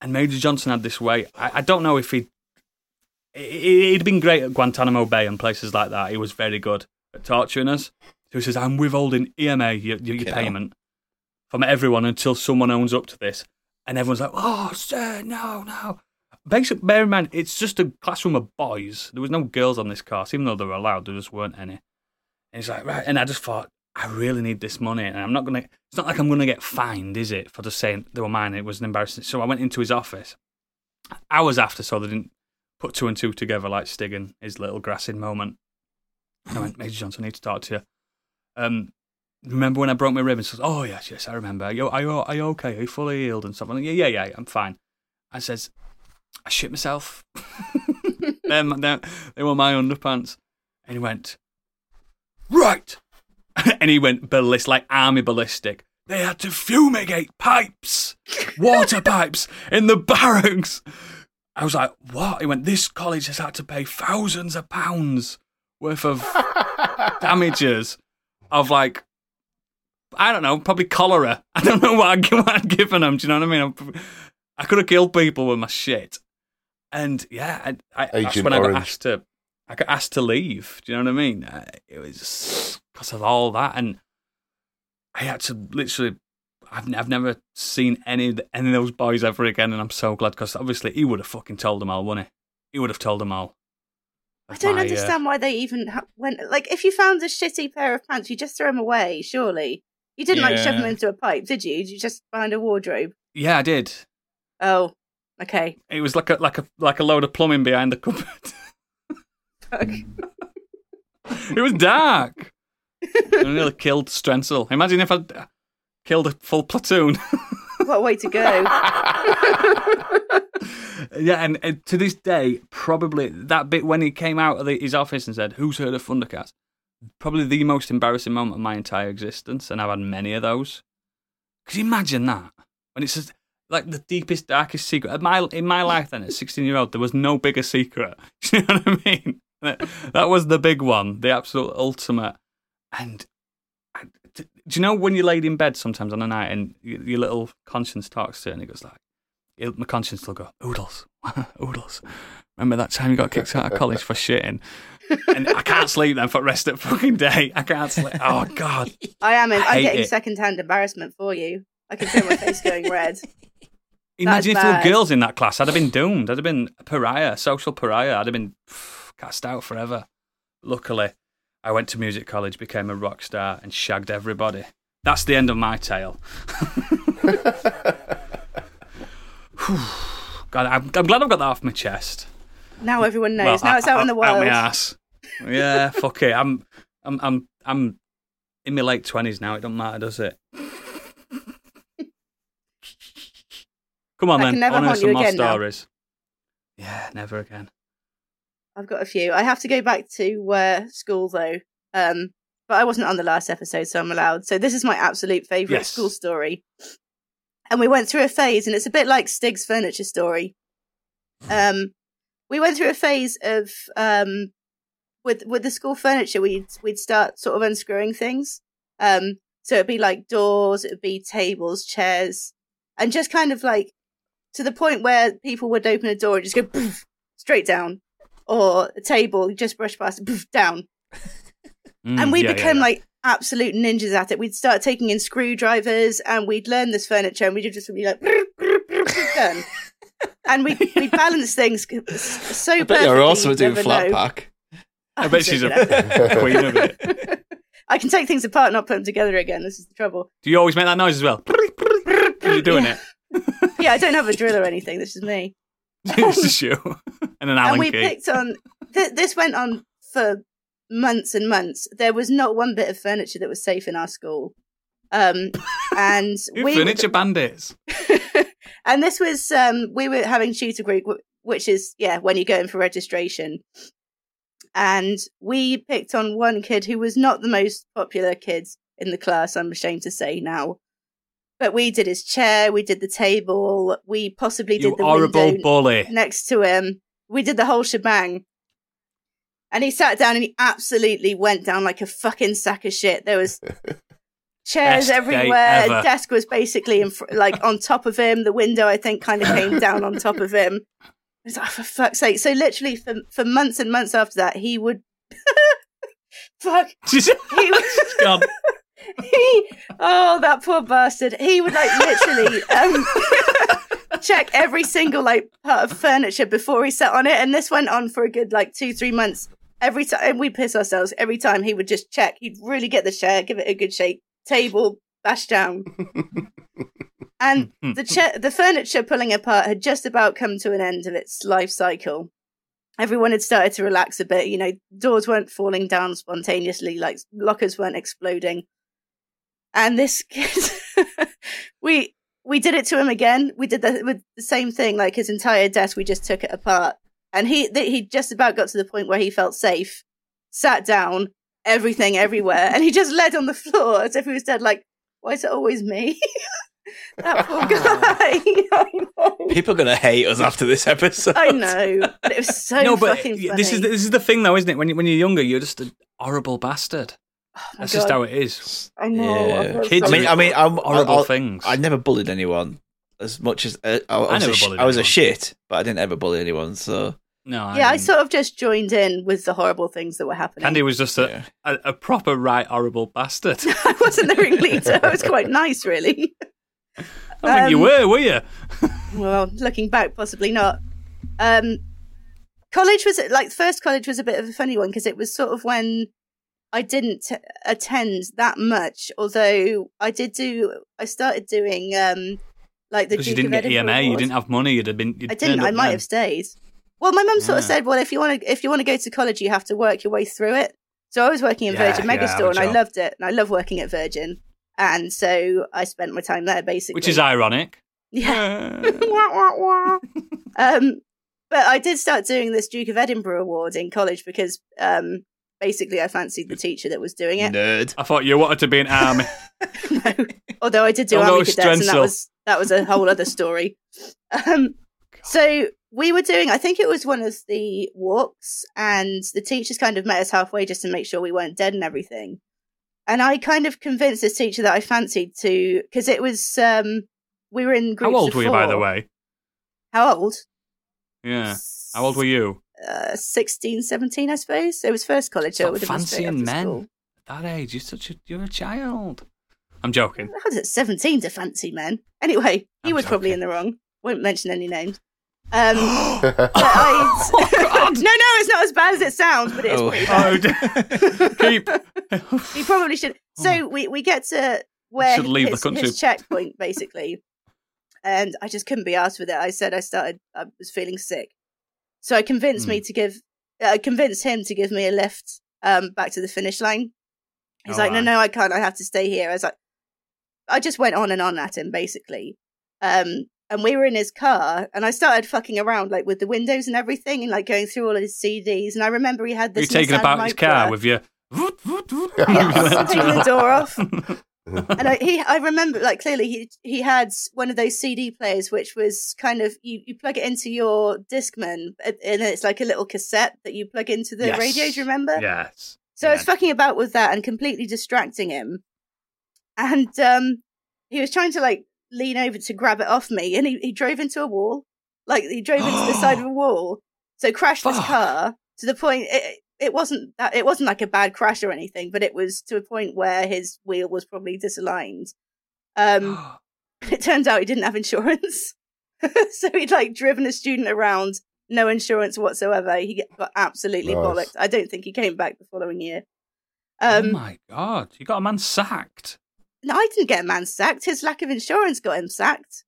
And Major Johnson had this way. I, I don't know if he. He- He'd been great at Guantanamo Bay and places like that. He was very good at torturing us. So he says, "I'm withholding EMA your, your,
Okay.
payment from everyone until someone owns up to this." And everyone's like, "Oh, sir, no, no." Basic, bear in mind, it's just a classroom of boys. There was no girls on this course, even though they were allowed. There just weren't any. And he's like, right. And I just thought, I really need this money, and I'm not gonna. It's not like I'm gonna get fined, is it, for just saying they were mine? It was an embarrassing. So I went into his office hours after, so they didn't put two and two together like Stig and his little grassing moment. And I went, Major Johnson, I need to talk to you. Um, remember when I broke my rib? And says, Oh yes, yes, I remember. Are you, are you, are you okay? Are you fully healed and stuff? I'm like, yeah, yeah, yeah, I'm fine. I says, I shit myself. them, they were my underpants. And he went, right. and he went ballistic, like army ballistic. They had to fumigate pipes, water pipes in the barracks. I was like, what? He went, this college has had to pay thousands of pounds worth of damages of like, I don't know, probably cholera. I don't know what, I'd given them. Do you know what I mean? I'm, I could have killed people with my shit. And yeah, I, I, that's when I got asked to, I got asked to leave. Do you know what I mean? Uh, It was because of all that, and I had to literally. I've, I've never seen any of any of those boys ever again, and I'm so glad because obviously he would have fucking told them all, wouldn't he? He would have told them all.
I don't
my, uh,
understand why they even ha- went. Like, if you found a shitty pair of pants, you just throw them away. Surely you didn't like shove them into a pipe, did you? Did you just find a wardrobe?
yeah, I did.
Oh, okay.
It was like a like a like a load of plumbing behind the cupboard.
Fuck.
it was dark. I nearly killed Strensall. Imagine if uh, killed a full platoon.
what a way to go!
yeah, and, and to this day, probably that bit when he came out of the, his office and said, "Who's heard of Thundercats?" Probably the most embarrassing moment of my entire existence, and I've had many of those. Could you imagine that? When it's just, like the deepest, darkest secret in my in my life. Then at sixteen year old, there was no bigger secret. Do you know what I mean? That, was the big one, the absolute ultimate. And do you know when you're laid in bed sometimes on a night and your, your little conscience talks to you and it goes like, your- my conscience will go, Oodles, Oodles. Remember that time you got kicked out of college for shitting? And I can't sleep then for the rest of the fucking day. I can't sleep. Oh, God.
I am. In,
I
I'm getting
it.
second-hand embarrassment for you. I can feel my face going red.
Imagine if there were girls in that class. I'd have been doomed. I'd have been a pariah, social pariah. I'd have been pff, cast out forever. Luckily, I went to music college, became a rock star, and shagged everybody. That's the end of my tale. God, I'm, I'm glad I've got that off my chest.
Now everyone knows.
Well,
now it's out in the world.
Out my ass. Yeah, fuck it. I'm, I'm, I'm, I'm in my late twenties now. It don't matter, does it? Come on,
I
then.
can never
I wanna hear some more
again now.
stories. Yeah, never again.
I've got a few. I have to go back to uh, school though. Um, but I wasn't on the last episode, so I'm allowed. So this is my absolute favourite
Yes.
school story. And we went through a phase, and it's a bit like Stig's furniture story. Um, we went through a phase of um, with with the school furniture. We'd we'd start sort of unscrewing things. Um, so it'd be like doors, it'd be tables, chairs, and just kind of like to the point where people would open a door and just go poof, straight down, or a table just brush past it, poof, down,
Mm,
and we
yeah, yeah,
become
yeah.
like absolute ninjas at it. We'd start taking in screwdrivers, and we'd learn this furniture, and we'd just be like done. and we we balance things so
I bet you're also doing flat
know.
pack.
I bet she's a queen of it.
I can take things apart and not put them together again. This is the trouble.
Do you always make that noise as well? You're doing it.
Yeah, I don't have a drill or anything. This is me.
it's a shoe and an Allen
and we
key.
picked on th- this went on for months and months there was not one bit of furniture that was safe in our school um and we
furniture bandits.
and this was um we were having tutor group which is yeah when you go in for registration and we picked on one kid who was not the most popular kid in the class i'm ashamed to say now but we did his chair we did the table we possibly
You
did the
horrible
window
bully.
next to him. We did the whole shebang. And he sat down and he absolutely went down like a fucking sack of shit. There was chairs
Best
everywhere. Desk was basically in fr- like on top of him. The window, I think, kind of came down on top of him. I was like, "Oh, for fuck's sake. So literally for, for months and months after that, he would fuck. He would. He, oh, that poor bastard. He would like literally um, check every single like part of furniture before he sat on it, and this went on for a good like two, three months. every time we piss ourselves, every time he would just check. He'd really get the chair, give it a good shake, table, bash down. and the chair, the furniture pulling apart had just about come to an end of its life cycle. Everyone had started to relax a bit. You know, doors weren't falling down spontaneously, like lockers weren't exploding. And this kid, we we did it to him again. We did the, with the same thing, like his entire desk. We just took it apart, and he th- he just about got to the point where he felt safe, sat down, everything everywhere, and he just led on the floor as if he was dead. Like, why is it always me? that poor guy.
People are gonna hate us after this episode.
I know, but it was so
no, but this is the, this is the thing, though, isn't it? When you, when you're younger, you're just a horrible bastard.
Oh my
That's just how it is.
I know.
Yeah.
I
Kids
I mean, I mean, I'm,
Horrible
I'll-
things.
I never bullied anyone as much as uh, I, I, was
never
a sh-
bullied
I was a shit, but I didn't ever bully anyone. So
no,
yeah, I sort of just joined in with the horrible things that were happening.
Candy was just a,
yeah.
a, a proper right horrible bastard.
I wasn't the ringleader. I was quite nice, really.
I don't think you
Um,
were, were you?
Well, looking back, possibly not. Um, college was like first college was a bit of a funny one because it was sort of when I didn't attend that much. Although I did do, I started doing um, like the
Because you
Duke
didn't
of
get
Edinburgh
EMA, you didn't have money. You'd have been.
I didn't. I might
then.
have stayed. Well, my mum sort of said, "Well, if you want to, if you want to go to college, you have to work your way through it." So I was working in
Yeah,
Virgin
yeah,
Megastore, and I loved it, and I love working at Virgin, and so I spent my time there basically.
Which is ironic.
yeah. Um, but I did start doing this Duke of Edinburgh award in college because um, basically I fancied the teacher that was doing it.
nerd.
I thought you wanted to be an army.
No. Although I did do
Don't
army cadets, and that was that was a whole other story. Um, so we were doing, I think it was one of the walks, and the teachers kind of met us halfway just to make sure we weren't dead and everything. And I kind of convinced this teacher that I fancied to, because it was um, we were in groups.
How old
of
were you, by the way?
How old?
Yeah. How old were you?
Uh, 16, 17, I suppose. It was first college, so it would have
fancying men.
school.
At that age, you're such a you're a child. I'm joking.
How was it 17 to fancy men? Anyway, he
I'm
was probably in the wrong. Won't mention any names. Um,
Oh,
no, no, it's not as bad as it sounds, but it is
Oh.
pretty bad.
Oh, keep.
He probably should. So we, we get to where
Oh. Should leave the country.
his checkpoint, basically. And I just couldn't be asked with it. I said I started, I was feeling sick. So I convinced
Hmm.
me to give, I convinced him to give me a lift um, back to the finish line. He's
Oh,
like, no, no, I can't. I have to stay here. I was like, I just went on and on at him, basically. Um, and we were in his car, and I started fucking around like with the windows and everything, and like going through all his CDs. And I remember he had
Were you
this.
taking about his car with your.
Yes, taking the door off. and I, he, I remember like clearly he he had one of those CD players which was kind of you, you plug it into your Discman and it's like a little cassette that you plug into the
Yes.
radio. Do you remember?
Yes.
So I was fucking about with that and completely distracting him. And um, he was trying to like lean over to grab it off me, and he, he drove into a wall. Like he drove into the side of a wall, so crashed his
Fuck.
car to the point. It, it wasn't that it wasn't like a bad crash or anything, but it was to a point where his wheel was probably disaligned. Um, it turns out he didn't have insurance, so he'd like driven a student around, no insurance whatsoever. He got absolutely bollocked. I don't think he came back the following year.
oh
Um,
my god! You got a man sacked.
no, I didn't get a man sacked. His lack of insurance got him sacked.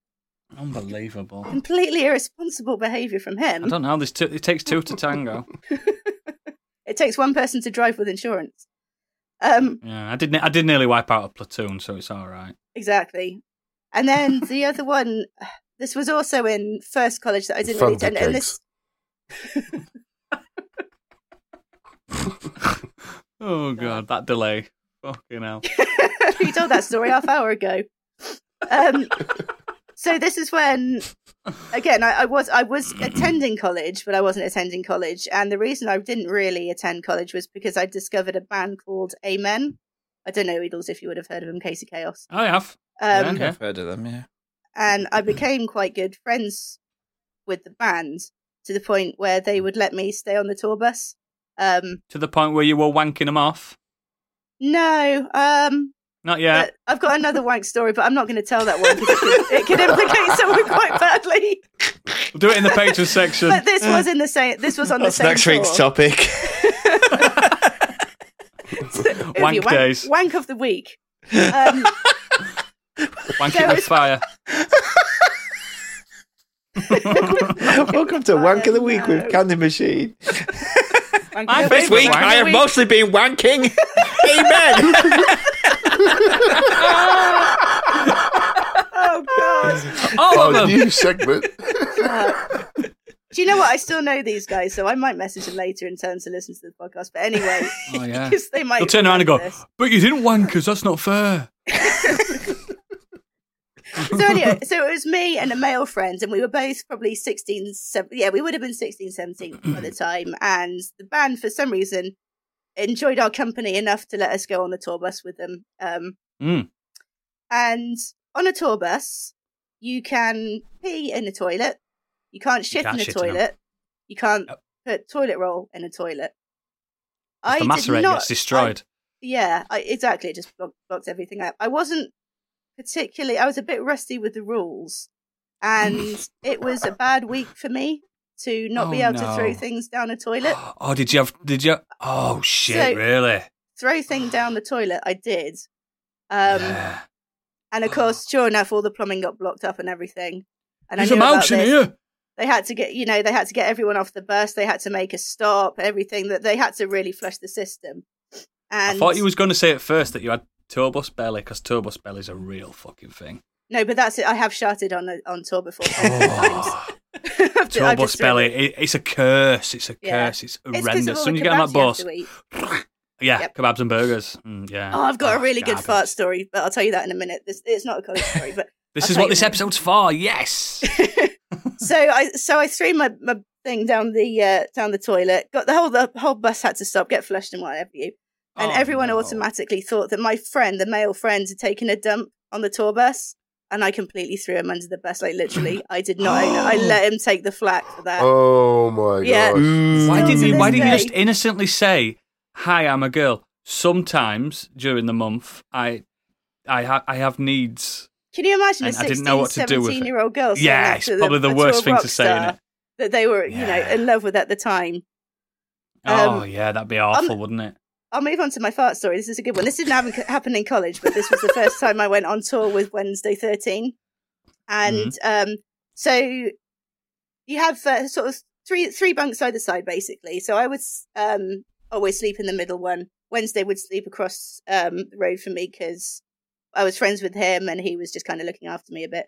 Unbelievable.
Completely irresponsible behaviour from him.
I don't know. This two, it takes two to tango.
It takes one person to drive with insurance. Um,
Yeah, I did. I did nearly wipe out a platoon, so it's all right.
exactly. And then the other one, this was also in first college that I didn't really
Thunder
attend. And this,
Oh god, that delay. Fucking hell.
you told that story half hour ago. Um, so this is when, again, I, I was I was attending college, but I wasn't attending college, and the reason I didn't really attend college was because I discovered a band called Amen. I don't know, Eagles, if you would have heard of them, Casey Chaos.
I have.
Um,
Yeah.
I've heard of them. Yeah.
and I became quite good friends with the band to the point where they would let me stay on the tour bus. Um,
To the point where you were wanking them off.
no, um,
Not yet.
but I've got another wank story, but I'm not going to tell that one because it could, it could implicate someone quite badly.
We'll do it in the Patreon section.
But this was in the same. This was on
That's
the same
next week's topic.
be
Wank
wank,
days.
wank of the week. Um,
Wank with
it's-
fire.
Welcome to Wank of the Week with Candy Machine.
My
This week,
wank
I have mostly been wanking. Amen.
Oh god!
All of
Oh,
them.
new segment.
Do you know what? I still know these guys, so I might message them later and tell them to listen to the podcast. But anyway,
Oh, yeah.
they might
They'll turn around and go,
this.
but you didn't wankers, that's not fair.
so anyway, so it was me and a male friend, and we were both probably 16, 17, yeah, we would have been 16, 17 by the time. And the band, for some reason, enjoyed our company enough to let us go on the tour bus with them. Um,
Mm.
and on a tour bus, you can pee in a toilet, you can't shit
can't
in a
shit
toilet, you can't
Yep.
put toilet roll in a toilet.
the
did
macerate
not-
gets destroyed.
yeah, I, exactly. It just blocked, blocked everything up. I wasn't particularly. I was a bit rusty with the rules, and it was a bad week for me to not be
Oh,
able to throw things down a toilet.
Oh, did you have? Did you? Oh shit!
So-
really?
throw thing down the toilet, I did. Um,
yeah.
and of course, sure enough, all the plumbing got blocked up and everything. And
There's
I
a
knew about
mouse in
this.
here.
They had to get, you know, they had to get everyone off the bus. They had to make a stop. Everything that they had to really flush the system. And
I thought you was going to say at first that you had turbus belly because turbus belly is a real fucking thing.
no, but that's it. I have sharted on a, on tour before.
Oh,
I've ju- I've
turbus
just thrown
belly,
it.
it, it's a curse. It's a
Yeah.
curse. It's
It's
horrendous. When
the
you get on that
kebabs you have
bus, yeah,
Yep.
kebabs and burgers. Mm, yeah.
Oh, I've got a
Oh,
really good fart story, but I'll tell you that in a minute. This it's not a college story, but
This
I'll
is what this episode's for. Yes.
so I so I threw my, my thing down the uh, down the toilet. Got the whole the whole bus had to stop, get flushed, and whatever you. And
Oh,
everyone
no.
automatically thought that my friend, the male friend, had taken a dump on the tour bus, and I completely threw him under the bus. Like literally, I did not own it. I let him take the flak for that.
Oh my
Yeah.
god.
Why didn't
to
you? Why didn't you just innocently say, "Hi, I'm a girl"? Sometimes during the month, I, I, ha- I have needs.
Can you imagine a
And I
16,
didn't know what to do with it.
17 year old girl?
Yeah,
that
it's probably the
a
worst thing to say, innit?
star That they were, you know, in love with at the time.
oh
Um,
yeah, that'd be awful, wouldn't it?
I'll move on to my fart story. This is a good one. This didn't happen, happen in college, but this was the first time I went on tour with Wednesday 13. And um, so you have uh, sort of three three bunks either side, basically. So I would um, always sleep in the middle one. Wednesday would sleep across um, the road from me because I was friends with him and he was just kind of looking after me a bit.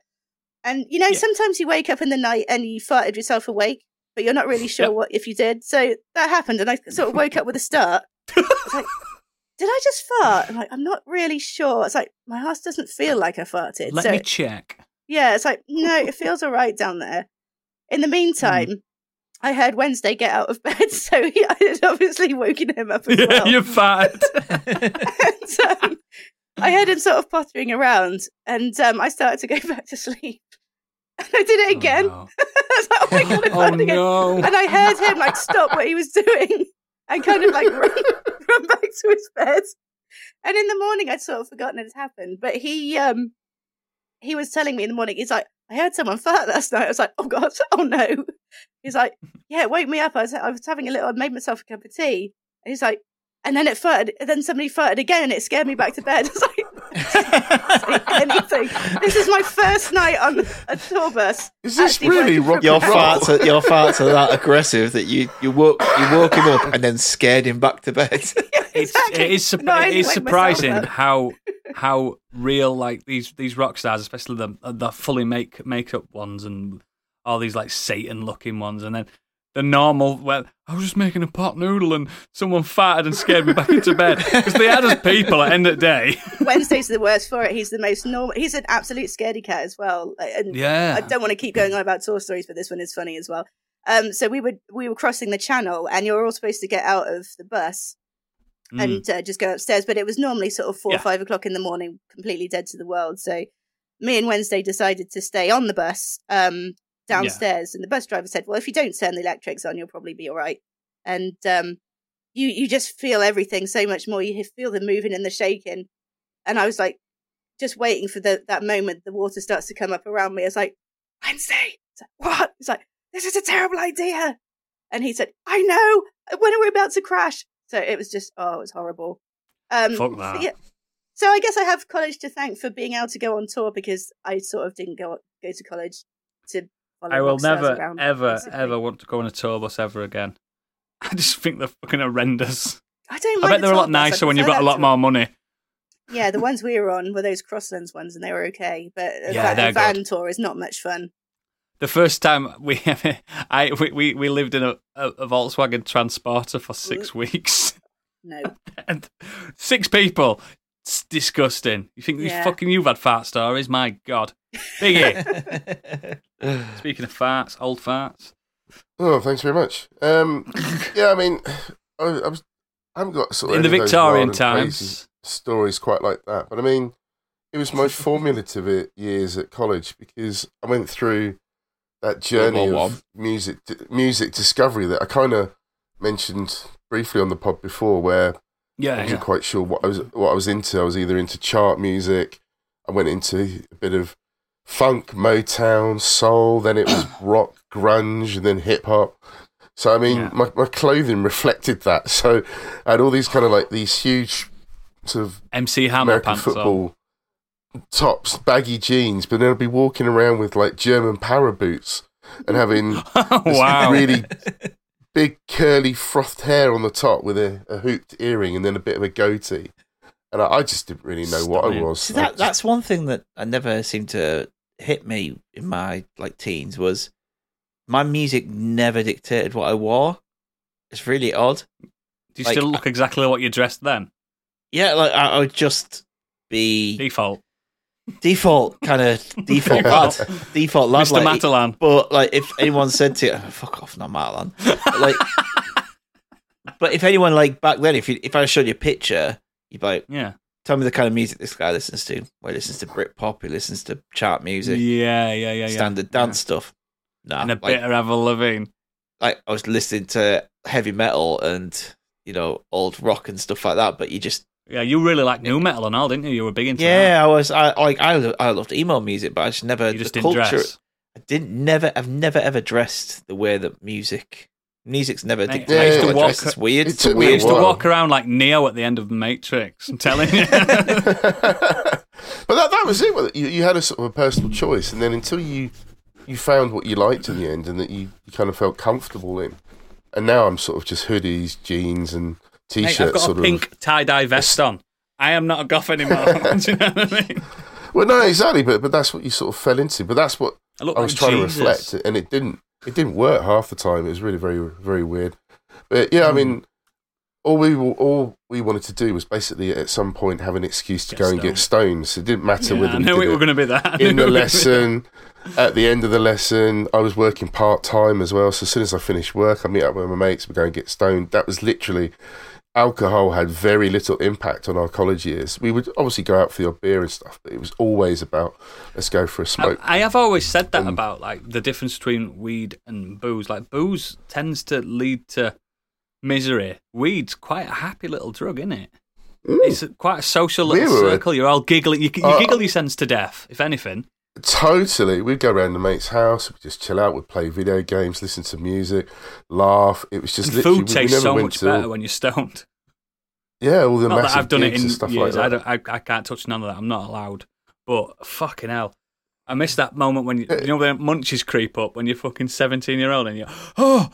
And, you know,
Yeah.
sometimes you wake up in the night and you farted yourself awake, but you're not really sure
Yep.
what if you did. So that happened. And I sort of woke up with a start. I like, did I just fart? I'm like, I'm not really sure. It's like, my ass doesn't feel like I farted.
Let
so,
me check.
yeah, it's like, no, it feels all right down there. In the meantime,
Hmm.
I heard Wednesday get out of bed, so he, I had obviously woken him up as
Yeah,
well.
you're fat.
and, um, I heard him sort of pottering around, and um, I started to go back to sleep. And I did it again.
Oh,
I was like, oh my god, I
no.
farted again.
oh.
And I heard him like stop what he was doing and kind of like run, back to his bed. And in the morning, I'd sort of forgotten it had happened. But he um he was telling me in the morning, he's like, I heard someone fart last night. I was like, oh god, oh no. He's like, yeah, it woke me up. I was I was having a little, I made myself a cup of tea. And he's like, and then it farted, and then somebody farted again, and it scared me back to bed. I was like, anything. This is my first night on a tour bus.
Is this really
working
rock
Your
and
farts, are, your farts are that aggressive that you you woke you woke him up and then scared him back to bed.
It's,
Exactly.
it is, sup-
No,
it is surprising how how real like these these rock stars, especially the the fully make makeup ones and all these like Satan looking ones, and then the normal. Well, I was just making a pot noodle and someone farted and scared me back into bed because they are just people at end of the day.
Wednesday's the worst for it. He's the most normal. He's an absolute scaredy cat as well. And
Yeah,
I don't want to keep going on about tour stories, but this one is funny as well. Um, so we would we were crossing the channel, and you're all supposed to get out of the bus
Mm.
and uh, just go upstairs. But it was normally sort of four
Yeah.
or five o'clock in the morning, completely dead to the world. So me and Wednesday decided to stay on the bus um, downstairs, and the bus driver said, "Well, if you don't turn the electrics on, you'll probably be all right." And um, you you just feel everything so much more. You feel the moving and the shaking, and I was like, just waiting for the that moment the water starts to come up around me. I was like, Wednesday, it's like, what? It's like this is a terrible idea. And he said, I know. When are we about to crash? So it was just, oh, it was horrible. Um,
Fuck that.
Yeah. So I guess I have college to thank for being able to go on tour because I sort of didn't go go to college to.
I will never,
around,
ever,
basically.
ever want to go on a tour bus ever again. I just think they're fucking horrendous.
I don't.
I bet
the
they're a lot nicer when you've got a lot more money.
Yeah, the ones we were on were those Crosslands ones, and they were okay. But a,
Yeah,
va- van
good.
tour is not much fun.
The first time we, I, we, we, we lived in a, a, Volkswagen Transporter for six weeks,
No,
and six people. It's disgusting. You think you fucking you've had fart stories? My God, Biggie. Speaking of farts, old farts.
Oh, thanks very much. Um, yeah, I mean, I, I was, I haven't got sort of
In the
any of those
Victorian
wild and crazy
times,
stories quite like that, but I mean, it was my formative years at college because I went through that journey of music music discovery that I kind of mentioned briefly on the pod before, where
yeah, I
wasn't
yeah.
quite sure what I was what I was into. I was either into chart music, I went into a bit of funk, Motown, soul, then it was rock, grunge, and then hip hop. So I mean,
Yeah.
my my clothing reflected that. So I had all these kind of like these huge sort of
MC Hammer
American
pants on.
football tops, baggy jeans, but then I'd be walking around with like German para boots and having this
wow.
really big curly frothed hair on the top with a, a hooped earring and then a bit of a goatee. And I, I just didn't really know what I was.
See,
I
that
just-
that's one thing that I never seemed to hit me in my like teens was my music never dictated what I wore. It's really odd.
Do you
like,
still look exactly like you dressed then?
Yeah, like I, I would just be
Default.
default kind of default lad, default lad.
Mr.
Like,
Matalan.
But like, if anyone said to you, oh, "Fuck off, not Marlon," like, but if anyone like back then, if you, if I showed you a picture, you'd be like,
Yeah.
"Tell me the kind of music this guy listens to." Well, he listens to Britpop, he listens to chart music,
Yeah, yeah, yeah, yeah.
standard dance stuff. No,
And a
like,
bit of Avril Lavigne.
like I was listening to heavy metal and you know old rock and stuff like that. But you just
Yeah, you really like nu metal and all, didn't you? You were big into
yeah, I was I like I I loved emo music, but I just never.
You just
the
didn't
culture.
dress.
I didn't never I've never ever dressed the way that music music's never
Mate,
dictated
I used to
I
walk-
It's weird.
it
It's
took
a
We
weird
used to walk around like Neo at the end of Matrix. I'm telling you.
but that that was it. You, you had a sort of a personal choice, and then until you you found what you liked in the end, and that you, you kind of felt comfortable in. And now I'm sort of just hoodies, jeans, and t-shirts.
I've got
sort
a
of.
pink tie dye vest on. I am not a goth anymore. Do you know what I mean?
Well, no, exactly, but but that's what you sort of fell into. But that's what
I
I was
like
trying
Jesus.
to reflect, and it didn't. It didn't work half the time. It was really very very weird. But yeah, I hmm. mean, all we all we wanted to do was basically at some point have an excuse to
Get
go and get stoned. So it didn't matter
Yeah,
whether
I
we
knew
did
it were going to be that.
In the lesson. At the end of the lesson, I was working part time as well. So as soon as I finished work, I meet up with my mates. We go and get stoned. That was literally alcohol had very little impact on our college years. We would obviously go out for your beer and stuff, but it was always about let's go for a smoke.
I have always said that
Um,
about like the difference between weed and booze. Like booze tends to lead to misery. Weed's quite a happy little drug, isn't it? It's quite a social
We
little
a-
circle. You're all giggling. You, you
Uh,
giggle your sense to death, if anything.
Totally. We'd go around the mate's house, we'd just chill out, we'd play video games, listen to music, laugh. It was just
And
literally
food tastes
never
so much
to
better when you're stoned.
yeah, all the
Not that I've done it in
and stuff
years.
like
I,
that.
don't, I I can't touch none of that. I'm not allowed. But fucking hell, I miss that moment when you, you know the munchies creep up when you're fucking 17 year old and you're oh,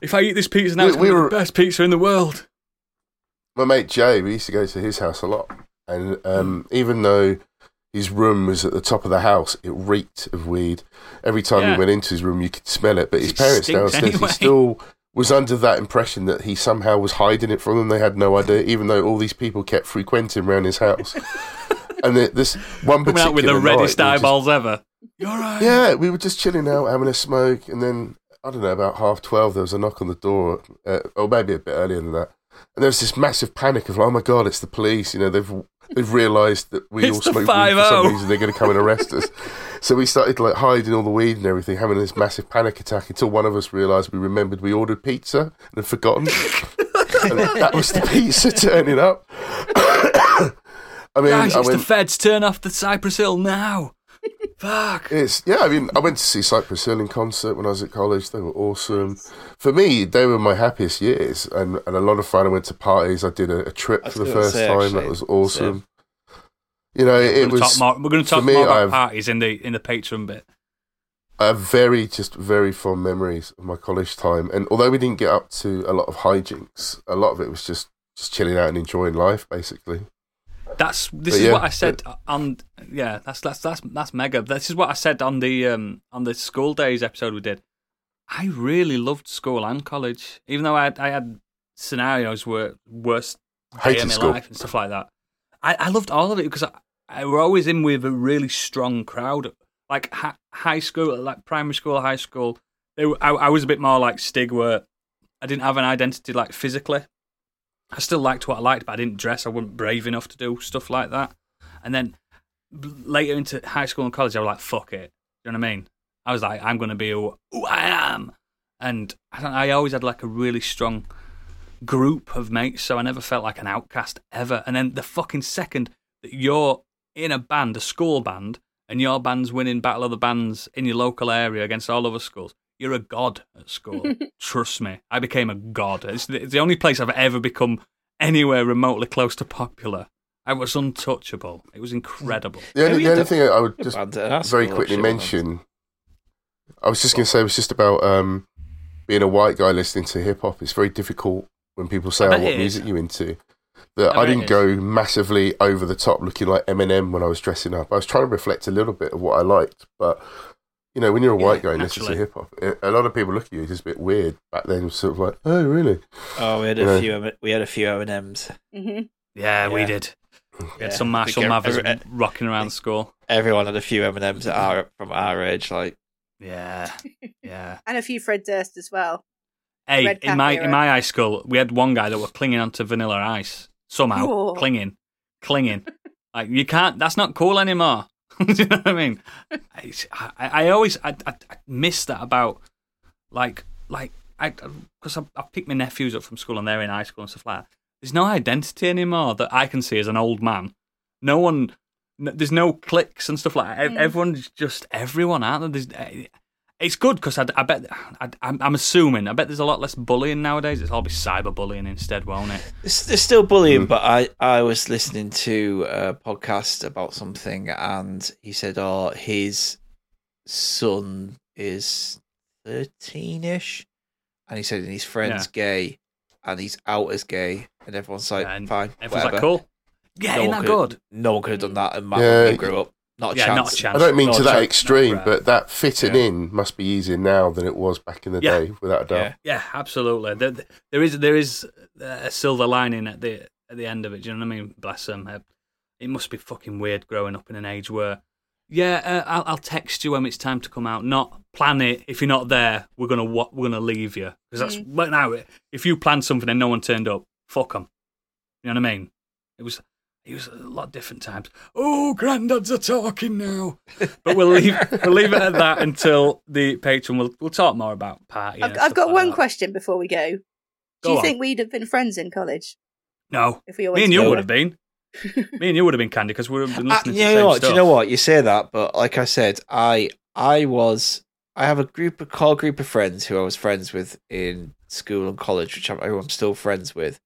if I eat this pizza now,
We-
it's gonna
we
be
were-
the best pizza in the world.
My mate Jay, we used to go to his house a lot, and um, even though his room was at the top of the house, it reeked of weed. Every time
Yeah.
you went into his room, you could smell it. But his
It
parents downstairs,
anyway.
he still was under that impression that he somehow was hiding it from them. They had no idea, even though all these people kept frequenting around his house. and the, this one
Coming out with the
particular night,
reddest
we just-
eyeballs ever. You're right.
Yeah, we were just chilling out, having a smoke, and then I don't know about half twelve. There was a knock on the door, uh, or maybe a bit earlier than that. And there was this massive panic of, like, "Oh my god, it's the police!" You know, they've they've realised that we
It's
all smoke weed for some oh. reason. They're going to come and arrest us. so we started like hiding all the weed and everything, having this massive panic attack until one of us realised we remembered we ordered pizza and had forgotten, and that was the pizza turning up. I mean,
Guys,
I
it's the feds. Turn off the Cypress Hill now. Fuck.
It's yeah. I mean, I went to see Cypress Hill in concert when I was at college. They were awesome. For me, they were my happiest years, and, and a lot of fun. I went to parties. I did a, a trip for the first
say,
time.
actually,
that was awesome. You know, it,
We're
it
gonna
was.
talk more, we're going to talk
me,
more about
I've-
parties in the in the Patreon bit.
I have very, just very fond memories of my college time. And although we didn't get up to a lot of hijinks, a lot of it was just just chilling out and enjoying life, basically.
That's this
But
is
yeah,
what I said on yeah. That's that's that's that's mega. This is what I said on the um on the school days episode we did. I really loved school and college, even though I had, I had scenarios where worst day of my
school.
life and stuff like that. I, I loved all of it because I, I were always in with a really strong crowd. Like hi, high school, like primary school, high school. They were, I, I was a bit more like Stig, where I didn't have an identity like physically. I still liked what I liked, but I didn't dress. I wasn't brave enough to do stuff like that. And then later into high school and college, I was like, "Fuck it." You know what I mean? I was like, "I'm going to be who, I am," and I, don't, I always had like a really strong group of mates, so I never felt like an outcast ever. And then the fucking second that you're in a band, a school band, and your band's winning battle of the bands in your local area against all other schools, you're a god at school. Trust me, I became a god. It's the, it's the only place I've ever become anywhere remotely close to popular. I was untouchable. It was incredible.
The only, the only thing I would just
band at our
very quickly mention. I was just going to say it was just about um, being a white guy listening to hip hop. It's very difficult when people say,
I
"Oh, what music you into?" That
I
I, didn't go massively over the top, looking like Eminem when I was dressing up. I was trying to reflect a little bit of what I liked, but you know, when you're a white guy and listen to hip hop, eh, a lot of people look at you just a bit weird. Back then, it was sort of like, "Oh, really?"
Oh, we had
Yeah.
a few. M- We had a few M and M's.
Yeah, we did. We
Yeah,
had some Marshall
every-
Mathers
every- eh,
rocking around school.
Everyone had a few M and M's from our age. Like,
Yeah, yeah.
And a few Fred Durst as well.
Hey,
Red
in my
era.
in my high school, we had one guy that was clinging onto Vanilla Ice somehow,
Whoa.
clinging, clinging. like you can't. That's not cool anymore. Do you know what I mean? I, I, I always I, I, I miss that about like like I because I, I pick my nephews up from school and they're in high school and stuff like that. There's no identity anymore that I can see as an old man. No one. There's no clicks and stuff like that.
Mm.
Everyone's just everyone, aren't there? There's, eh, it's good because I, I bet I, I'm, I'm assuming I bet there's a lot less bullying nowadays. It's all be cyberbullying instead, won't it?
There's, there's still bullying,
Mm.
but I, I was listening to a podcast about something, and he said, "Oh, his son is thirteen-ish," and he said, "And his friend's gay, and he's out as gay," and everyone's like,
Yeah, and
"Fine,
Everyone's
whatever."
like, "Cool, yeah,
No
ain't
one
that
could-
good?"
No one could have done that, and Matt
Yeah,
grew up, not a
Yeah,
chance.
not a chance.
I don't mean
No,
to that
Chuck-
extreme,
right.
but that fitting
Yeah.
in must be easier now than it was back in the
Yeah.
day, without a doubt.
Yeah,
Yeah, absolutely. There, there is there is a silver lining at the at the end of it. Do you know what I mean? Bless them. Uh, It must be fucking weird growing up in an age where, yeah, uh, I'll, I'll text you when it's time to come out. Not plan it. If you're not there, we're gonna wa- we're gonna leave you because that's right now. If you planned something and no one turned up, fuck them. You know what I mean? It was. It was a lot different times. Oh, granddads are talking now, but we'll leave we'll leave it at that until the Patreon. We'll we'll talk more about partying.
I've, I've got
like
one
that.
question before we go. Do you
on.
think we'd have been friends in college
No,
if we
me and you would have been. me and you would have been candy because we would have been
Uh,
listening
you
to the
know
same
what?
stuff.
Do you know what? You say that, but like I said, I I was I have a group, a core group of friends who I was friends with in school and college, which I'm, who I'm still friends with.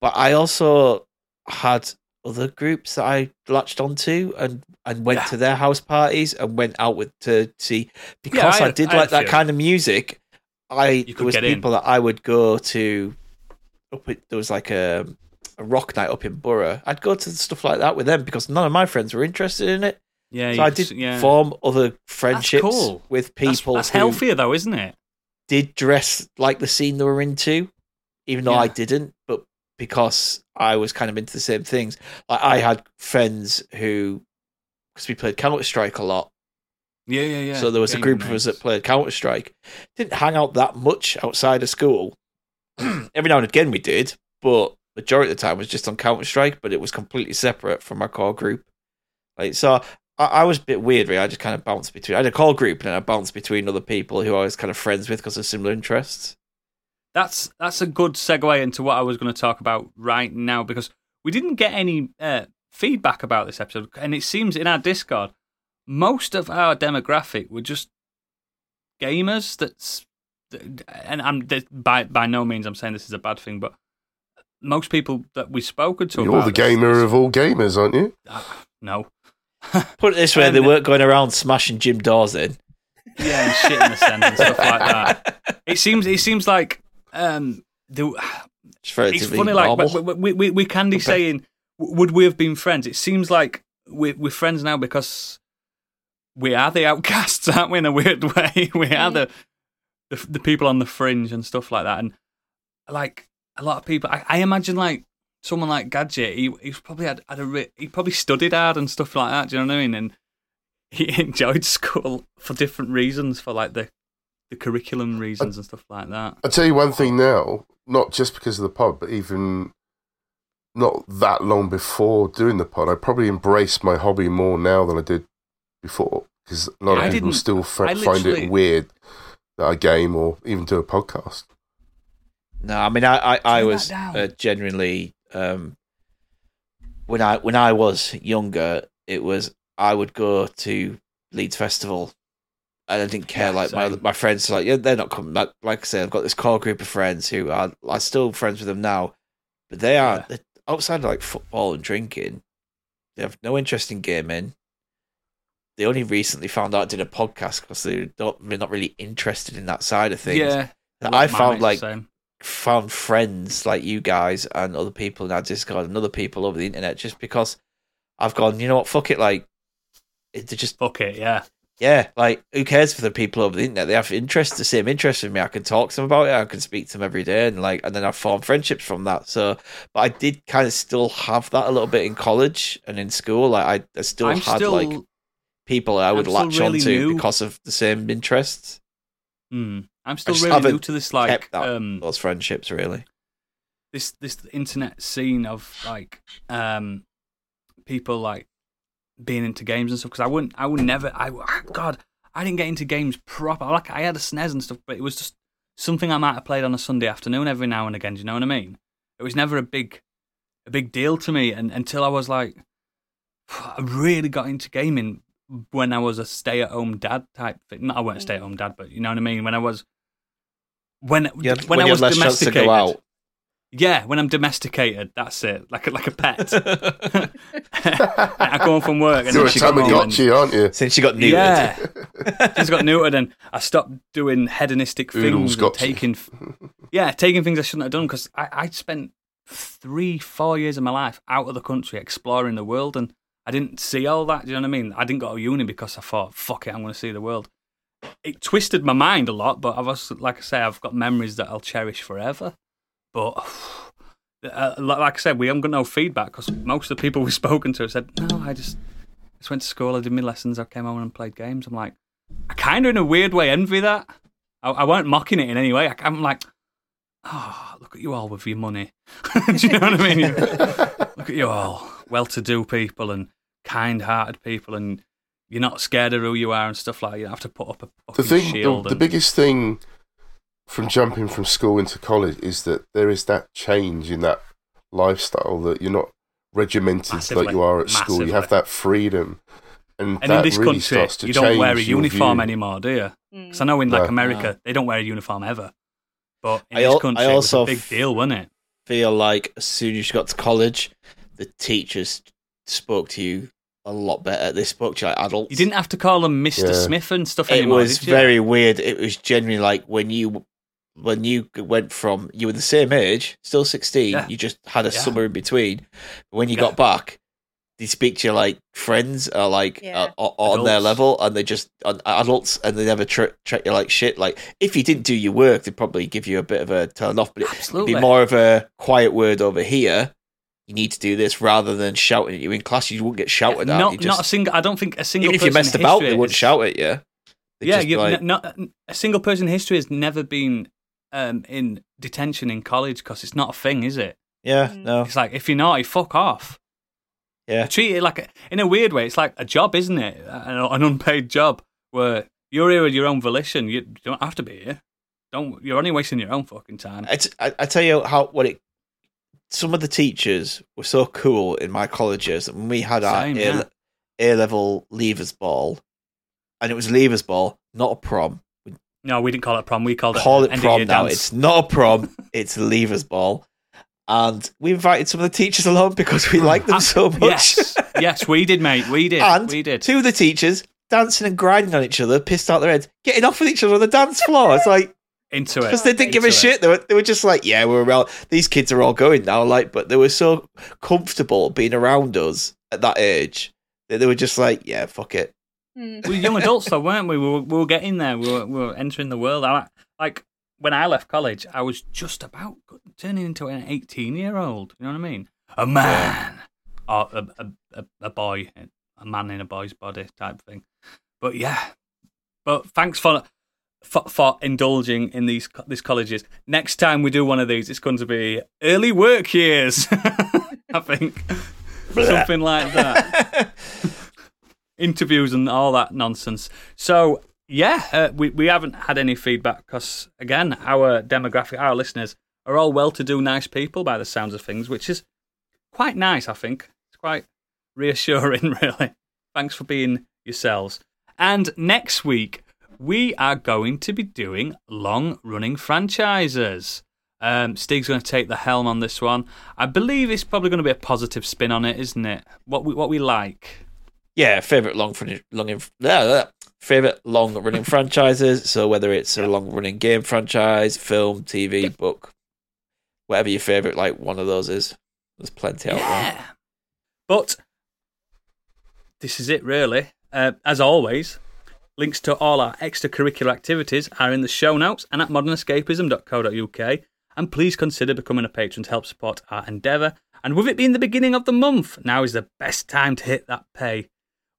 But I also had other groups that I latched onto and and went
Yeah.
to their house parties and went out with to see because
I
I,
had-
did
I
like that
few.
kind of music. I there was
get in.
people that I would go to. Up at, there was like a a rock night up in Borough. I'd go to stuff like that with them because none of my friends were interested in it.
Yeah,
So I did
yeah.
form other friendships
cool.
with
That's-
people
That's,
who
healthier though, isn't it?
did dress like the scene they were into, even though
Yeah.
I didn't. But because I was kind of into the same things, like I had friends who, because we played Counter Strike a lot,
Yeah, yeah, yeah.
so there was a
Gaming
group of us that played Counter Strike. Didn't hang out that much outside of school. Every now and again we did, but majority of the time was just on Counter Strike. But it was completely separate from our core group. Like so, I, I was a bit weird. Really, I just kind of bounced between. I had a core group, and then I bounced between other people who I was kind of friends with because of similar interests.
That's that's a good segue into what I was going to talk about right now because we didn't get any uh, feedback about this episode, and it seems in our Discord most of our demographic were just gamers. That's and I'm by by no means I'm saying this is a bad thing, but most people that we've spoken to,
You're
about
the
this-
gamer of all gamers, aren't you?
Uh, no,
Put it this way, they weren't going around smashing gym doors in.
yeah, and shit in the sand and stuff like that. It seems it seems like um, the,
It's
it's funny, like
normal.
we, we, we can be saying, would we have been friends? It seems like we're, we're friends now because we are the outcasts, aren't we? In a weird way, we are the, the the people on the fringe and stuff like that. And like a lot of people, I, I imagine like someone like Gadget, he he's probably had, had a he probably studied hard and stuff like that. Do you know what I mean? And he enjoyed school for different reasons, for like the the curriculum reasons and stuff like that.
I'll tell you one thing now, not just because of the pod, but even not that long before doing the pod, I probably embraced my hobby more now than I did before because a lot of
I
people still f-
I
find it weird that I game or even do a podcast.
No, I mean, I, I, I was uh, genuinely um, when I when I was younger, it was I would go to Leeds Festival, and I didn't care.
Yeah,
like my
same.
my friends, like yeah, they're not coming. Like, like I said, I've got this core group of friends who are I'm still friends with them now, but they are
Yeah.
outside of like football and drinking. They have no interest in gaming. They only recently found out I did a podcast because they don't they're not really interested in that side of things.
Yeah,
I found like found friends like you guys and other people in our Discord and other people over the internet just because I've gone, you know what, fuck it, like it, they just
fuck it, yeah.
Yeah, like who cares for the people over the internet? They have interest, the same interest in me. I can talk to them about it. I can speak to them every day, and like, and then I form friendships from that. So, but I did kind of still have that a little bit in college and in school. Like, I, I still
I'm
had
still,
like people I would
I'm
latch
really
onto
new.
because of the same interests.
hmm, I'm still really new to this, like,
that
um,
those friendships really.
this this internet scene of like um people like being into games and stuff because I wouldn't I would never I God I didn't get into games proper. Like I had a SNES and stuff but it was just something I might have played on a Sunday afternoon every now and again do you know what I mean? It was never a big a big deal to me and until I was like I really got into gaming when I was a stay at home dad type thing. Not I wasn't a mm. stay at home dad but you know what I mean? When I was when
Yeah,
when, I was
had less chance to
domesticated.
go out.
Yeah, when I'm domesticated, that's it. Like a, like a pet. I go home from work and
You're
then she got home and,
Tamagotchi, aren't you?
Since you got neutered.
yeah, she's got neutered, and I stopped doing hedonistic
Oodles
things and taking, yeah, taking things I shouldn't have done because I I spent three four years of my life out of the country exploring the world, and I didn't see all that. Do you know what I mean? I didn't go to uni because I thought, fuck it, I'm going to see the world. It twisted my mind a lot, but I've also, like I say, I've got memories that I'll cherish forever. But uh, like like I said, we haven't got no feedback because most of the people we've spoken to have said, no, I just, just went to school, I did my lessons, I came home and played games. I'm like, I kind of in a weird way envy that. I, I weren't mocking it in any way. I, I'm like, oh, look at you all with your money. Do you know what I mean? look at you all, well-to-do people and kind-hearted people, and you're not scared of who you are and stuff like. that. You don't have to put up a
the thing, the,
shield.
the
and-
biggest thing from jumping from school into college is that there is that change in that lifestyle that you're not regimented
Massively.
like you are at school. You have that freedom, and,
and in this
really
country,
starts to
you don't wear a uniform
view.
anymore, do you?
Mm.
Because I know in like
No.
America, they don't wear a uniform ever. But in
I
this country,
I
it was
also
a big deal, wasn't it?
feel like as soon as you got to college, the teachers spoke to you a lot better. They spoke to you like adults.
You didn't have to call them Mr.
Yeah.
Smith and stuff
It
anymore.
was
did you?
very weird. It was genuinely like when you when you went from you were the same age, still sixteen.
Yeah.
You just had a
Yeah.
summer in between. When you
Yeah.
got back, they speak to you like friends or like
Yeah.
uh, o- on their level, and they just uh, adults, and they never tr- treat you like shit. Like if you didn't do your work, they'd probably give you a bit of a turn off, but it, it'd be more of a quiet word over here. You need to do this rather than shouting at you in class. You wouldn't get shouted at.
not,
You
not a single. I don't think a single.
even if you messed about,
history
they wouldn't shout at you. They'd
Yeah,
just be
you,
like,
not a single person in history has never been um, in detention in college because it's not a thing, is it?
yeah,
Mm.
no,
It's like if you're naughty, fuck off.
yeah.
They treat it like a, in a weird way. It's like a job, isn't it? An, an unpaid job where you're here at your own volition. You don't have to be here. Don't. You're only wasting your own fucking time.
I, t- I, I tell you how what it. Some of the teachers were so cool in my colleges that when we had our
Same,
A,
yeah.
A level leavers ball, and it was leavers ball, not a prom.
No, we didn't call it a prom. We called
Call
it
it prom now.
dance.
It's not a prom. it's a leavers ball, and we invited some of the teachers along because we like them ah, so much.
Yes, yes, we did, mate. We did.
and
we did.
two of the teachers dancing and grinding on each other, pissed out their heads, getting off with each other on the dance floor. It's like
Into it
because they didn't give a
it.
shit. They were, they were just like, yeah, we're around. These kids are all going now. Like, but they were so comfortable being around us at that age that they were just like, yeah, fuck it.
Hmm.
We were young adults, though, weren't we? We were, we were getting there. We were, we were entering the world. I, like when I left college, I was just about turning into an eighteen-year-old. You know what I mean? A man, or a, a, a, a boy, a man in a boy's body type thing. But yeah, but thanks for for, for indulging in these these colleges. Next time we do one of these, it's going to be early work years. I think something like that interviews and all that nonsense. So yeah, uh, we we haven't had any feedback because again, our demographic, our listeners are all well-to-do, nice people by the sounds of things, which is quite nice. I think it's quite reassuring, really. Thanks for being yourselves. And next week we are going to be doing long-running franchises. Um, Stig's going to take the helm on this one. I believe it's probably going to be a positive spin on it, isn't it? What we what we like.
Yeah, favorite long running, long favorite long running franchises. So whether it's a long running game franchise, film, TV, book, whatever your favorite like one of those is, there's plenty out there.
Yeah. But this is it, really. Uh, as always, links to all our extracurricular activities are in the show notes and at modernescapism.co.uk. And please consider becoming a patron to help support our endeavour. And with it being the beginning of the month, now is the best time to hit that pay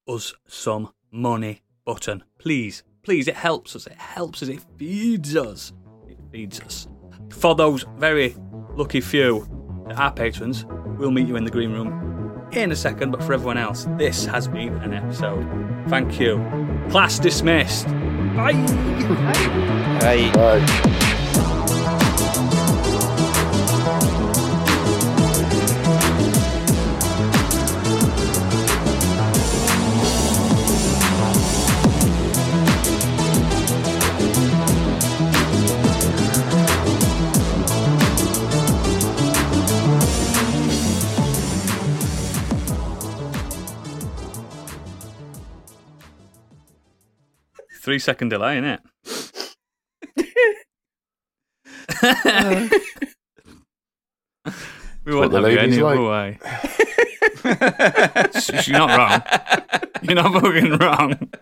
us some money button. Please, please, it helps us. It helps us. It feeds us. It feeds us. For those very lucky few that are patrons, we'll meet you in the green room in a second. But for everyone else, this has been an episode. Thank you. Class dismissed. Bye.
Bye. Bye.
Right.
Three second delay, innit? we won't have
the
you
ladies
any other
like.
way. You're not wrong. You're not fucking wrong.